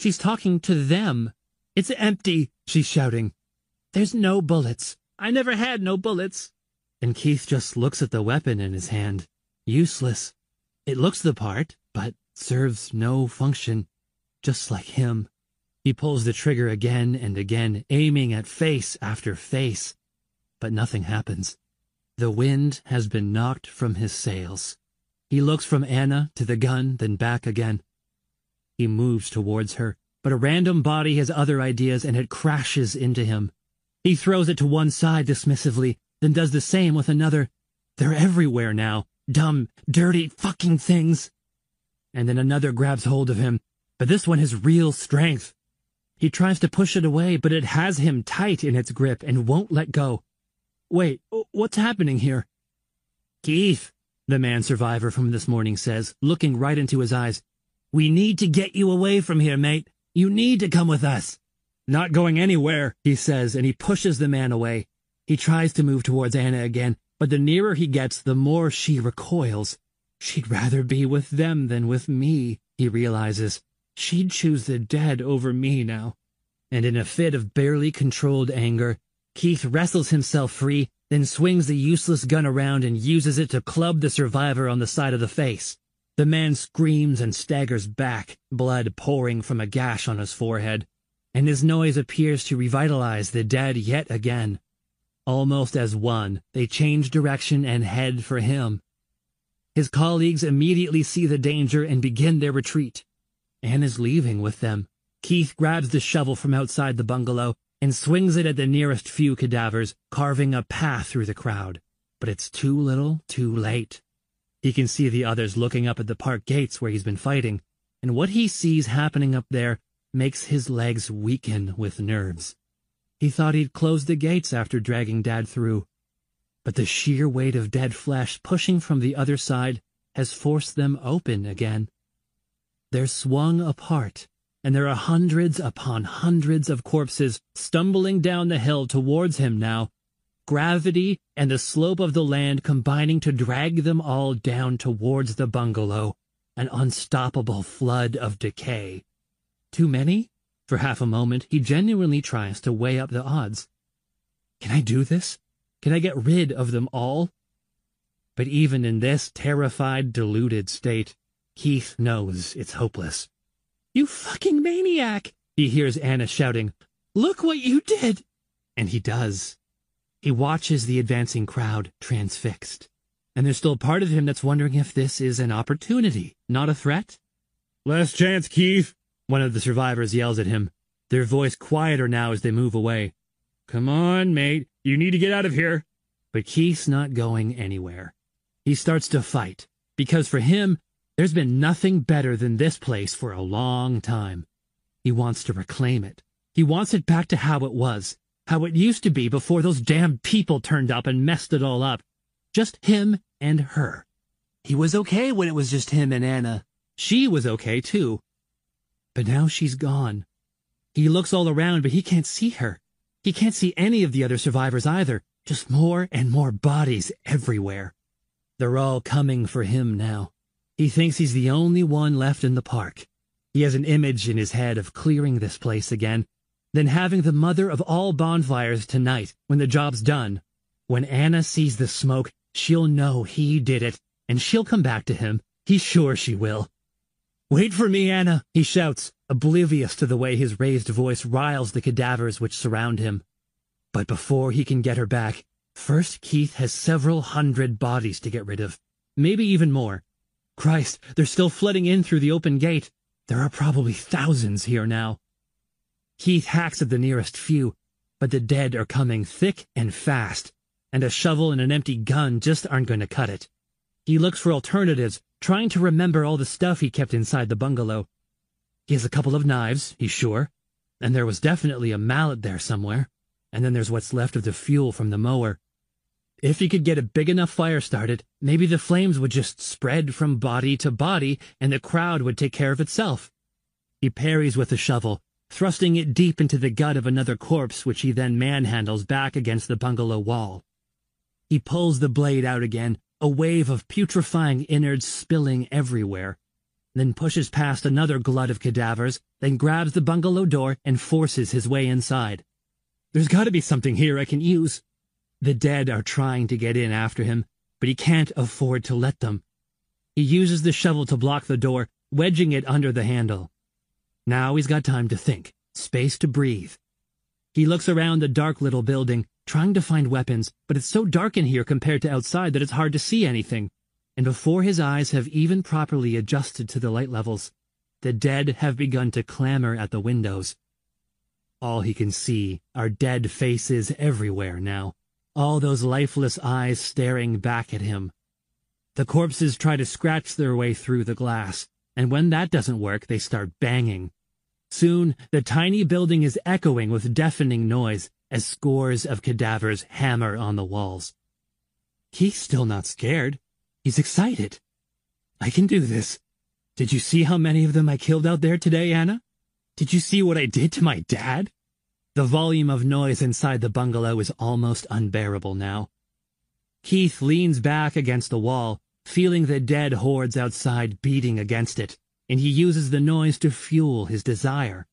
She's talking to them. It's empty, she's shouting. There's no bullets. I never had no bullets and Keith just looks at the weapon in his hand. Useless. It looks the part, but serves no function. Just like him. He pulls the trigger again and again, aiming at face after face. But nothing happens. The wind has been knocked from his sails. He looks from Anna to the gun, then back again. He moves towards her, but a random body has other ideas and it crashes into him. He throws it to one side dismissively, then does the same with another. They're everywhere now. Dumb, dirty fucking things. And then another grabs hold of him, but this one has real strength. He tries to push it away, but it has him tight in its grip and won't let go. Wait, what's happening here? Keith, the man survivor from this morning says, looking right into his eyes. We need to get you away from here, mate. You need to come with us. Not going anywhere, he says, and he pushes the man away. He tries to move towards Anna again, but the nearer he gets, the more she recoils. She'd rather be with them than with me, he realizes. She'd choose the dead over me now. And in a fit of barely controlled anger, Keith wrestles himself free, then swings the useless gun around and uses it to club the survivor on the side of the face. The man screams and staggers back, blood pouring from a gash on his forehead, and his noise appears to revitalize the dead yet again. Almost as one, they change direction and head for him. His colleagues immediately see the danger and begin their retreat. Anna is leaving with them. Keith grabs the shovel from outside the bungalow, and swings it at the nearest few cadavers, carving a path through the crowd. But it's too little, too late. He can see the others looking up at the park gates where he's been fighting, and what he sees happening up there makes his legs weaken with nerves. He thought he'd close the gates after dragging Dad through, but the sheer weight of dead flesh pushing from the other side has forced them open again. They're swung apart, and there are hundreds upon hundreds of corpses stumbling down the hill towards him now, gravity and the slope of the land combining to drag them all down towards the bungalow, an unstoppable flood of decay. Too many? For half a moment, he genuinely tries to weigh up the odds. Can I do this? Can I get rid of them all? But even in this terrified, deluded state, Keith knows it's hopeless. You fucking maniac! He hears Anna shouting, Look what you did! And he does. He watches the advancing crowd, transfixed. And there's still part of him that's wondering if this is an opportunity, not a threat. Last chance, Keith, one of the survivors yells at him, their voice quieter now as they move away. Come on, mate, you need to get out of here. But Keith's not going anywhere. He starts to fight, because for him, there's been nothing better than this place for a long time. He wants to reclaim it. He wants it back to how it was, how it used to be before those damn people turned up and messed it all up. Just him and her. He was okay when it was just him and Anna. She was okay, too. But now she's gone. He looks all around, but he can't see her. He can't see any of the other survivors either. Just more and more bodies everywhere. They're all coming for him now. He thinks he's the only one left in the park. He has an image in his head of clearing this place again, then having the mother of all bonfires tonight when the job's done. When Anna sees the smoke, she'll know he did it, and she'll come back to him. He's sure she will. Wait for me, Anna, he shouts, oblivious to the way his raised voice riles the cadavers which surround him. But before he can get her back, first Keith has several hundred bodies to get rid of, maybe even more. Christ, they're still flooding in through the open gate. There are probably thousands here now. Keith hacks at the nearest few, but the dead are coming thick and fast, and a shovel and an empty gun just aren't going to cut it. He looks for alternatives, trying to remember all the stuff he kept inside the bungalow. He has a couple of knives, he's sure, and there was definitely a mallet there somewhere, and then there's what's left of the fuel from the mower. If he could get a big enough fire started, maybe the flames would just spread from body to body and the crowd would take care of itself. He parries with the shovel, thrusting it deep into the gut of another corpse which he then manhandles back against the bungalow wall. He pulls the blade out again, a wave of putrefying innards spilling everywhere, then pushes past another glut of cadavers, then grabs the bungalow door and forces his way inside. There's gotta be something here I can use. The dead are trying to get in after him, but he can't afford to let them. He uses the shovel to block the door, wedging it under the handle. Now he's got time to think, space to breathe. He looks around the dark little building, trying to find weapons, but it's so dark in here compared to outside that it's hard to see anything. And before his eyes have even properly adjusted to the light levels, the dead have begun to clamor at the windows. All he can see are dead faces everywhere now all those lifeless eyes staring back at him. The corpses try to scratch their way through the glass, and when that doesn't work, they start banging. Soon, the tiny building is echoing with deafening noise as scores of cadavers hammer on the walls. He's still not scared. He's excited. I can do this. Did you see how many of them I killed out there today, Anna? Did you see what I did to my dad? The volume of noise inside the bungalow is almost unbearable now. Keith leans back against the wall, feeling the dead hordes outside beating against it, and he uses the noise to fuel his desire.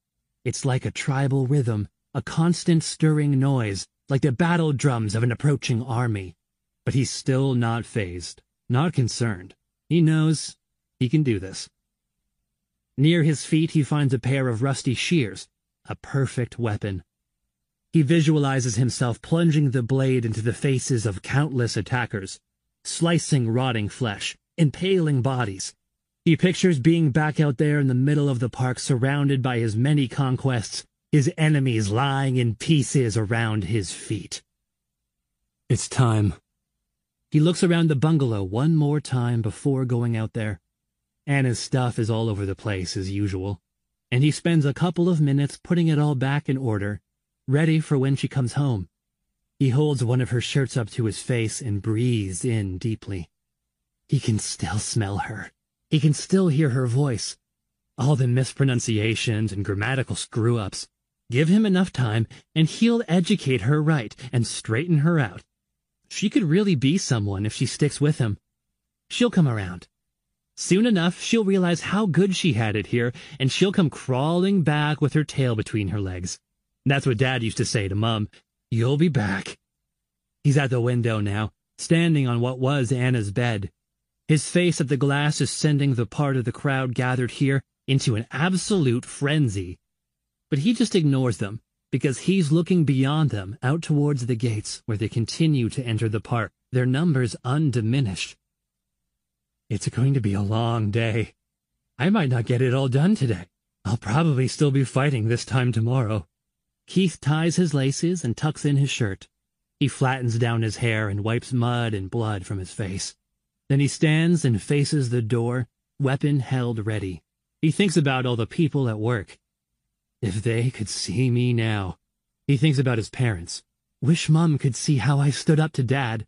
It's like a tribal rhythm, a constant stirring noise, like the battle drums of an approaching army. But he's still not fazed, not concerned. He knows he can do this. Near his feet he finds a pair of rusty shears, a perfect weapon. He visualizes himself plunging the blade into the faces of countless attackers, slicing rotting flesh, impaling bodies. He pictures being back out there in the middle of the park surrounded by his many conquests, his enemies lying in pieces around his feet. It's time. He looks around the bungalow one more time before going out there. Anna's stuff is all over the place as usual, and he spends a couple of minutes putting it all back in order, ready for when she comes home. He holds one of her shirts up to his face and breathes in deeply. He can still smell her. He can still hear her voice. All the mispronunciations and grammatical screw-ups. Give him enough time, and he'll educate her right and straighten her out. She could really be someone if she sticks with him. She'll come around. Soon enough, she'll realize how good she had it here, and she'll come crawling back with her tail between her legs. That's what Dad used to say to Mum. You'll be back. He's at the window now, standing on what was Anna's bed. His face at the glass is sending the part of the crowd gathered here into an absolute frenzy. But he just ignores them, because he's looking beyond them, out towards the gates, where they continue to enter the park, their numbers undiminished. It's going to be a long day. I might not get it all done today. I'll probably still be fighting this time tomorrow. Keith ties his laces and tucks in his shirt. He flattens down his hair and wipes mud and blood from his face. Then he stands and faces the door, weapon held ready. He thinks about all the people at work. If they could see me now. He thinks about his parents. Wish Mum could see how I stood up to Dad.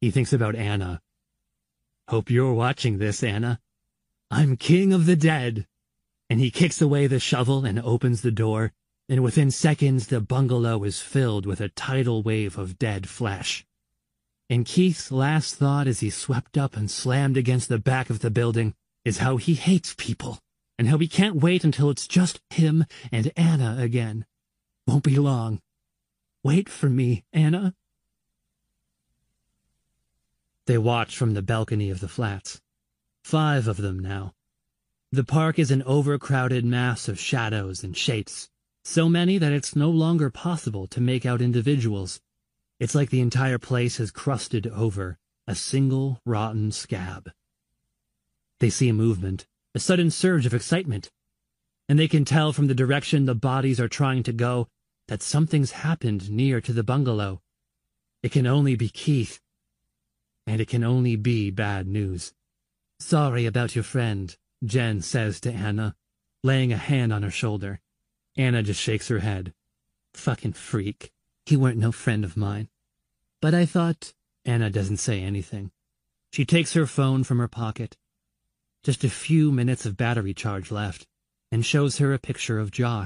He thinks about Anna. Hope you're watching this, Anna. I'm king of the dead. And he kicks away the shovel and opens the door, and within seconds the bungalow is filled with a tidal wave of dead flesh. And Keith's last thought as he swept up and slammed against the back of the building is how he hates people, and how he can't wait until it's just him and Anna again. Won't be long. Wait for me, Anna. They watch from the balcony of the flats. Five of them now. The park is an overcrowded mass of shadows and shapes, so many that it's no longer possible to make out individuals. It's like the entire place has crusted over, a single rotten scab. They see a movement, a sudden surge of excitement, and they can tell from the direction the bodies are trying to go that something's happened near to the bungalow. It can only be Keith, and it can only be bad news. Sorry about your friend, Jen says to Anna, laying a hand on her shoulder. Anna just shakes her head. Fucking freak. He weren't no friend of mine. But I thought... Anna doesn't say anything. She takes her phone from her pocket. Just a few minutes of battery charge left, and shows her a picture of Josh.